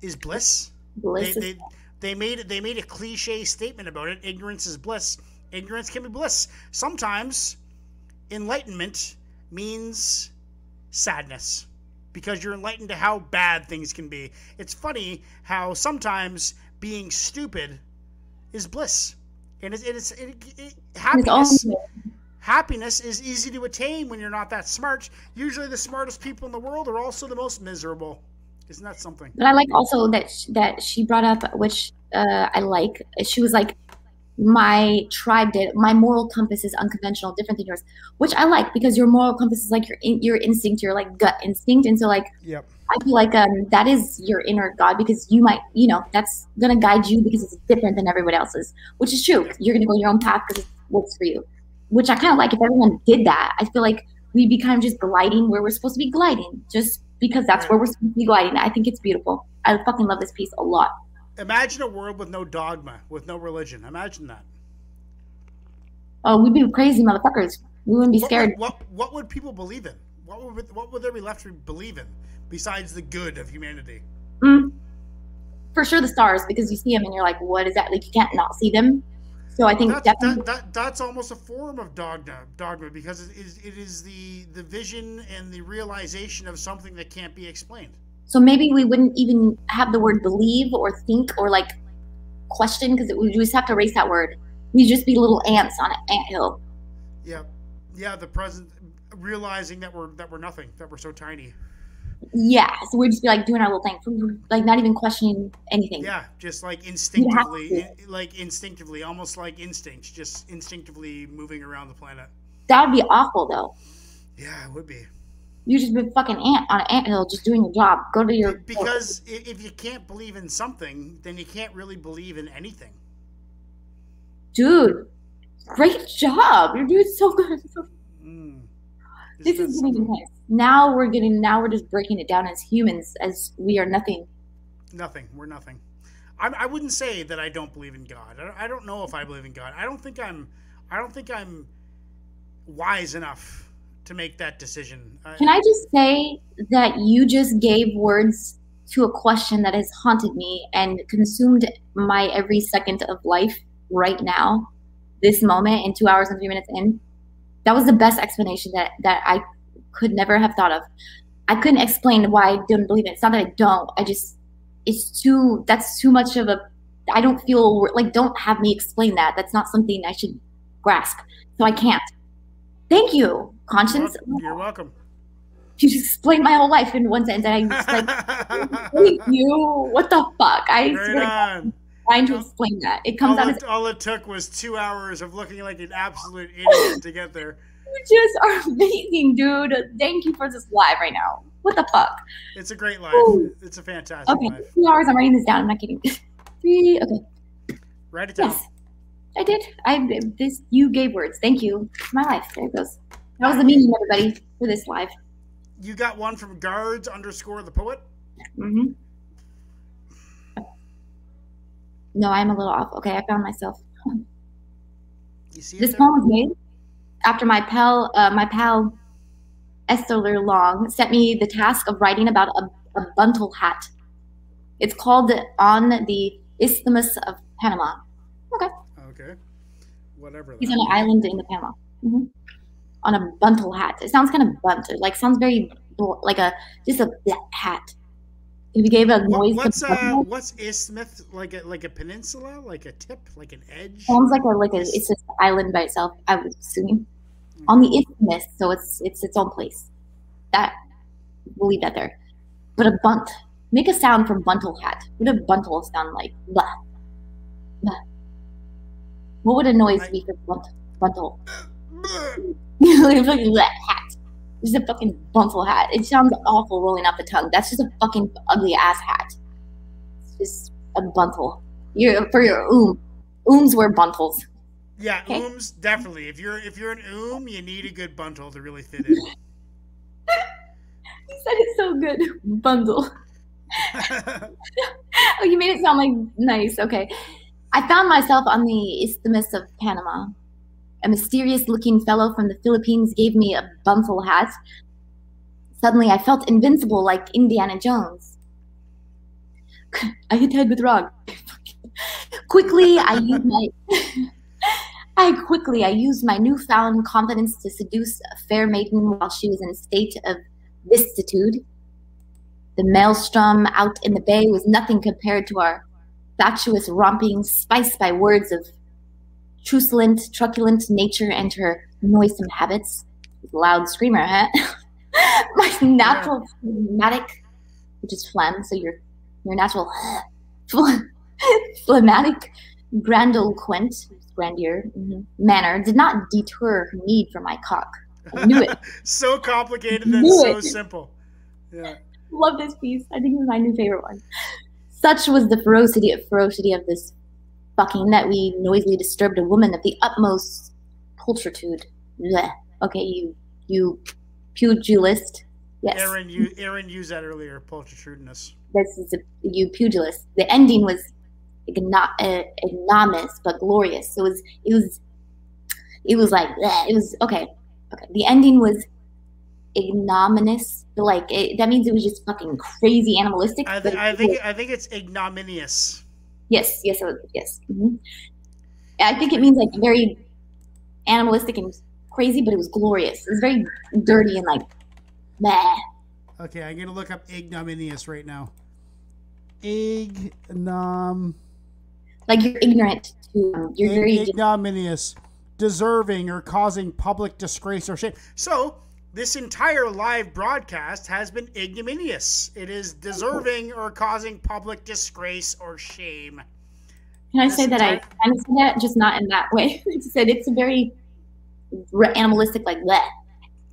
is bliss?
Bliss
they, they, they made they made a cliche statement about it. Ignorance is bliss. Ignorance can be bliss. Sometimes enlightenment means sadness because you're enlightened to how bad things can be. It's funny how sometimes being stupid is bliss, and it's, it is it, it, happiness.
only-
happiness is easy to attain when you're not that smart. Usually, the smartest people in the world are also the most miserable. Isn't that something?
But I like also that sh- that she brought up, which uh, I like. She was like, my tribe did. My moral compass is unconventional, different than yours, which I like because your moral compass is like your in, your instinct, your like gut instinct, and so like
Yep.
I feel like um, that is your inner God because you might, you know, that's gonna guide you because it's different than everybody else's, which is true. You're gonna go your own path because it works for you, which I kind of like. If everyone did that, I feel like we'd be kind of just gliding where we're supposed to be gliding, just because that's where we're supposed to be gliding. I think it's beautiful. I fucking love this piece a lot.
Imagine a world with no dogma, with no religion. Imagine that.
Oh, we'd be crazy motherfuckers. We wouldn't be
What
scared.
would, what, what would people believe in? What would, what would there be left to believe in besides the good of humanity?
Mm. For sure, the stars because you see them and you're like, what is that? Like you can't not see them. So I think
That's,
definitely.
that, that, that's almost a form of dogma, dogma because it is, it is the, the vision and the realization of something that can't be explained.
So maybe we wouldn't even have the word believe or think or like question because we just have to erase that word. We'd just be little ants on an anthill.
Yeah, yeah. The present, realizing that we're that we're nothing, that we're so tiny.
Yeah, so we'd just be like doing our little thing, like not even questioning anything.
Yeah, just like instinctively, in- like instinctively, almost like instincts, just instinctively moving around the planet.
That would be awful though.
Yeah, it would be.
You just be fucking ant on an anthill just doing your job. Go to your
Because if you can't believe in something, then you can't really believe in anything.
dude, great job. You're doing so good.
Mm.
This is intense. Now we're getting. Now we're just breaking it down as humans, as we are nothing.
Nothing. We're nothing. I, I wouldn't say that I don't believe in God. I, I don't know if I believe in God. I don't think I'm. I don't think I'm wise enough to make that decision.
Can I just say that you just gave words to a question that has haunted me and consumed my every second of life right now, this moment, in two hours and three minutes in? That was the best explanation that that I could never have thought of. I couldn't explain why I didn't believe it. It's not that I don't. I just it's too that's too much of a I don't feel like don't have me explain that. That's not something I should grasp. So I can't. Thank you, Conshinz.
You're welcome.
You just explained my whole life in one sentence. And I was like, thank you. What the fuck? I
Right
swear to God,
on.
trying to explain that. It comes
All
out as
all it took was two hours of looking like an absolute idiot to get there.
You just are amazing, dude. Thank you for this live right now. What the fuck?
It's a great life.
Ooh.
It's a fantastic
Okay,
life.
two hours. I'm writing this down. I'm not kidding. Three. Okay.
Write it down.
Yes, I did. I this. You gave words. Thank you. My life. There it goes. That was the meaning, everybody, for this live.
You got one from guards underscore the poet.
Mm-hmm. No, I'm a little off. Okay, I found myself.
You see
This poem was made after my pal, uh, my pal Esther Long sent me the task of writing about a, a buntle hat. It's called "On the Isthmus of Panama."
Okay. Okay. Whatever.
He's on an island in the Panama. hmm On a buntle hat. It sounds kind of bunt. It like sounds very like a just a hat. If you gave a
What,
noise,
what's
to
uh what's isthmus like a like a peninsula like a tip like an edge
sounds like a like a it's just an island by itself. I was assuming on the isthmus, so it's it's its own place. That we'll leave that there. But a bunt, make a sound from buntle hat. What would a buntle sound like? Blah. Blah. What would a noise be for bunt, buntle? Like fucking blah, hat. Just a fucking buntle hat. It sounds awful rolling off the tongue. That's just a fucking ugly ass hat. It's just a buntle. You're for your oom. Ooms wear buntles.
yeah
Okay.
ooms definitely if you're if you're an oom you need a good buntle to really fit in
You said it so good. Bundle. Oh, you made it sound like nice. Okay. I found myself on the Isthmus of Panama. A mysterious looking fellow from the Philippines gave me a buntle hat. Suddenly, I felt invincible like Indiana Jones. I hit head with rock. quickly, I used my. I quickly, I used my newfound confidence to seduce a fair maiden while she was in a state of vicissitude. The maelstrom out in the bay was nothing compared to our fatuous romping, spiced by words of truculent, truculent nature and her noisome habits, loud screamer, huh? My natural phlegmatic, which is phlegm, so your your natural phlegmatic, grandiloquent, grandeur mhm, manner did not deter her need for my cock. I knew it.
so complicated and so
it.
simple. Yeah.
Love this piece. I think it's my new favorite one. Such was the ferocity ferocity of this fucking that we noisily disturbed a woman of the utmost pulchritude. Blech. Okay, you you pugilist. Yes,
Aaron, you Aaron used that earlier. Pulchritudinous.
this is a, you pugilist. The ending was igno- uh, ignominious but glorious. So it was it was it was like bleh. it was okay. Okay, the ending was ignominious. Like it, that means it was just fucking crazy animalistic.
I, th- I think I think it's ignominious.
Yes, yes, it was, yes. hmm I think it means like very animalistic and crazy, but it was glorious. It was very dirty and like, meh.
Okay, I'm gonna look up ignominious right now. Ignom.
Like you're ignorant to. Um, you're very.
ignominious, deserving or causing public disgrace or shame. So this entire live broadcast has been ignominious. It is deserving or causing public disgrace or shame.
Can I
this
say that I kind of said that, just not in that way? I said it's a very animalistic, like bleh,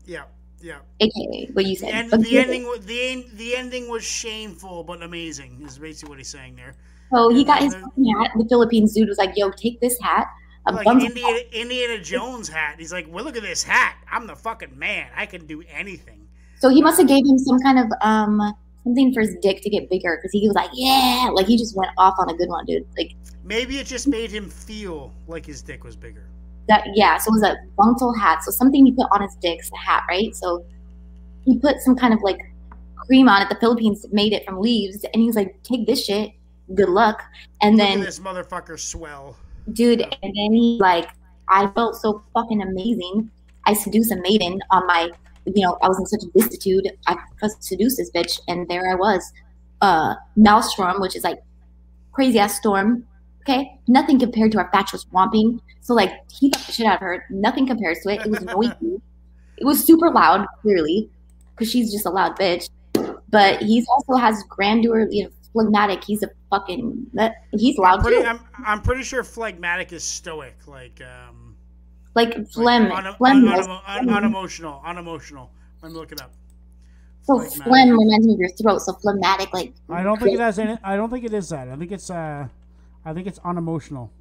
Yeah, yeah.
aka what you said. But
the ending, the the ending was shameful but amazing. Is basically what he's saying there.
So he got his hat. The Philippines dude was like, "Yo, take this hat."
Like Indiana, Indiana Jones hat. He's like, well, look at this hat. I'm the fucking man. I can do anything.
So he must have gave him some kind of um something for his dick to get bigger because he was like, "Yeah," like he just went off on a good one, dude. Like
Maybe it just made him feel like his dick was bigger.
that yeah so it was a buntal hat so something he put on his dick's the hat right so he put some kind of like cream on it the philippines made it from leaves and he was like take this shit good luck and
Look
then
this motherfucker swell.
Dude and then he like i felt so fucking amazing. I seduced a maiden on my you know i was in such a destitute i seduced this bitch and there i was. Uh maelstrom which is like crazy ass storm okay? Nothing compared to our fatuous womping so like he fucked the shit out of her. Nothing compares to it. It was noisy. It was super loud clearly because she's just a loud bitch. But he's also has grandeur you know phlegmatic. He's a fucking that he's loud
I'm pretty,
too
I'm, I'm pretty sure phlegmatic is stoic, like um,
like
like
phlegm
un-
phlegm
un-
was-
un- un- unemotional, unemotional. Let me look it up.
So
Phlegmatic.
phlegm reminds me of your throat. So phlegmatic, like
I don't think it has any. I don't think it is that. I think it's. uh I think it's unemotional.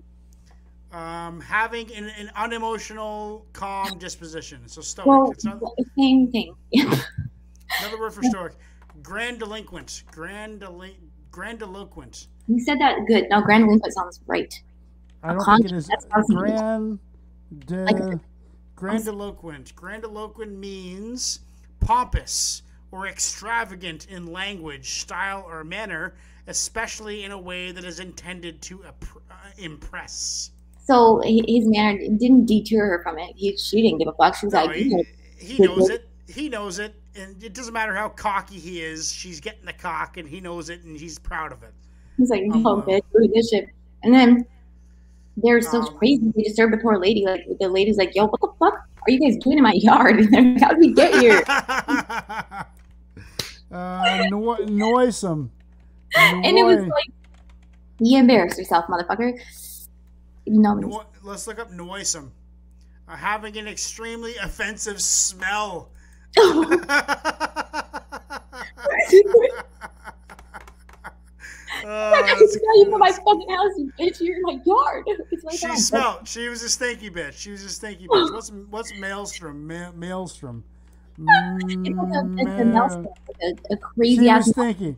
Um, having an, an unemotional, calm disposition. So stoic.
well,
it's not,
same thing.
another word for stoic. Grandiloquent. Grandili- grandiloquent.
you said that good. No, grandiloquent sounds right.
I don't
con-
think it is
that's how it
grand.
Like-
Grandiloquent. Grandiloquent means pompous or extravagant in language, style, or manner, especially in a way that is intended to uh, impress.
So his manner didn't deter her from it. He, she didn't give a fuck. She was
No,
like,
he, he knows it. He knows it, and it doesn't matter how cocky he is. She's getting the cock, and he knows it, and he's proud of it.
he's like,
Um,
no, bitch, look at this shit. And then they're so
Um,
crazy. They disturbed the poor lady. Like the lady's like, yo, what the fuck are you guys doing in my yard? And they're like, how did we get here?
Uh, no- noisome.
and it was like, you embarrassed yourself, motherfucker. No,
No- let's look up noisome. Uh, having an extremely offensive smell. Oh,
I can tell you from my fucking house, you bitch. You're in my yard. It's
she smelled. She was a stinky bitch. She was a stinky bitch. What's what's maelstrom?
Ma- maelstrom.
It's mm, like a, a
She
crazy ass.
was stinky.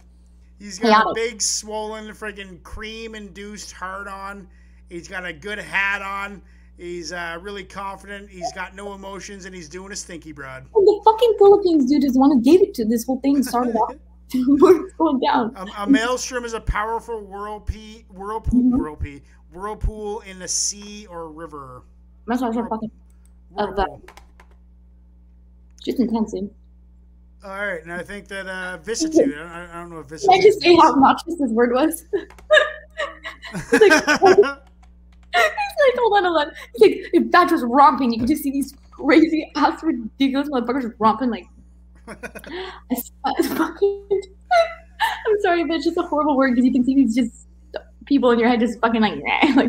He's got a big, swollen, friggin' cream-induced heart on. He's got a good hat on. He's uh, really confident. He's got no emotions, and he's doing a stinky broad.
And the fucking Philippines dude is the one who gave it to this whole thing started off. Going down.
A, a maelstrom is a powerful whirlpool, whirlpool,
Mhm.
whirlpool, whirlpool in the sea or river.
That's what I started fucking Of
Whirlpool.
just intense, dude.
All right, and I think that uh, vicissitude. I, I don't know if
Can I just say how obnoxious this word was? He's like, hold on, hold on. It's like if Batch was romping, you could just see these crazy ass ridiculous motherfuckers romping like I s- I fucking I'm sorry, but it's just a horrible word because you can see these just people in your head just fucking like, like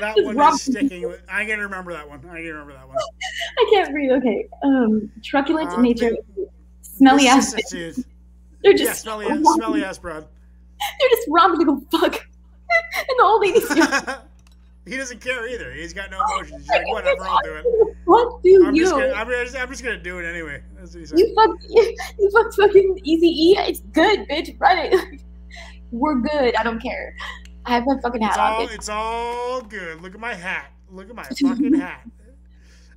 That one
rock-
is sticking. I can remember that one. I can remember that one.
I can't breathe. Okay. Um truculent
Uh,
nature. Smelly ass. They're
Yeah,
just
smelly, ass- smelly ass broad.
they're just romping to go fuck. and the old lady's just
he doesn't care either. He's got no emotions. He's like, whatever, I'll do it.
What do
I'm
you?
just, gonna, I'm, just, I'm just gonna do it anyway. That's what he said.
You fuck, you, fuck fucking Easy E. It's good, bitch. Run it. We're good. I don't care. I have my fucking
It's
hat on.
all,
bitch.
it's all good. Look at my hat. Look at my fucking hat.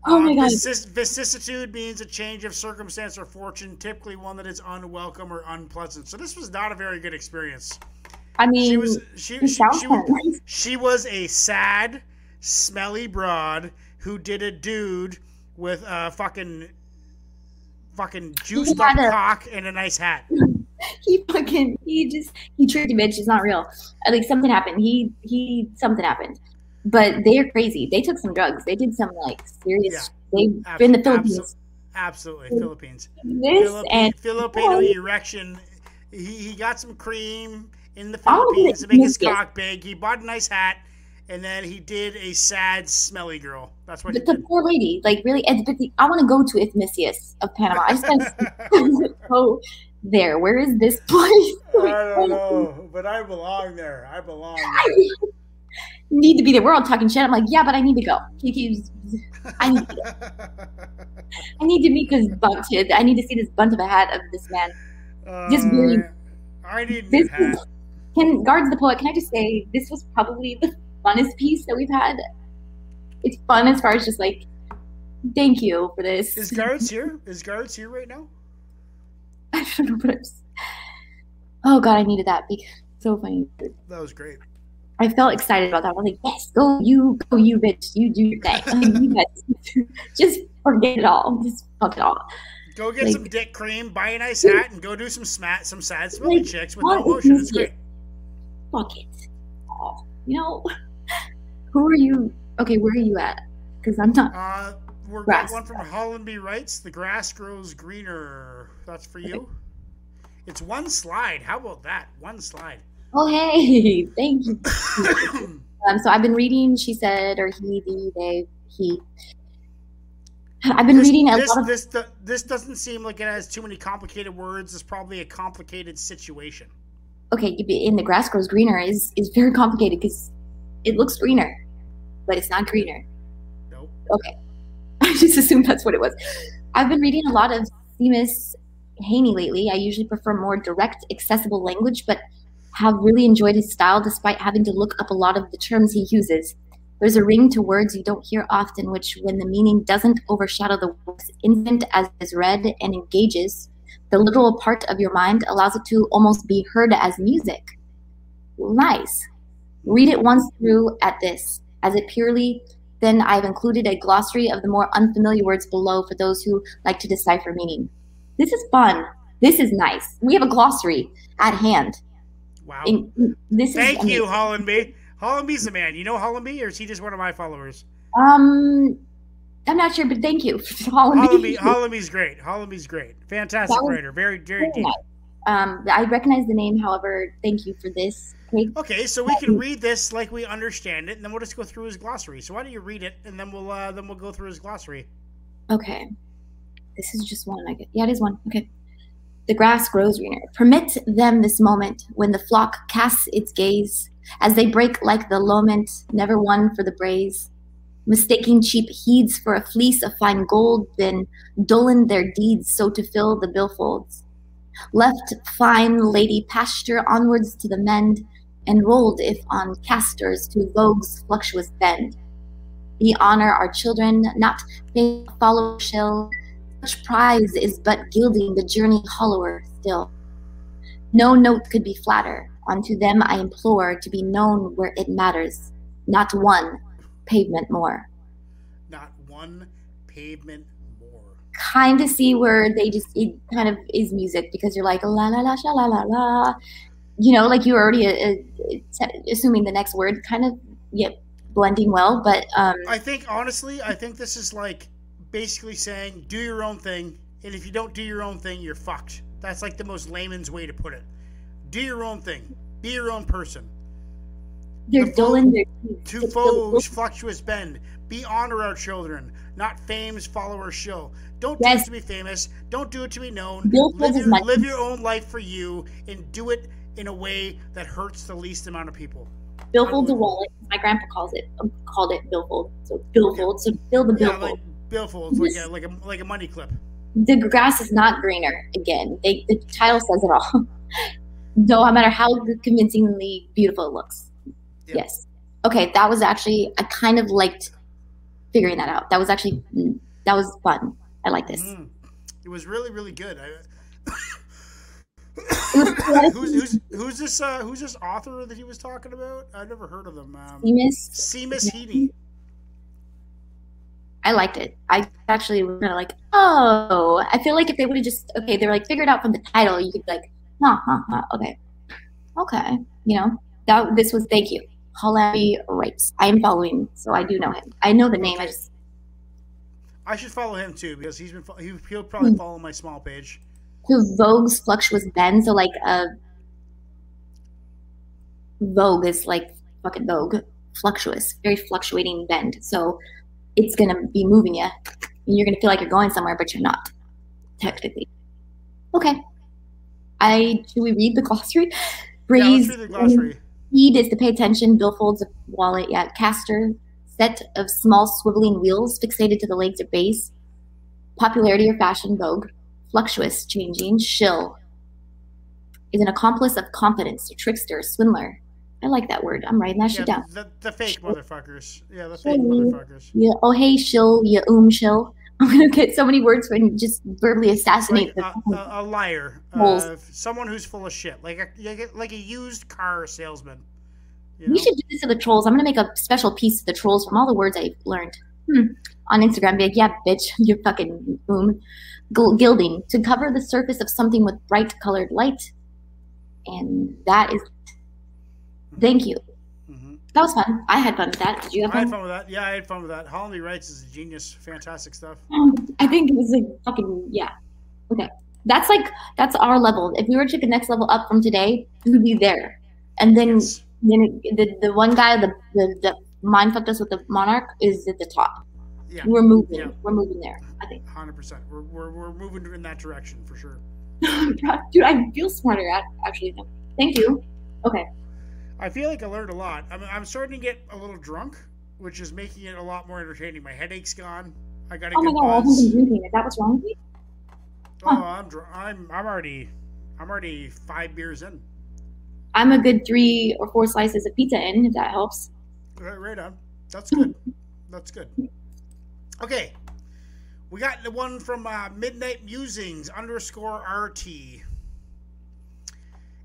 Oh my
Uh,
God.
vicis- vicissitude means a change of circumstance or fortune, typically one that is unwelcome or unpleasant. So this was not a very good experience.
I mean,
She was she she, she, was, she was a sad, smelly broad who did a dude with a fucking fucking juiced up
a-
cock and a nice hat.
he fucking he just he tricked a bitch. It's not real. Like something happened. He he something happened. But they are crazy. They took some drugs. They did some like serious. They've been in the Philippines.
Absolutely,
Mm.
Philippines.
This and
Filipino
Oh.
erection. He, he got some cream in the
I
Philippines to make his cock big. He bought a nice hat, and then he did a sad, smelly girl. That's what he
but the
did.
poor lady, like really, the- I want to go to Isthmius of Panama. I just gotta there. Where is this place?
I don't know, but I belong there. I belong there.
Need to be there. We're all talking shit. I'm like, yeah, but I need to go. He keeps, I need to go. I need to meet this bunt. I need to see this bunt of a hat of this man. Just
Uh,
really-
I need
This
hat.
Can guards the poet? Can I just say this was probably the funnest piece that we've had. It's fun as far as just like, thank you for this.
Is guards here? Is guards here right now?
I don't know, but it's, oh god, I needed that because so funny.
That was great.
I felt excited about that. I was like, yes, go you, go you, bitch, you do your thing. Like, you just forget it all. Just fuck it all.
Go get
Like-
some dick cream, buy a nice hat, and go do some smat, some sad smelly
Like,
chicks with no emotion. It's great.
Fuck it. Oh, you know, who are you? Okay, where are you at? Because I'm not.
Uh, we're
Grass.
one from Hollandby Writes. The grass grows greener. That's for you. It's one slide. How about that? One slide.
Oh, hey, thank you. Um, so I've been reading. She said, or he, the, they, he. I've been
this,
reading a
this,
lot of.
this, this doesn't seem like it has too many complicated words. It's probably a complicated situation.
Okay, in the grass grows greener is is very complicated because it looks greener, but it's not greener.
Nope.
Okay, I just assumed that's what it was. I've been reading a lot of Seamus Heaney lately. I usually prefer more direct, accessible language, but have really enjoyed his style despite having to look up a lot of the terms he uses. There's a ring to words you don't hear often, which, when the meaning doesn't overshadow the words instant as is read and engages, the literal part of your mind allows it to almost be heard as music. Nice. Read it once through at this, as it purely then I've included a glossary of the more unfamiliar words below for those who like to decipher meaning. This is fun. This is nice. We have a glossary at hand.
Wow.
And this
Thank
is
you,
amazing.
Hollandby. Hollandby's the man. You know Hollandby, or is he just one of my followers?
Um, I'm not sure, but thank you,
Hollandby,
Hollandby.
Great. Hollandby's great. Fantastic writer. Very, very deep.
nice. Um, I recognize the name. However, thank you for this. Okay,
Okay, so we can read this like we understand it, and then we'll just go through his glossary. So why don't you read it, and then we'll uh, then we'll go through his glossary.
Okay. This is just one. I get. Yeah, it is one. Okay. The grass grows greener. Permit them this moment when the flock casts its gaze, as they break like the lament, never one for the braes, mistaking cheap heeds for a fleece of fine gold, then dullen their deeds so to fill the billfolds. Left fine lady pasture onwards to the mend, enrolled if on castors to vogue's fluctuous bend. We honor our children, not follow shell. Such prize is but gilding the journey hollower still. No note could be flatter. Unto them I implore to be known where it matters. Not one pavement more.
Not one pavement more.
Kind of see where they just it kind of is music because you're like la la la sha la la la, you know, like you're already uh, uh, assuming the next word. Kind of, yep, blending well. But um,
I think honestly, I think this is like basically saying do your own thing, and if you don't do your own thing, you're fucked. That's like the most layman's way to put it. Do your own thing. Be your own person.
They're
the
dull in their teeth.
To foes, fluctuous bend. Be honor our children, not fame's follower show. Don't
Yes.
do it to be famous. Don't do it to be known. Live your, live your own life for you, and do it in a way that hurts the least amount of people.
billfold's the wallet. My grandpa calls it um, called it billfold. So billfold. So build the
Yeah,
billfold.
like billfolds, like a like a like a money clip.
the grass is not greener. Again, they, the title says it all. no matter how convincingly beautiful it looks.
Yeah.
Yes. Okay, that was actually I kind of liked figuring that out. That was actually mm, that was fun. I like this.
Mm. It was really really good. I, who's, who's who's this uh, who's this author that he was talking about? I've never heard of them. Um,
Seamus,
Seamus Heaney.
I liked it. I actually was kind of like, oh, I feel like if they would have just okay, they were like figured out from the title, you could be like, huh, huh, huh, okay, okay, you know, that this was thank you, Holly Wrights. I am following, so I do know him. I know the name. I just
I should follow him too because he's been he, he'll
Hmm.
probably follow my small page.
who Vogue's Fluctuous Bend. So like a Vogue is like fucking Vogue, fluctuous, very fluctuating bend. So it's gonna be moving you, and you're gonna feel like you're going somewhere, but you're not technically. Okay. I should we read the glossary?
Yeah,
Breeze.
let's read the glossary.
Heed is to pay attention. Bill folds a wallet. Yeah, caster. Set of small swiveling wheels fixated to the legs or base. Popularity or fashion vogue. Fluctuous, changing. Shill is an accomplice of confidence, a trickster, a swindler. I like that word. I'm writing that
Yeah,
shit down.
the, the fake motherfuckers. Yeah, the fake
Mhm.
motherfuckers.
Yeah. Oh, hey, shill. Yeah, um, shill. I'm gonna get so many words and just verbally assassinate
a, a, a liar, uh, someone who's full of shit, like a like a- like a used car salesman. You
We should do this to the trolls. I'm gonna make a special piece of the trolls from all the words I've learned hmm. on Instagram. Be like, yeah, bitch, you're fucking boom. Gilding to cover the surface of something with bright colored light, and that is. Thank you. That was fun. I had fun with that. Did you have
I had
fun?
fun with that. Yeah, I had fun with that. Holly Wrights is a genius. Fantastic stuff.
Um, I think it was like fucking yeah. Okay, that's like that's our level. If we were to take the next level up from today, we would be there. And then
Yes.
then the the one guy the the, the mind fucked us with the monarch is at the top.
Yeah,
We're moving.
Yeah.
We're moving there. I think.
hundred percent. We're, we're we're moving in that direction for sure.
Dude, I feel smarter at, actually. Thank you. Okay.
I feel like I learned a lot. I'm I'm starting to get a little drunk, which is making it a lot more entertaining. My headache's gone. I got a
Oh my
good
god, I haven't been drinking. Is that what's wrong with me?
Oh, I'm dr- I'm I'm already I'm already five beers in.
I'm a good three or four slices of pizza in, if that helps.
Right, right on. That's good. That's good. Okay, we got the one from uh, Midnight Musings underscore RT.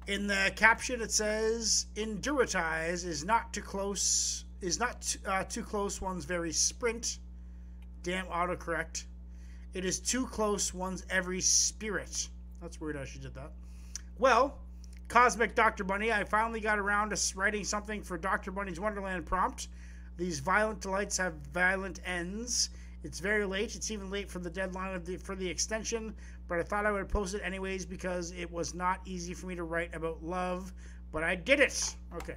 In the caption, it says, "Enduritize is not too close. Is not uh, too close. One's very sprint. Damn autocorrect. It is too close. One's every spirit. That's weird. how she did that. Well, Cosmic Dr. Bunny, I finally got around to writing something for Dr. Bunny's Wonderland prompt. These violent delights have violent ends. It's very late. It's even late for the deadline of the for the extension, but I thought I would post it anyways because it was not easy for me to write about love, but I did it. Okay.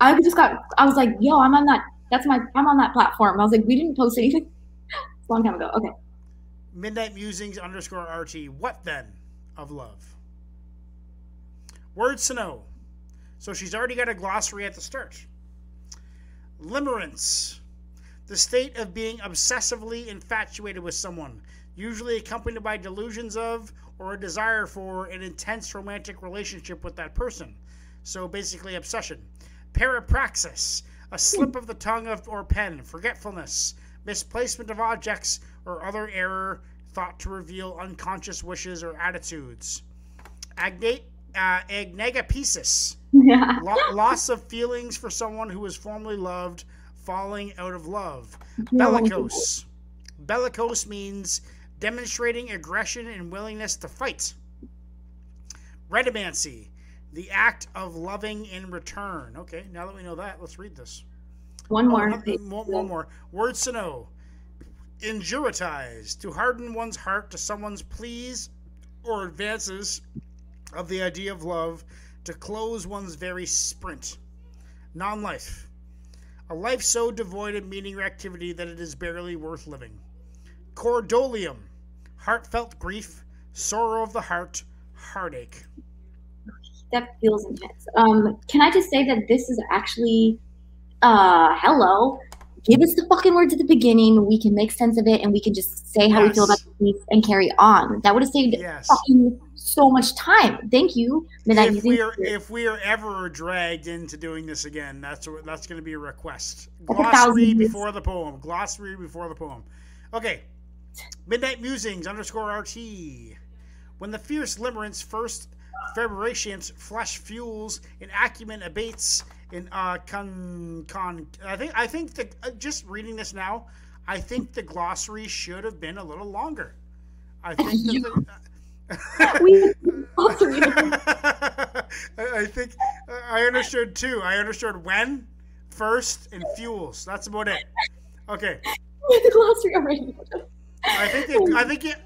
I just got. I was like, yo, I'm on that. That's my. I'm on that platform. I was like, we didn't post anything. It's a long time ago. Okay.
Midnight Musings underscore RT. What then of love? Words to know. So she's already got a glossary at the start. Limerence. The state of being obsessively infatuated with someone, usually accompanied by delusions of or a desire for an intense romantic relationship with that person. So basically, obsession. Parapraxis. A slip of the tongue of, or pen. Forgetfulness. Misplacement of objects or other error thought to reveal unconscious wishes or attitudes. Agnate, uh, agnegapesis,
Yeah.
lo- loss of feelings for someone who was formerly loved, falling out of love. Bellicose. Bellicose means demonstrating aggression and willingness to fight. Redamancy, the act of loving in return. Okay, now that we know that, let's read this.
One
Oh,
more.
no, one, one more. Words to know. Injuritize. To harden one's heart to someone's pleas or advances of the idea of love. To close one's very sprint. Non life. A life so devoid of meaning or activity that it is barely worth living. Cordolium. Heartfelt grief. Sorrow of the heart. Heartache.
that feels intense. Um, can I just say that this is actually, uh, hello. Give us the fucking words at the beginning. We can make sense of it, and we can just say how we feel about
Yes.
the piece and carry on. That would have saved
Yes.
fucking so much time. Thank you, Midnight
if we are if we are ever dragged into doing this again, that's that's going to be a request.
A
Glossary
years.
before the poem. Glossary before the poem. Okay. Midnight Musings underscore RT. When the fierce limerence first febrerations, flesh fuels, and acumen abates in uh con con. I think I think the uh, just reading this now, I think the glossary should have been a little longer. I think that the, I I think I understood too. I understood when, first, and fuels. That's about it. Okay.
the glossary already.
I think I think it,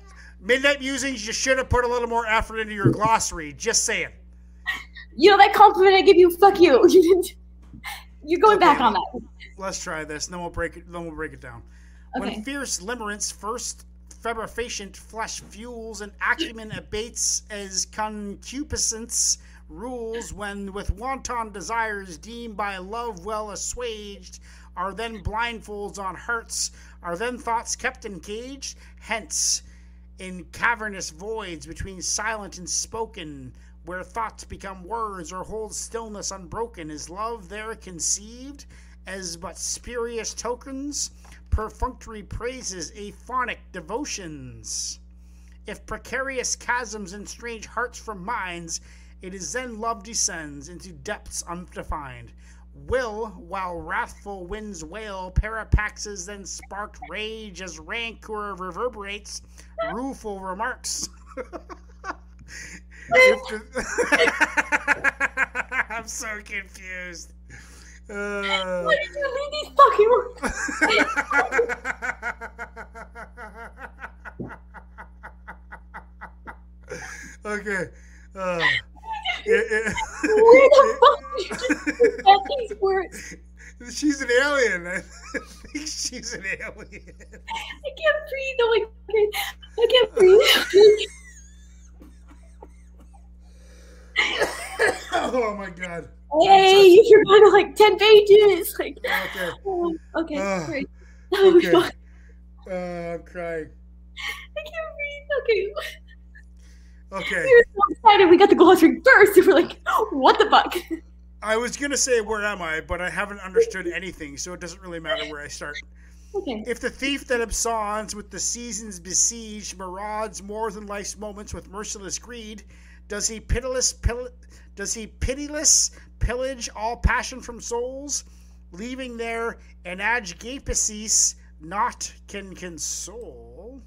Midnight Musings. You should have put a little more effort into your glossary. Just saying.
You know that compliment I give you? Fuck you. You didn't. You're going back on that.
Let's try this. Then we'll break it. Then we'll break it down.
Okay.
When fierce limerence first febrificient flesh fuels and acumen abates as concupiscence rules when with wanton desires deemed by love well assuaged are then blindfolds on hearts are then thoughts kept engaged? Hence in cavernous voids between silent and spoken where thoughts become words or hold stillness unbroken is love there conceived as but spurious tokens perfunctory praises aphonic devotions? If precarious chasms and strange hearts from minds it is then love descends into depths undefined will while wrathful winds wail parapraxes then sparked rage as rancor reverberates rueful remarks i'm so confused uh,
Why did you read these fucking words?
okay. Uh, it-
Where the fuck did you just these words?
she's an alien. I think she's an alien.
I can't breathe. Oh my god. I can't breathe.
oh my god.
hey, you forgot like 10 pages. Like,
Okay.
oh, okay,
Ugh.
great. Oh,
Okay. Uh, I'm crying.
I can't breathe. Okay.
Okay.
We were so excited. We got the glossary first. And we're like, what the fuck?
I was gonna say where am I, but I haven't understood anything, so it doesn't really matter where I start.
Okay.
If the thief that absconds with the seasons besieged marauds more than life's moments with merciless greed, does he pitiless pill- does he pitiless pillage all passion from souls, leaving there an agapesis not can console?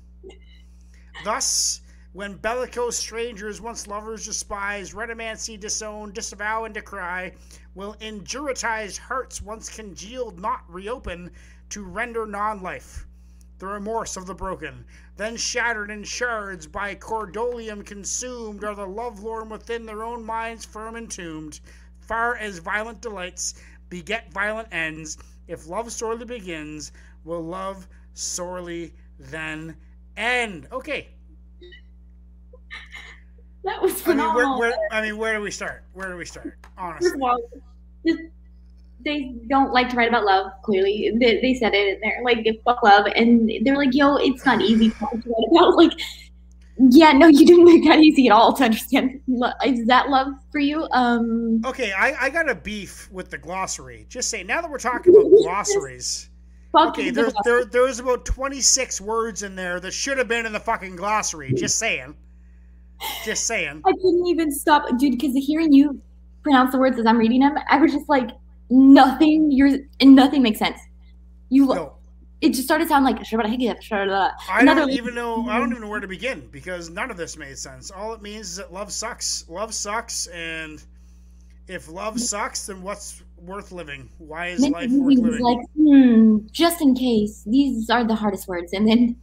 Thus, when bellicose strangers, once lovers despise, redamancy disown, disavow, and decry, will injuritized hearts once congealed not reopen to render non life. The remorse of the broken, then shattered in shards by cordolium consumed, are the lovelorn within their own minds firm entombed. Far as violent delights beget violent ends, if love sorely begins, will love sorely then end. Okay,
That was
I mean, where,
phenomenal.
where, I mean, where do we start? Where do we start? Honestly,
just, they don't like to write about love. Clearly, they, they said it in there. Like, fuck love, and they're like, "Yo, it's not easy to write about." Like, yeah, no, you didn't make that easy at all to understand. Is that love for you? Um,
okay, I, I got a beef with the glossary. Just say now that we're talking about glossaries.
fuck
Okay,
the
there's
love.
there there's about 26 words in there that should have been in the fucking glossary. Just saying. Just saying.
I couldn't even stop, dude, because hearing you pronounce the words as I'm reading them, I was just like, nothing. You're and nothing makes sense. You,
No,
it just started sounding like
I
Another-
don't even know. I don't even know where to begin because none of this made sense. All it means is that love sucks. Love sucks, and if love sucks, then what's worth living? Why is life worth living?
like, hmm, just in case. These are the hardest words. And then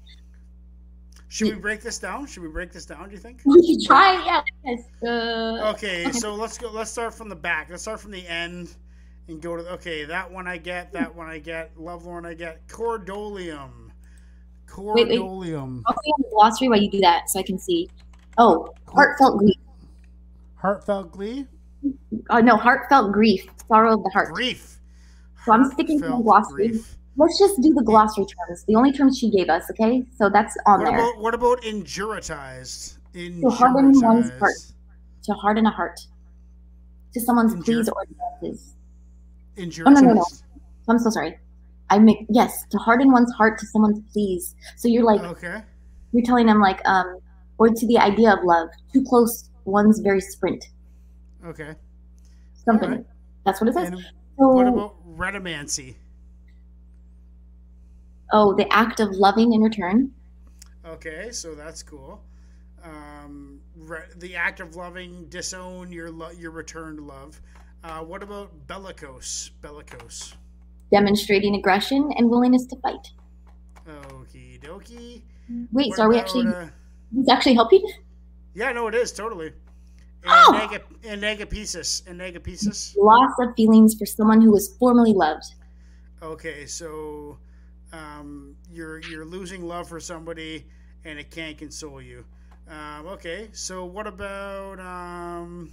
Should we break this down? Should we break this down? Do you think?
we should try. Yeah. Yes. Uh,
Okay, so let's go. Let's start from the back. Let's start from the end and go to. Okay, that one I get. That one I get. Lovelorn I get. Cordolium.
Wait, wait.
Cordolium.
I'll see on the glossary while you do that so I can see. Oh, heartfelt grief.
Heartfelt glee.
Oh, no, heartfelt grief. Sorrow of the heart.
Grief.
So I'm sticking to the glossary.
grief.
Let's just do the glossary terms. The only terms she gave us, okay? So that's on
What
there.
about what about injuritized?
To harden one's heart. To harden a heart. To someone's
Injur-
pleas or advances.
Injuritized.
Oh, no, no, no. I'm so sorry. I make yes to harden one's heart to someone's pleas. So you're like
Okay.
you're telling them like um or to the idea of love. Too close, one's very sprint.
Okay.
Something.
Alright.
That's what it says.
And
So,
what about redamancy?
Oh, the act of loving in return.
Okay, so that's cool. Um, re- the act of loving, disown your lo- your returned love. Uh, what about bellicose? Bellicose.
Demonstrating aggression and willingness to fight.
Okie dokie.
Wait,
What
so are we actually
uh,
he's actually helping?
yeah, no, it is totally.
And
Oh! Enagapesis. Enagapesis.
Loss of feelings for someone who was formerly loved.
Okay, so um, you're you're losing love for somebody, and it can't console you. Um, okay, so what about um?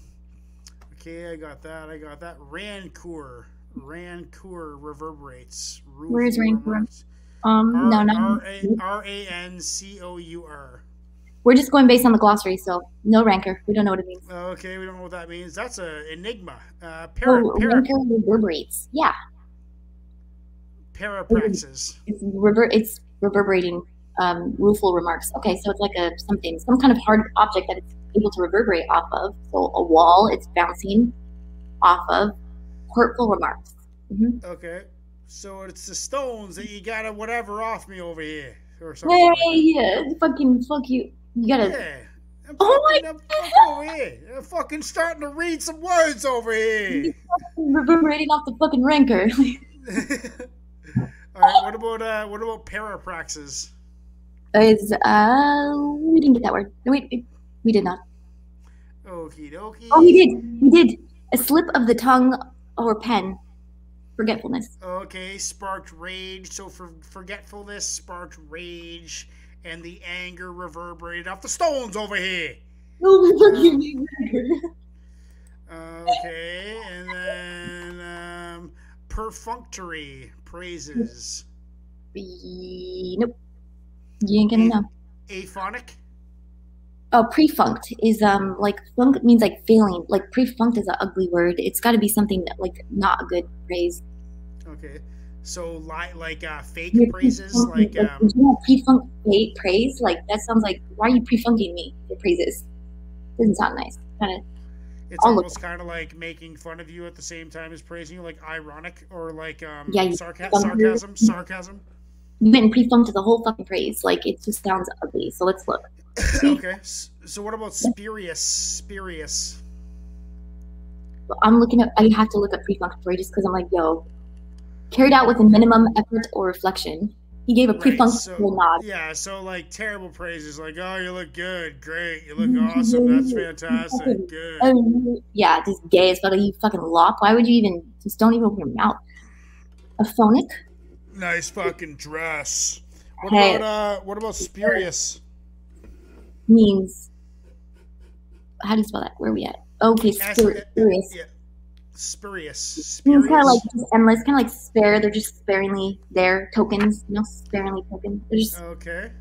Okay, I got that. I got that. Rancour. Rancour reverberates.
Where's Rancour? Um,
R-
no, no.
R A R A N C O U R.
We're just going based on the glossary, so no rancor. We don't know what it means.
Okay, we don't know what that means. That's a enigma. Uh,
Oh, rancor reverberates. Yeah,
parapraxis.
it's rever- It's reverberating. Um, rueful remarks. Okay, so it's like a something, some kind of hard object that it's able to reverberate off of. So a wall, it's bouncing off of. Hurtful remarks. hmm
Okay, so it's the stones that you gotta whatever off me over here, or something.
Hey,
like
yeah, fucking fuck you. You gotta.
Yeah. I'm
Oh
fucking, I'm fucking over here. I'm fucking starting to read some words over here.
reverberating off the fucking rancor.
All right. What about uh? What about parapraxis?
is uh we didn't get that word. No, wait, wait, we did not.
Okie dokie.
Oh, we did. We did. A slip of the tongue or pen. Forgetfulness.
Okay, sparked rage. So for forgetfulness, sparked rage, and the anger reverberated off the stones over here.
Rancor.
Okay, and then perfunctory praises.
Be- Nope. You ain't gonna know.
Aphonic.
Oh, prefunct is um like funk means like failing. Like prefunct is an ugly word. It's got to be something that like not a good praise.
Okay, so li- like uh, fake
You're
praises,
prefunking-
like um,
you want prefunct fa- praise? Like that sounds like why are you prefunking me? The praises doesn't sound nice. Kind of
it's
I'll
almost kind of like making fun of you at the same time as praising you, like ironic or like um,
Yeah,
sarca- sarcasm, sarcasm.
you went and prefunked to the whole fucking praise. Like it just sounds ugly. So let's look.
okay, so what about spurious? Spurious.
I'm looking at. I have to look up prefunctory just because I'm like, yo, carried out with a minimum effort or reflection. He gave a
Right,
prefunctory
so-
nod.
Yeah, so like terrible praises, like oh you look good, great, you look awesome, that's fantastic, good.
Yeah, just gay as fuck. You fucking lop. Why would you even just don't even open your mouth? A phonic?
Nice fucking dress. What
Hey.
about uh what about spurious?
means how do you spell that? Where are we at? Okay, spurious.
Yeah. Spurious.
Means kind of like just endless, kind of like spare. They're just sparingly there, tokens. You know, sparingly tokens. They're just.
Okay.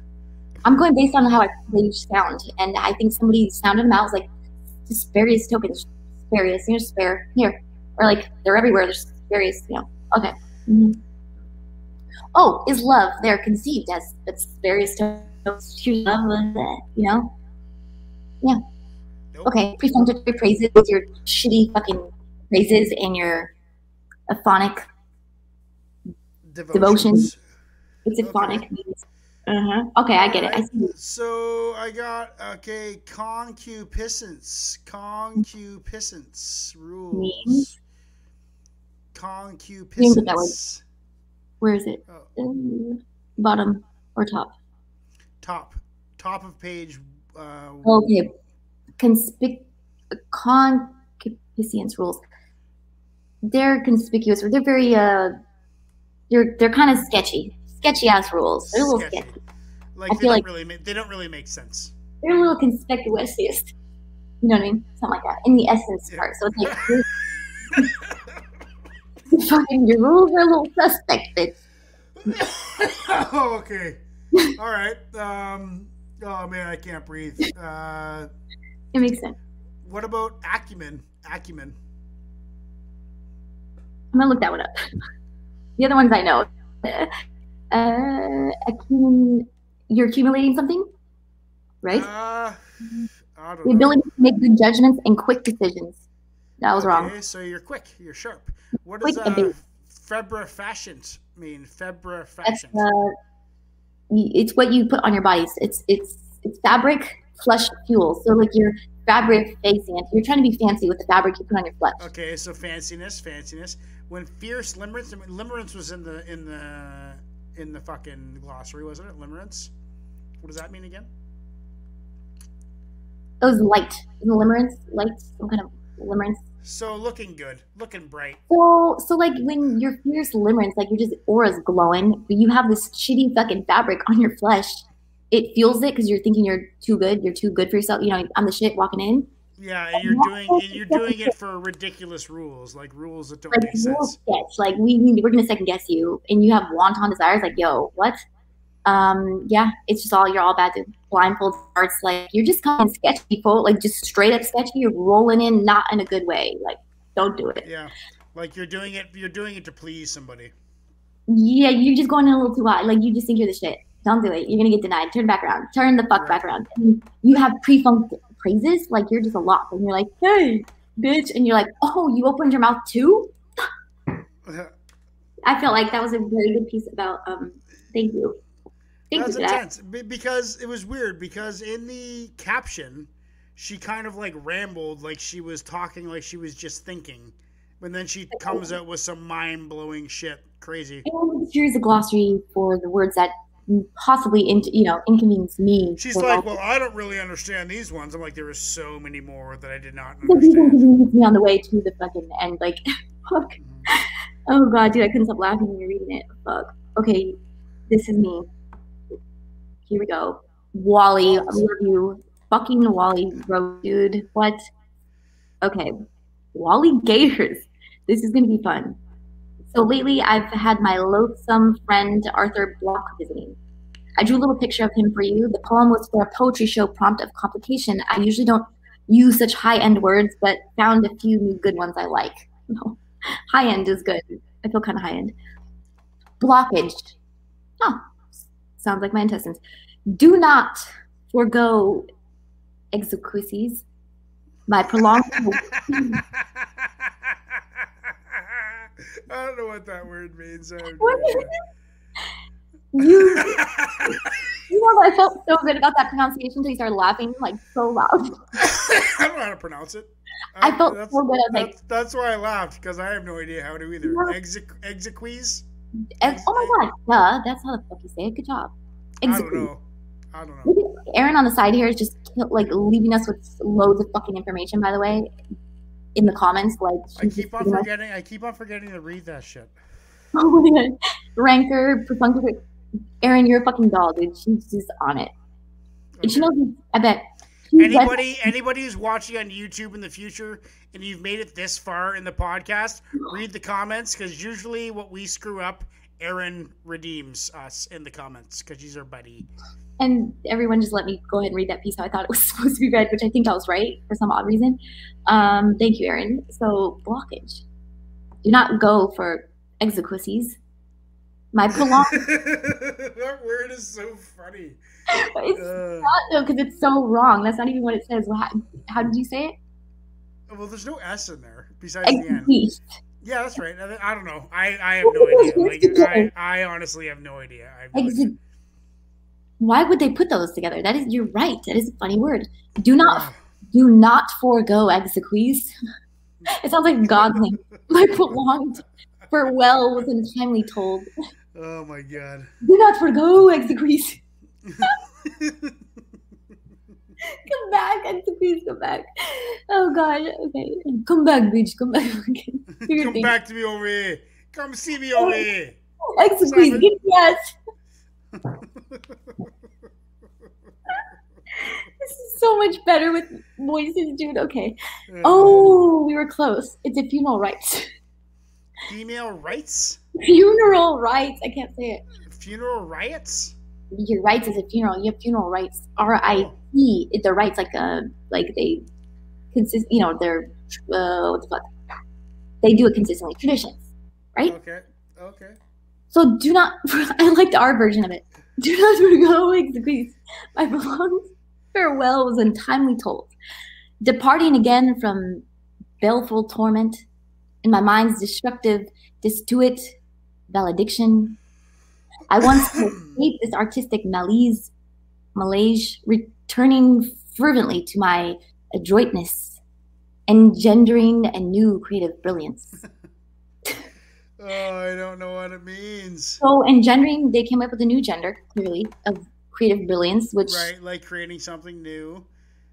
I'm going based on how I they sound, and I think somebody sounded them out was like, just various tokens, various, you know, spare here, or like they're everywhere. There's various, you know. Okay. Mhm. Oh, is love there conceived as it's various tokens? True love, you know.
Nope.
Okay, prefunctory praises with your shitty fucking praises and your aphonic.
Devotions.
It's
Okay.
aphonic means. Uh huh. Okay, I get it. I see.
So I got okay concupiscence. Concupiscence rules.
Means?
Concupiscence.
Where is it?
Oh,
Uh, bottom or top?
top. Top of page. Uh,
Okay. Conspic concupiscence rules. They're conspicuous. Or they're very uh they're they're kind of sketchy. Sketchy ass rules. They're a little
sketchy.
sketchy.
Like
I
they
feel
don't
like-
really make, they don't really make sense.
They're a little conspicuous. You know what I mean? Something like that. In the essence
Yeah.
part. So it's like fucking your rules are a little suspect, bitch.
oh, okay. All right. Um. Oh man, I can't breathe. Uh,
It makes sense.
what about acumen? Acumen.
I'm gonna look that one up. The other ones I know. Uh, accum- you're accumulating something, right?
Uh, I don't
the
know.
ability to make good judgments and quick decisions. That was wrong.
Okay, so you're quick. You're sharp. What
Quick
does uh,
big.
febrifacient mean?
That's
Febrifacient.
uh, it's what you put on your bodies. It's it's it's fabric flesh fuel. So like your fabric facing it. You're trying to be fancy with the fabric you put on your flesh.
Okay, so fanciness, fanciness. When fierce limerence, I mean, limerence was in the in the in the fucking glossary, wasn't it? Limerence. What does that mean again?
It was light. Limerence, light, some kind of limerence.
So looking good, looking bright.
So, so like when you're fierce limerence, like your just aura's glowing, but you have this shitty fucking fabric on your flesh. It fuels it because you're thinking you're too good. You're too good for yourself. You know, I'm the shit walking in.
Yeah, and you're doing and you're doing it for ridiculous rules, like rules that don't
Like
make sense.
sketch. Like we we're gonna second guess you, and you have wanton desires. Like yo, what? Um, yeah, it's just all you're all bad to blindfold arts. Like you're just coming sketchy, people. Like just straight up sketchy. You're rolling in, not in a good way. Like don't do it.
Yeah, like you're doing it. You're doing it to please somebody.
Yeah, you're just going in a little too high. Like you just think you're the shit. Don't do it. You're gonna get denied. Turn back around. Turn the fuck
Right.
back around. And you have pre-funked praises. Like you're just a lot. And you're like, hey, bitch. And you're like, oh, you opened your mouth too. I felt like that was a very good piece about. Um, thank you. Thank
That's
you that.
intense be- because it was weird because in the caption, she kind of like rambled like she was talking like she was just thinking, And then she comes out with some mind blowing shit, crazy.
And here's a glossary for the words that possibly, in, you know, inconvenience me.
She's like, well, I don't really understand these ones. I'm like, there are so many more that I did not understand.
me on the way to the fucking end. Like, fuck. Oh god, dude, I couldn't stop laughing when you're reading it. Fuck. Okay, this is me. Here we go. Wally, I love you. Fucking Wally, bro, dude. What? Okay. Wally Gators. This is gonna be fun. So lately, I've had my loathsome friend Arthur Block visiting. I drew a little picture of him for you. The poem was for a poetry show prompt of complication. I usually don't use such high end words, but found a few new good ones I like. No, high end is good. I feel kind of high end. Blockage. Oh, sounds like my intestines. Do not forego exequies. My prolonged.
I don't know what that word means. I have no
What?
idea.
you, you know, I felt so good about that pronunciation until you started laughing like so loud.
I don't know how to pronounce it.
I felt
that's,
so good. I was like,
that's, that's why I laughed because I have no idea how to either.
Yeah.
Exeq- exequies?
ex- oh my god, duh, that's how the fuck you say it. Good job.
I don't know. I don't know.
Aaron on the side here is just like leaving us with loads of fucking information. By the way, in the comments, like
I keep on forgetting. I keep on forgetting to read that shit.
Oh my god, rancor, perfunctory. Aaron, you're a fucking doll, dude. She's just on it. And she knows. I bet. She's
Anybody, anybody who's watching on YouTube in the future, and you've made it this far in the podcast, read the comments because usually what we screw up, Aaron redeems us in the comments because she's our buddy.
And everyone just let me go ahead and read that piece how I thought it was supposed to be read, which I think I was right for some odd reason. Um, thank you, Aaron. So blockage. Do not go for exequies. My prolonged.
that word is so funny.
it's
Uh,
not though because it's so wrong. That's not even what it says. How, how did you say it?
well, there's no S in there besides the end. Yeah, that's right. I, don't know. I, I have no idea. Like, I, I honestly have no idea. I have no idea.
Why would they put those together? That is, you're right. That is a funny word. Do not, do not forego exequies. It sounds like goggling. My prolonged farewell was untimely told.
Oh my god.
Do not forego exequies. Come back, exequies, come back. Oh god, okay. Come back, bitch, come back. Okay.
Come
thing.
back to me over here. Come see me over oh, here.
Exequies,
Seven.
Get your ass. This is so much better with voices, dude. Okay. Oh, we were close. It's a funeral rites.
Female rights?
Funeral rites. I can't say it.
Funeral riots?
Your rights is a funeral. You have funeral rites. R I T. The rights like a like they consist. You know they're uh what the fuck. They do it consistently. Traditions, right?
Okay. Okay.
So do not. I liked our version of it. Do not go, forgo exequies. My prolonged farewell was untimely told. Departing again from baleful torment, in my mind's destructive destitute valediction, I once escaped this artistic malaise, malaise, returning fervently to my adroitness, engendering a new creative brilliance.
Oh, I don't know what it means.
So engendering, they came up with a new gender, clearly, of creative brilliance, which
Right, like creating something new.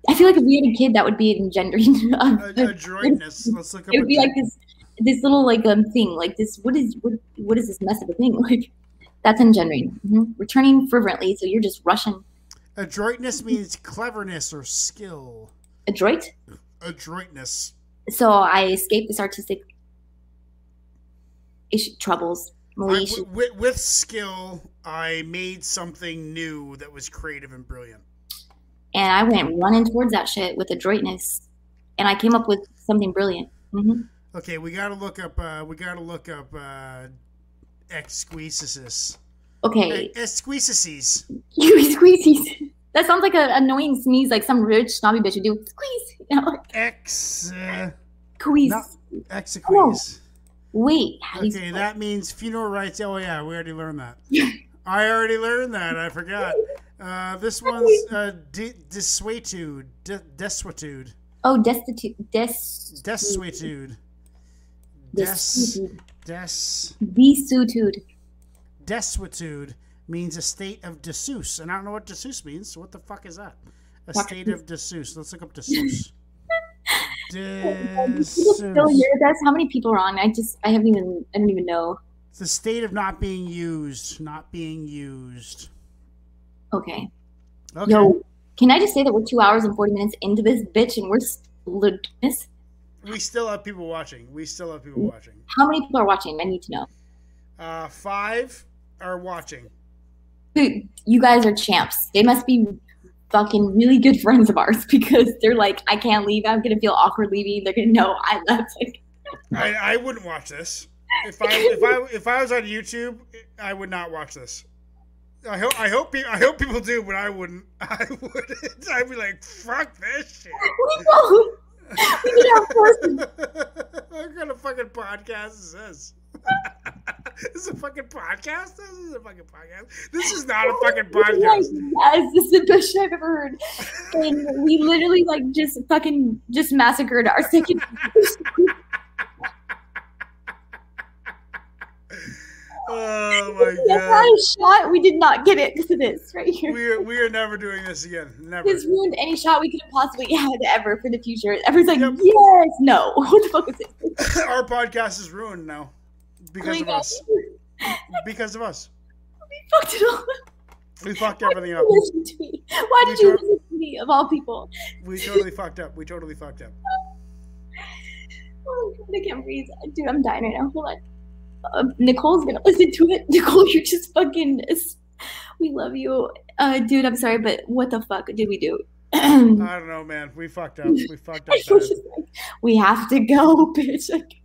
I feel like if we had a kid, that would be engendering. Of,
A, adroitness. Let's look up.
it would be like this, this little like um thing, like this. What is what? What is this mess of a thing? Like that's engendering. hmm Returning fervently, so you're just rushing.
Adroitness means cleverness or skill.
Adroit.
Adroitness.
So I escaped this artistic issue, troubles.
I, with, with skill, I made something new that was creative and brilliant.
and I went running towards that shit with adroitness, and I came up with something brilliant. hmm
Okay, we gotta look up. Uh, we gotta look up uh, exquisisis.
Okay,
Exquisises.
you squeezies. That sounds like an annoying sneeze, like some rich snobby bitch would do. Squeeze, you know,
Ex. Uh,
squeeze.
no, exequies.
Wait, you
Okay, that means funeral rites. Oh yeah, we already learned that. I already learned that. I forgot. Uh, this one's uh, di- dissuatude. De- desuetude.
Oh, destitute. Des.
Desuetude. Des. Des.
Desuetude.
Desuetude means a state of disuse, and I don't know what disuse means. So what the fuck is that? A state of disuse. Let's look up disuse.
Still
disuse.
How many people are on? I just, I haven't even, I don't even know.
It's the state of not being used. Not being used.
Okay.
Okay.
Yo, can I just say that we're two hours and 40 minutes into this bitch and we're still this?
We still have people watching. We still have people watching.
How many people are watching? I need to know.
Uh, five are watching.
Dude, you guys are champs. They must be fucking really good friends of ours because they're like, I can't leave. I'm gonna feel awkward leaving. They're gonna know I left. Like,
I, I wouldn't watch this. If I if I if I was on YouTube, I would not watch this. I hope I hope pe- I hope people do, but I wouldn't. I wouldn't. I'd be like, fuck this shit.
we won't. We need our forces.
what kind of fucking podcast is this? this is a fucking podcast. This is a fucking podcast. This is not a fucking
Like,
podcast.
yes, this is the best shit I've ever heard. And we literally like just fucking just massacred our second.
Oh my god.
shot. We did not get it to this right here.
We are we are never doing this again. Never.
This ruined any shot we could have possibly had ever for the future. Everyone's like,
Yep.
yes, no. What the fuck is this?
Our podcast is ruined now because
Oh
of
God.
us. Because of us.
We fucked it all. Up.
We fucked everything up.
listen to me? Why
We
did you listen to me of all people?
We totally fucked up. We totally fucked up.
Oh god, I can't breathe. Dude, I'm dying right now. Hold on. Uh, Nicole's gonna listen to it. Nicole, you're just fucking. We love you. Uh, dude, I'm sorry, but what the fuck did we do?
I don't know, man. We fucked up. We fucked up.
I was
bad.
just like, we have to go, bitch. Like,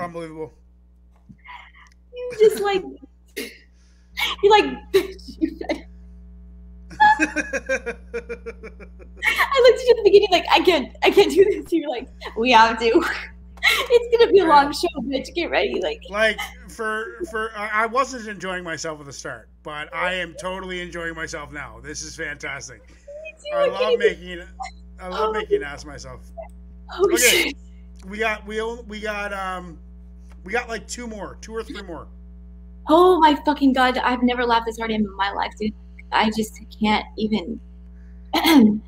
Unbelievable.
you just like, you're like. You, I looked at you at the beginning like, I can't, I can't do this. You're like, we have to. It's gonna be a long show, bitch. Get ready. Like,
like for for I wasn't enjoying myself at the start, but I am totally enjoying myself now. This is fantastic. I love making I love making an ass myself.
Oh
Okay.
shit.
We got we we got um we got like two more, two or three more.
Oh my fucking god! I've never laughed this hard in my life, dude. I just can't even.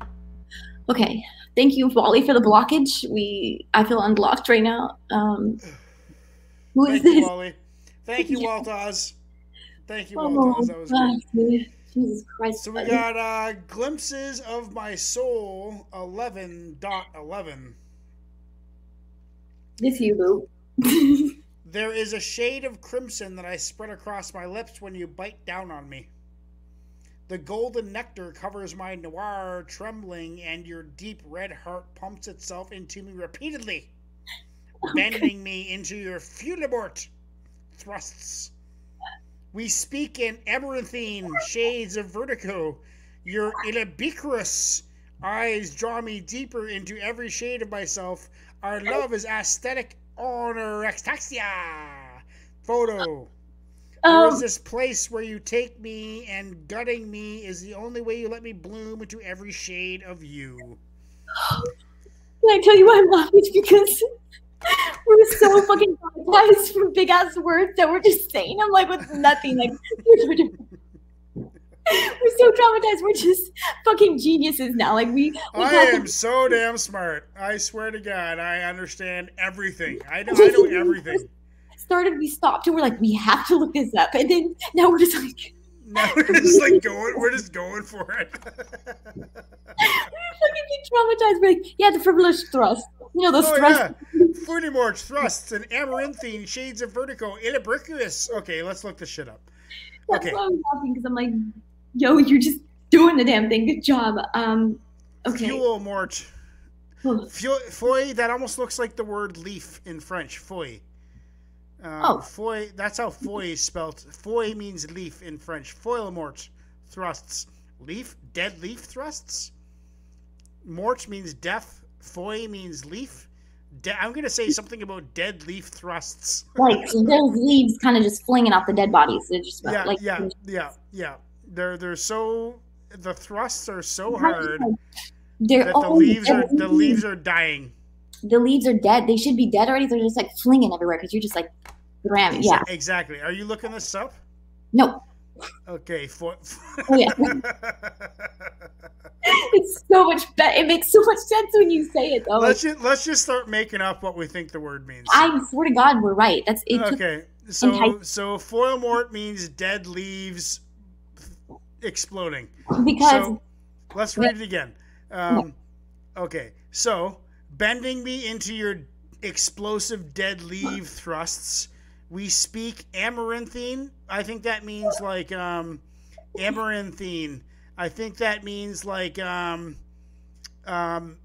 okay, thank you, Wally, for the blockage. We, I feel unblocked right now. Um, who is
Thank you,
this?
Wally. Thank you, Walt Oz. Thank you,
Oh
Oz. That was
god,
great.
dude. Jesus Christ!
So we got uh glimpses of my soul 11.11.
this you, boo.
There is a shade of crimson that I spread across my lips when you bite down on me. The golden nectar covers my noir trembling, and your deep red heart pumps itself into me repeatedly, bending me into your fulibort thrusts. We speak in amaranthine shades of vertigo. Your illibiquitous eyes draw me deeper into every shade of myself. Our love is aesthetic anorexia. Photo. There is
Um,
this place where you take me, and gutting me is the only way you let me bloom into every shade of you.
can I tell you why I'm laughing? Because we're so fucking traumatized from big ass words that we're just saying them like with nothing. Like we're so traumatized. We're just fucking geniuses now. Like we. we
I
have to-
am so damn smart. I swear to God, I understand everything. I know, I know everything.
started, we stopped, and we're like, we have to look this up, and then now we're just like,
Now we're just like going. We're just going for it.
we're fucking traumatized. We're like, yeah, the frivolous thrust. You know, those
oh
thrusts.
yeah, Fudimore thrusts and amaranthine shades of vertigo. Illibricuous. Okay, let's look this shit up.
That's
Okay.
why I'm laughing because I'm like, yo, you're just doing the damn thing. Good job. Um, okay.
Fuel mort.
Oh,
Foy, that almost looks like the word leaf in French. Foy. Um,
Oh.
Foy, that's how foy is spelt. Foy means leaf in French. Foil mort, thrusts. Leaf, dead leaf thrusts. Mort means death. Foy means leaf. De- I'm going to say something about dead leaf thrusts.
like so those leaves kind of just flinging off the dead bodies. They're just
yeah,
like
yeah, yeah, yeah. They're they're so the thrusts are so hard
They're
that the leaves are the leaves are dying.
The leaves are dead. They should be dead already. They're just like flinging everywhere because you're just like, ram. Yeah.
exactly. Are you looking this up?
No.
Okay, for,
Oh, yeah. It's so much better. It makes so much sense when you say it though.
Let's just let's just start making up what we think the word means.
I swear to God, we're right. That's it.
Okay, so so foil mort means dead leaves exploding.
because
So let's read it again. Um, okay, so bending me into your explosive dead leaf thrusts. We speak amaranthine. I think that means like um, amaranthine. I think that means like um, um,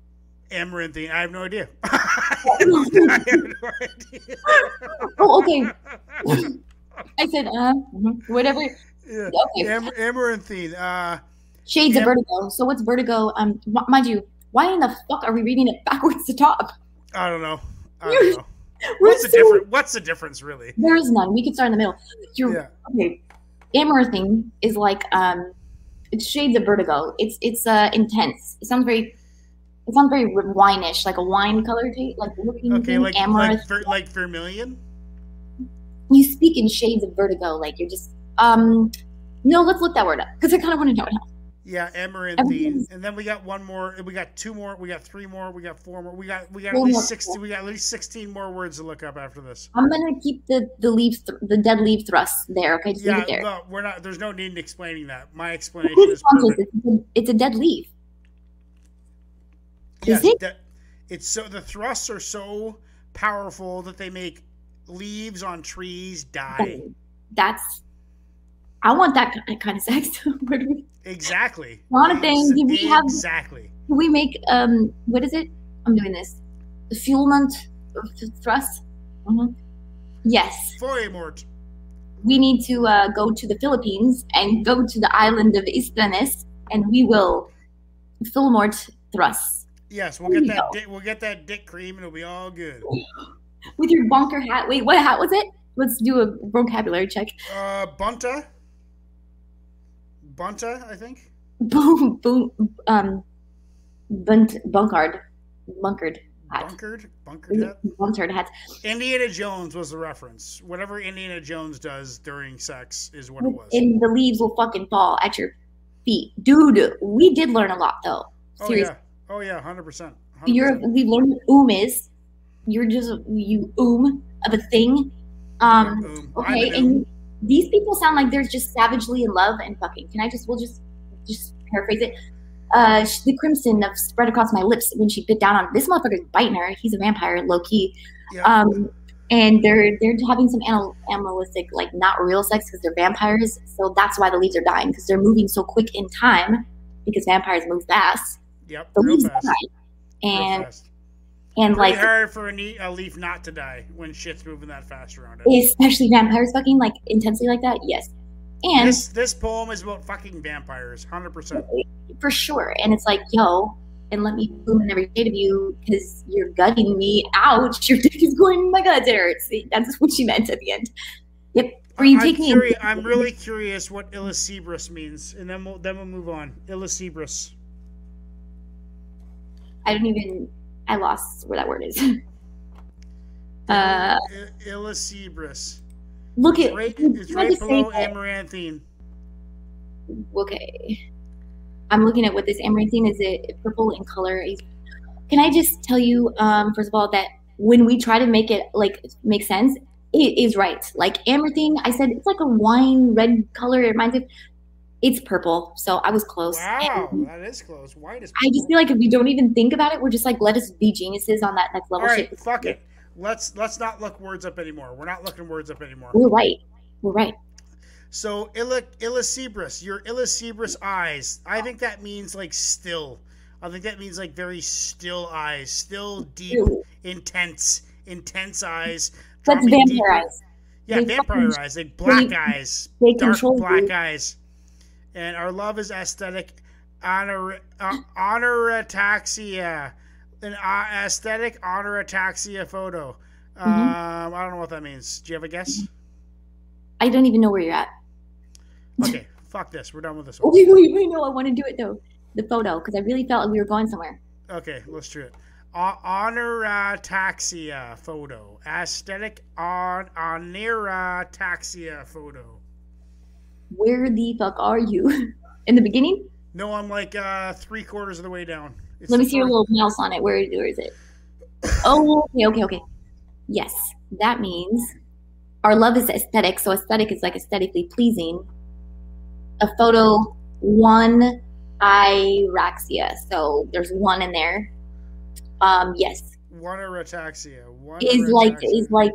amaranthine. I have no idea. I have no idea.
oh, okay. I said, uh, mhm, whatever.
Yeah.
Okay.
Am- amaranthine. Uh,
Shades
Yep.
of vertigo. So what's vertigo? Um, mind you, why in the fuck are we reading it backwards to top?
I don't know. I don't know. What's the
so-
difference? What's the difference, really?
There is none. We could start in the middle. You're
Yeah.
okay. Amaranthine is like um, it's shades of vertigo. It's it's uh intense. It sounds very. It sounds very winish, like a wine color, like looking
Okay, like
amaranth.
like, ver, like vermilion.
you speak in shades of vertigo, like you're just um. No, let's look that word up because I kind of want to know now.
Yeah, amaranthine. And then we got one more. We got two more. We got three more. We got four more. We got we got at least sixty. We got at least sixteen more words to look up after this.
I'm gonna keep the the leaves, th- the dead leaf thrusts there. Okay, just
Yeah,
it there.
no, we're not. There's no need in explaining that. My explanation is perfect.
It's a, it's a dead leaf.
Yes,
it?
that- it's so the thrusts are so powerful that they make leaves on trees die.
That's. I want that kind of sex. Where do we,
Exactly.
Jonathan, do we have-
exactly?
do we make um? What is it? I'm doing this. The fuelment thrust. Mhm. Yes,
Foyamort.
we need to uh, go to the Philippines and go to the island of Istanis, and we will Philmort thrust
Yes, we'll get
There you
that. Dick, we'll get that dick cream, and it'll be all good.
with your bonker hat. Wait, what hat was it? Let's do a vocabulary check.
Uh, bunta. Bunta, I think.
Boom, boom, um, bunt, bunkard, bunkered. hat.
Bunkered, bunkered hat.
Bunkered hats.
Indiana Jones was the reference. Whatever Indiana Jones does during sex is what it was.
And the leaves will fucking fall at your feet. Dude, we did learn a lot though.
oh yeah, oh yeah, hundred percent.
You're we learned what oom is. You're just you oom of a thing. Um okay, and these people sound like they're just savagely in love and fucking. Can I just we'll just just paraphrase it? Uh, the crimson of spread across my lips when she bit down on this motherfucker's biting her. He's a vampire, low key.
yeah.
Um, and they're they're having some animal, animalistic, like not real sex because they're vampires. So that's why the leaves are dying because they're moving so quick in time because vampires move fast.
yep,
The
real
leaves
fast.
die, and
fast.
And
Pretty
like
hard for a, ne- a leaf not to die when shit's moving that fast around it.
especially vampires fucking like intensely like that. Yes, and
This this poem is about fucking vampires, hundred percent.
for sure. And it's like, yo, and let me boom in every shade of you because you're gutting me. Ouch, your dick is going my guts. It hurts. That's what she meant at the end. Yep.
I'm, curi- I'm really curious what Illicibrus means, and then we'll then we'll move on. Illicibrus.
I don't even. I lost where that word is. uh,
I- Illicibrus.
look at.
Right, it's right below amaranthine.
okay. I'm looking at what this amaranthine is. It purple in color. Can I just tell you, um, first of all, that when we try to make it like make sense, it is right. Like amaranthine, I said it's like a wine red color. It reminds me. It's purple, so I was close.
Wow,
And
that is close. White is.
I just feel like if we don't even think about it, we're just like let us be geniuses on that next level.
right,
shit.
fuck it. Let's let's not look words up anymore. We're not looking words up anymore.
We're right. We're right.
So Illa your Illicibrus eyes. I think that means like still. I think that means like very still eyes, still deep,
Ew.
intense, intense eyes.
That's vampire
deeper.
eyes.
Yeah,
They
vampire eyes, like black
they-
eyes,
They
dark
control
black
you.
eyes. And our love is aesthetic, honor, uh, honorataxia, an uh, aesthetic honorataxia photo.
Mm-hmm.
Um, I don't know what that means. Do you have a guess?
I don't even know where you're at.
Okay, fuck this. We're done with this one.
Wait, wait, wait. No, I want to do it though. The photo, because I really felt like we were going somewhere.
Okay, let's do it. Uh, honorataxia photo. Aesthetic on honorataxia photo.
Where the fuck are you? In the beginning?
No, I'm like uh, three quarters of the way down. It's
Let me see your little mouse on it. Where, where is it? Oh, okay, okay, okay. Yes, that means our love is aesthetic. So aesthetic is like aesthetically pleasing. A photo, one iraxia. So there's one in there. Um, yes,
One erotaxia.
One is like is like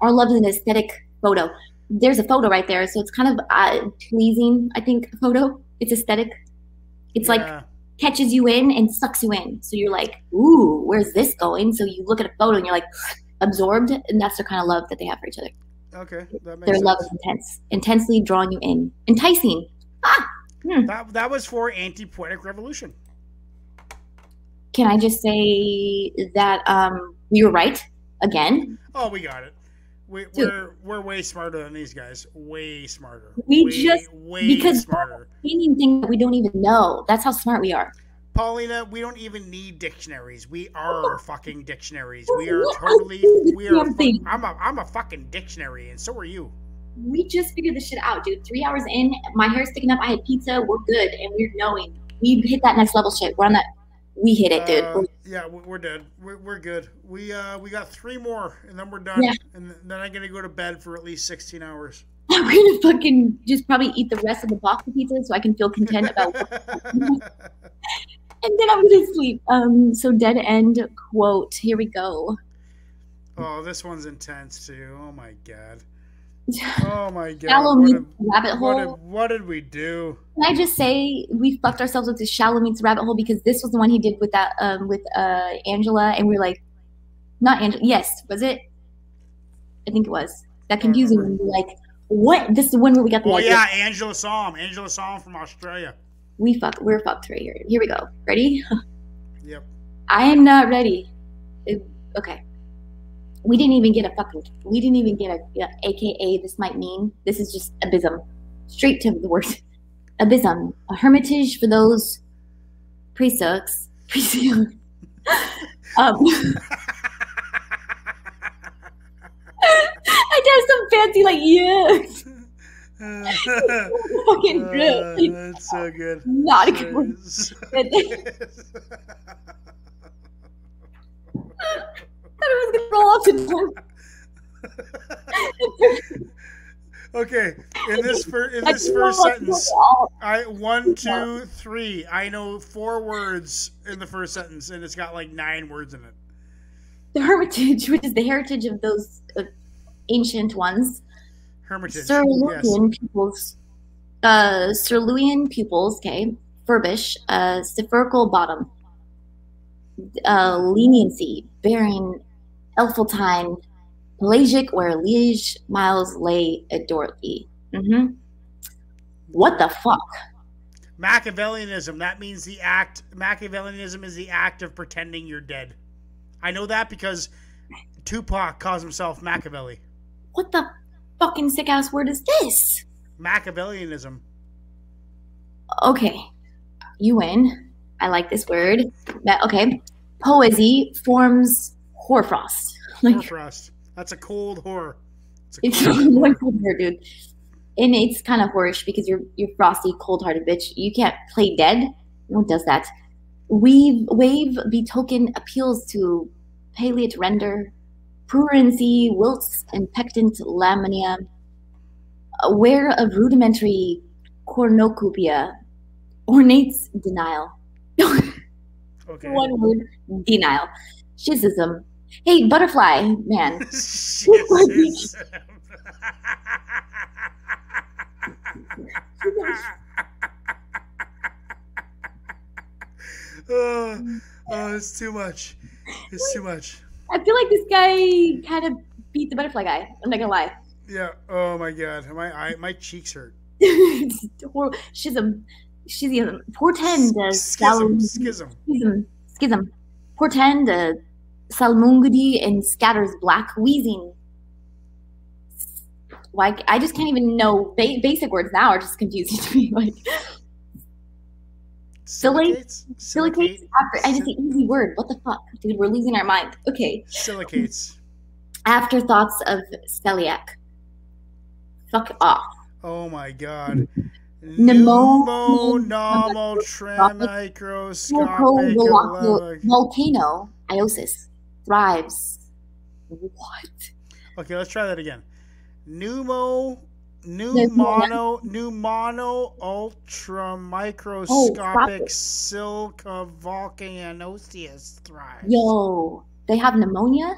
our love is an aesthetic photo. There's a photo right there, so it's kind of uh, pleasing. I think photo. It's aesthetic. It's like catches you in and sucks you in. So you're like, ooh, where's this going? So you look at a photo and you're like absorbed, and that's the kind of love that they have for each other.
Okay, that makes
Their
sense.
love is intense, intensely drawing you in, enticing. Ah,
That, that was for anti-poetic revolution.
can I just say that um, we were right again?
Oh, we got it. We,
Dude.
we're we're way smarter than these guys. Way smarter.
We
way,
just-
way
because-
smarter.
Meaning things that we don't even know. That's how smart we are.
Paulina, we don't even need dictionaries. We are fucking dictionaries. We are totally. We are.
I'm
fu- I'm a. I'm a fucking dictionary, and so are you.
We just figured this shit out, dude. Three hours in, my hair's sticking up. I had pizza. We're good, and we're knowing we hit that next level shit. We're on that. We hit it, dude.
Uh, yeah, we- we're dead. We're, we're good. We uh we got three more, and then we're done.
Yeah.
And then I'm gonna go to bed for at least 16 hours.
I'm gonna fucking just probably eat the rest of the box of pizza so I can feel content about and then I'm gonna sleep. Um so dead end quote. Here we go.
oh, this one's intense too. Oh my god. Oh my god.
Shallow
What
meets
did,
rabbit
what,
hole.
did, what did we do?
Can I just say we fucked ourselves with this shallow meets rabbit hole because this was the one he did with that um with uh Angela and we are like not Angela yes, was it? I think it was. That confusing when like, what? This is the one where we got the
Oh
idea.
yeah, Angela saw him. Angela saw him from Australia.
We fuck we're fucked right here. Here we go. Ready?
Yep.
I am not ready. It- okay. We didn't even get a fucking. We didn't even get a, a AKA. This might mean this is just abysm. Straight to the word. Abysm. A hermitage for those presucks. Presucks. Um, I did some fancy like yeah, fucking
Uh,
drip.
that's so good.
Not a good one.
So
Good.
good.
I was gonna roll up to
okay, in this fir- in this first
roll up to
sentence. I one, two, three. I know four words in the first sentence, and it's got like nine words in it.
The Hermitage, which is the heritage of those uh, ancient ones,
Hermitage.
Sir
yes.
Pupils, uh, pupils, okay, Furbish, uh, Spherical bottom, uh, leniency, bearing, Elfeltine, Pelagic, where Liege, Miles, lay Dorothy. Mm-hmm. What the fuck?
Machiavellianism. That means the act. Machiavellianism is the act of pretending you're dead. I know that because Tupac calls himself Machiavelli.
What the fucking sick ass word is this?
Machiavellianism.
Okay, you win. I like this word. That okay. Poesy forms hoarfrost. Like
Hoarfrost. That's a cold horror. It's a cold whore.
here, dude. And it's kind of horish because you're you're frosty, cold hearted bitch. You can't play dead. No one does that. Weave wave betoken appeals to palliate render, prudency, wilts, and pectant lamina. Aware of rudimentary cornucopia, ornates denial.
Okay.
One word, denial. Schism. Hey, butterfly man.
Oh, oh, it's too much. It's too much.
I feel like this guy kind of beat the butterfly guy. I'm not gonna lie.
Yeah. Oh my god. My eye, my cheeks hurt.
It's horrible. Schism. Schism. Portend.
Schism. Schism.
Schism. Schism. Portend. Salmagundi and scatters black wheezing. Like I just can't even know ba- basic words now are just confusing to me. Like Silly-
Silicates.
silicates. After I just an easy word. What the fuck, dude? We're losing our mind. Okay.
Silicates.
Afterthoughts of celiac. Fuck off.
Oh my god.
Pneumo-
Pneumonomicroscopic.
Volcano, volcano iosis thrives. What?
Okay, let's try that again. Pneumo, pneumono, pneumono ultra microscopic
Oh,
silica volcanosis thrives.
Yo, they have pneumonia.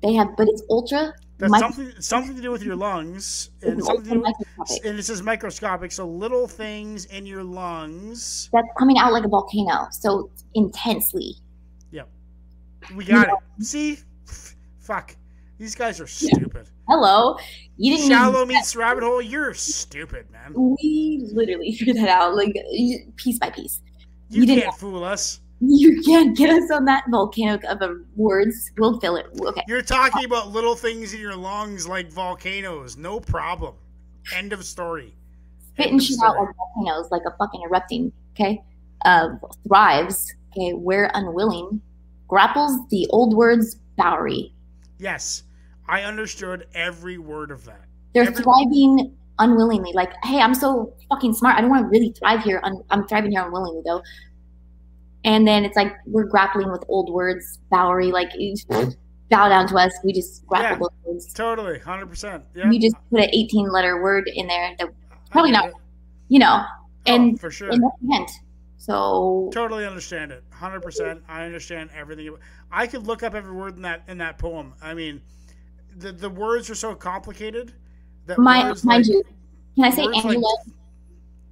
They have, but it's ultra.
That's
mic-
something something to do with your lungs, and
it's
something to
ultra
do with, and it says microscopic, so little things in your lungs.
That's coming out like a volcano, so intensely.
We got it. See, fuck, these guys are stupid.
Hello, you didn't.
Shallow meets rabbit hole. You're stupid, man.
we literally figured that out, like piece by piece.
You,
You didn't-
can't fool us.
You can't get us on that volcano of a words. We'll fill it. Okay.
You're talking about little things in your lungs like volcanoes. No problem. End of story.
spitting shit out like volcanoes, like a fucking erupting. Okay, uh, thrives. Okay, We're unwilling, grapples the old words Bowery.
Yes, I understood every word of that.
They're
Every-
thriving unwillingly. Like, hey, I'm so fucking smart. I don't want to really thrive here. Un- I'm thriving here unwillingly though. And then it's like we're grappling with old words, Bowery. Like, you bow down to us. We just grapple those words.
Totally, hundred percent. Yeah,
You just put an 18 letter word in there that probably not- you know,
Oh,
and
for sure.
and that's the hint. So
Totally understand it. Hundred percent. I understand everything. I could look up every word in that in that poem. I mean, the the words are so complicated that
my mind
like,
you, can I say
words like-
Angela?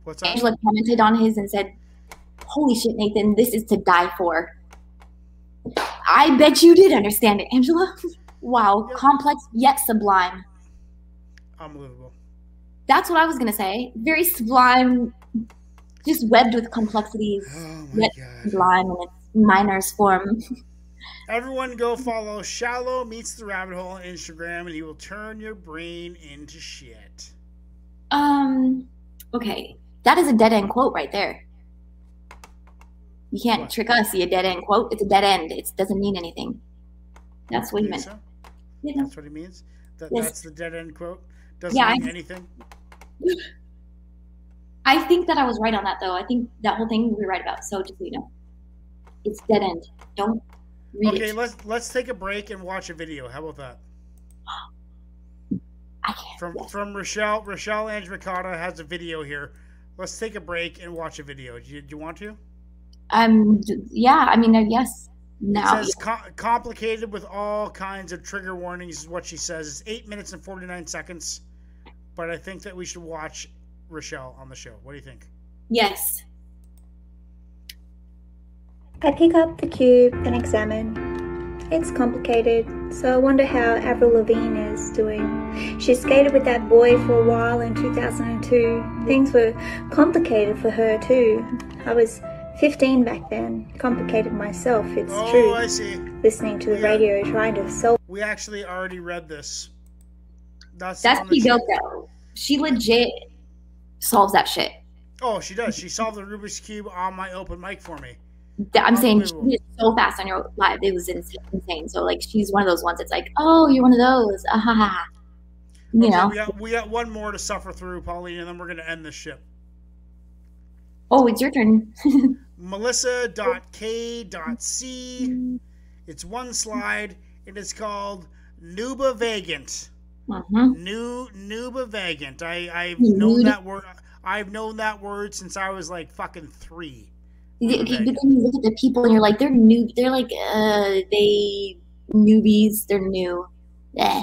what's that?
Angela commented on his and said, "Holy shit, Nathan, this is to die for." I bet you did understand it, Angela. wow,
Yeah.
complex yet sublime.
Unbelievable.
That's what I was gonna say. Very sublime, just webbed with complexities,
Oh
Yet
god.
in its minor's form.
Everyone go follow Shallow Meets the Rabbit Hole on Instagram and he will turn your brain into shit.
Um, okay, that is a dead end quote right there. You can't
What?
trick us. See a dead end quote. It's a dead end. It doesn't mean anything. That's what he meant.
so?
You know,
That's what he means. That,
Yes.
That's the dead end quote. Doesn't
Yeah, I-
mean anything.
I think that I was right on that though. I think that whole thing we were right about. So just so you know, it's dead end. Don't read
Okay,
it.
let's let's take a break and watch a video. How about that?
I can't.
From
yes.
from Rochelle Rochelle Angemicata has a video here. Let's take a break and watch a video. Do you, do you want to?
Um. Yeah. I mean, uh, yes.
It
Now.
says co- complicated with all kinds of trigger warnings is what she says. It's eight minutes and forty nine seconds, but I think that we should watch Rochelle on the show. What do you think?
Yes.
I pick up the cube and examine. It's complicated, so I wonder how Avril Lavigne is doing. She skated with that boy for a while in 2002. Things were complicated for her too. I was 15 back then, complicated myself, it's
oh,
true.
I see.
Listening to the
Yeah.
radio, trying to solve
We actually already read this. That's
That's
on the show.
Pidoko. She legit solves that shit.
Oh, she does. She solved the Rubik's cube on my open mic for me.
I'm saying she it so fast on your live. It was insane. So like she's one of those ones that's like, oh, you're one of those. Ah, ha, ha. You
Okay,
know.
we got we got one more to suffer through, Pauline, and then we're gonna end this ship.
Oh, it's your turn.
Melissa.k.c. It's one slide, and it's called Nuba Vagant.
Hmm
New Nuba Vagant. I I've known that word. I've known that word since I was like fucking three.
But then you look at the people and you're like, they're new. They're like, uh, they newbies. They're new. Eh.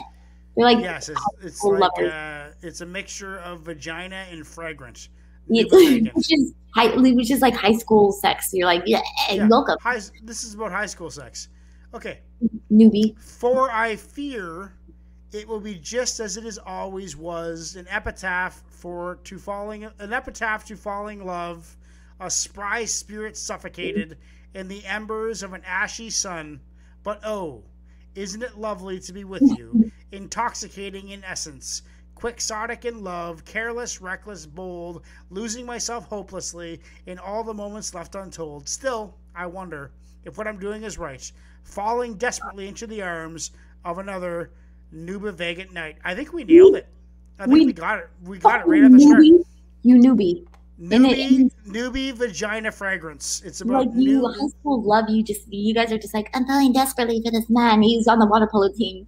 They're like,
Yes, it's, it's like uh, it's a mixture of vagina and fragrance.
which is high, which is like high school sex. You're like, yeah,
Yeah.
welcome,
High, this is about high school sex. Okay.
newbie.
For I fear it will be just as it is always was an epitaph for to falling an epitaph to falling love, a spry spirit suffocated in the embers of an ashy sun. But oh, isn't it lovely to be with you, intoxicating in essence, quixotic in love, careless, reckless, bold, losing myself hopelessly in all the moments left untold. Still, I wonder if what I'm doing is right, falling desperately into the arms of another Nuba Vagant night. I think we nailed it. I think we,
We-
got it. We got it oh, right at the start.
newbie, you newbie.
Newbie, newbie vagina fragrance. It's about
Like you,
new.
high school love you. Just you guys are just like, I'm falling desperately for this man. He's on the water polo team.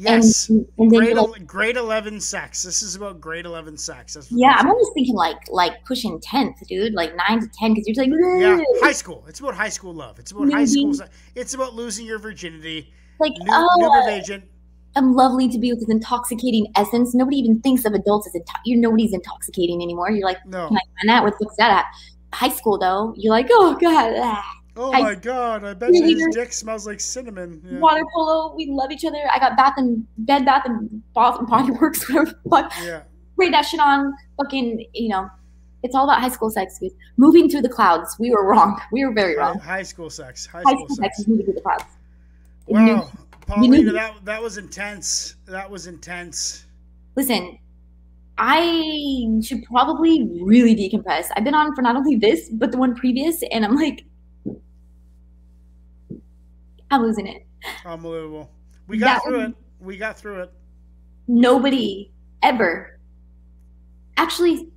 Yes,
And, and
grade
like,
grade eleven sex. This is about grade eleven sex. That's
yeah, I'm almost thinking like like pushing tenth, dude, like nine to ten, because you're just like,
Yeah, high school. It's about high school love. It's about high school. It's about losing your virginity.
like
New,
oh,
Nuba
I'm lovely to be with this intoxicating essence. Nobody even thinks of adults as into- you're nobody's intoxicating anymore. You're like,
No.
can I find that? Fuck's that at? High school though, you're like, oh god, ah.
Oh
I-
my god! I bet his dick smells like cinnamon. Yeah.
water polo. We love each other. I got bath and bed bath and bath and body works, whatever. the fuck.
yeah.
Spray that shit on. Fucking, you know, it's all about high school sex. Moving through the clouds. We were wrong. We were very wrong.
high school sex. High
High
school
school sex
sex.
moving through the clouds.
Wow, Paulina, that that was intense. That was intense.
Listen, I should probably really decompress. I've been on for not only this, but the one previous, and I'm like, I'm losing it.
Unbelievable. We got
That
through it. We got through it.
Nobody ever, actually,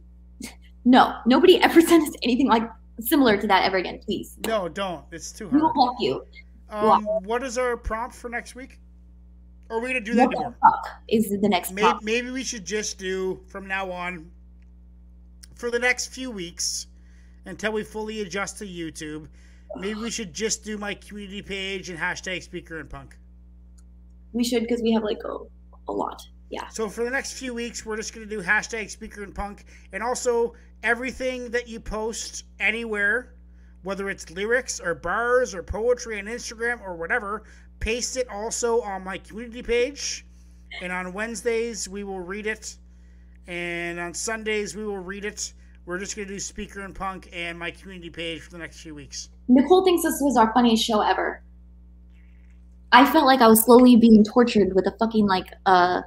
no, nobody ever sent us anything like similar to that ever again, please.
No, don't. It's too hard.
We will block you.
Um, what is our prompt for next week? Or are we gonna do that
What fuck is the next
Maybe,
prompt?
maybe we should just do from now on for the next few weeks until we fully adjust to YouTube. Maybe we should just do my community page and hashtag speaker and punk.
We should because we have like a, a lot. Yeah.
So for the next few weeks, we're just going to do hashtag speaker and punk, and also everything that you post anywhere, whether it's lyrics or bars or poetry on Instagram or whatever, paste it also on my community page. And on Wednesdays we will read it, and on Sundays we will read it. We're just going to do speaker and punk and my community page for the next few weeks.
Nicole thinks this was our funniest show ever. I felt like I was slowly being tortured with a fucking like uh,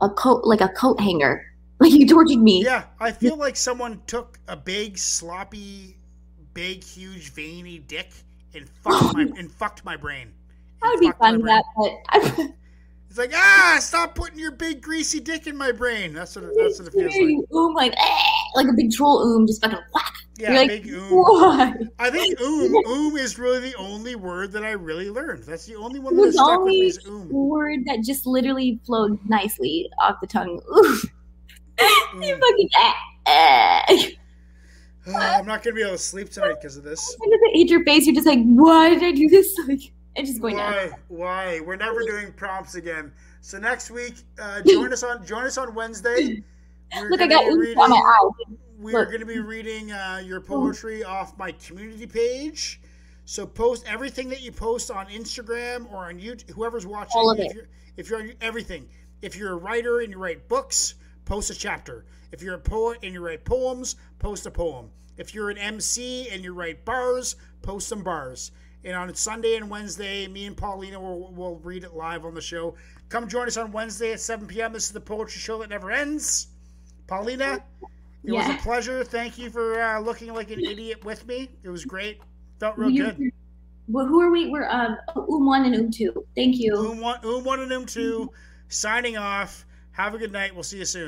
a coat like a coat hanger. Like you tortured me.
Yeah, I feel like someone took a big sloppy big, huge, veiny dick and fucked my and fucked my brain.
That would be fun, that, but
It's like ah, stop putting your big greasy dick in my brain. That's what it, that's what it feels like.
oom like eh, like a big troll oom, just fucking whack.
Yeah,
You're like,
big oom.
Why?
I think oom oom is really the only word that I really learned. That's the only one that stuck with me is oom.
word that just literally flowed nicely off the tongue. Ooh. you fucking eh, eh.
Oh, I'm not gonna be able to sleep tonight because of this.
When does it hit your face? You're just like, why did I do this? Like, and just going down.
Why? Why? We're never doing prompts again. So next week, uh, join us on join us on Wednesday. We're
Look, I got
reading-
on my eye.
We're going to be reading uh, your poetry off my community page. So post everything that you post on Instagram or on YouTube. Whoever's watching,
All of
if
it.
You're, if you're on everything, if you're a writer and you write books, post a chapter. If you're a poet and you write poems, post a poem. If you're an MC and you write bars, post some bars. And on Sunday and Wednesday, me and Paulina will, will read it live on the show. Come join us on Wednesday at 7 p.m. This is the poetry show that never ends. Paulina, it was a pleasure. Thank you for uh, looking like an idiot with me. It was great. Felt real
You-
good.
Well, who are we? We're um Oom one and Oom two. Thank you.
Oom one, Oom one and Oom two, signing off. Have a good night. We'll see you soon.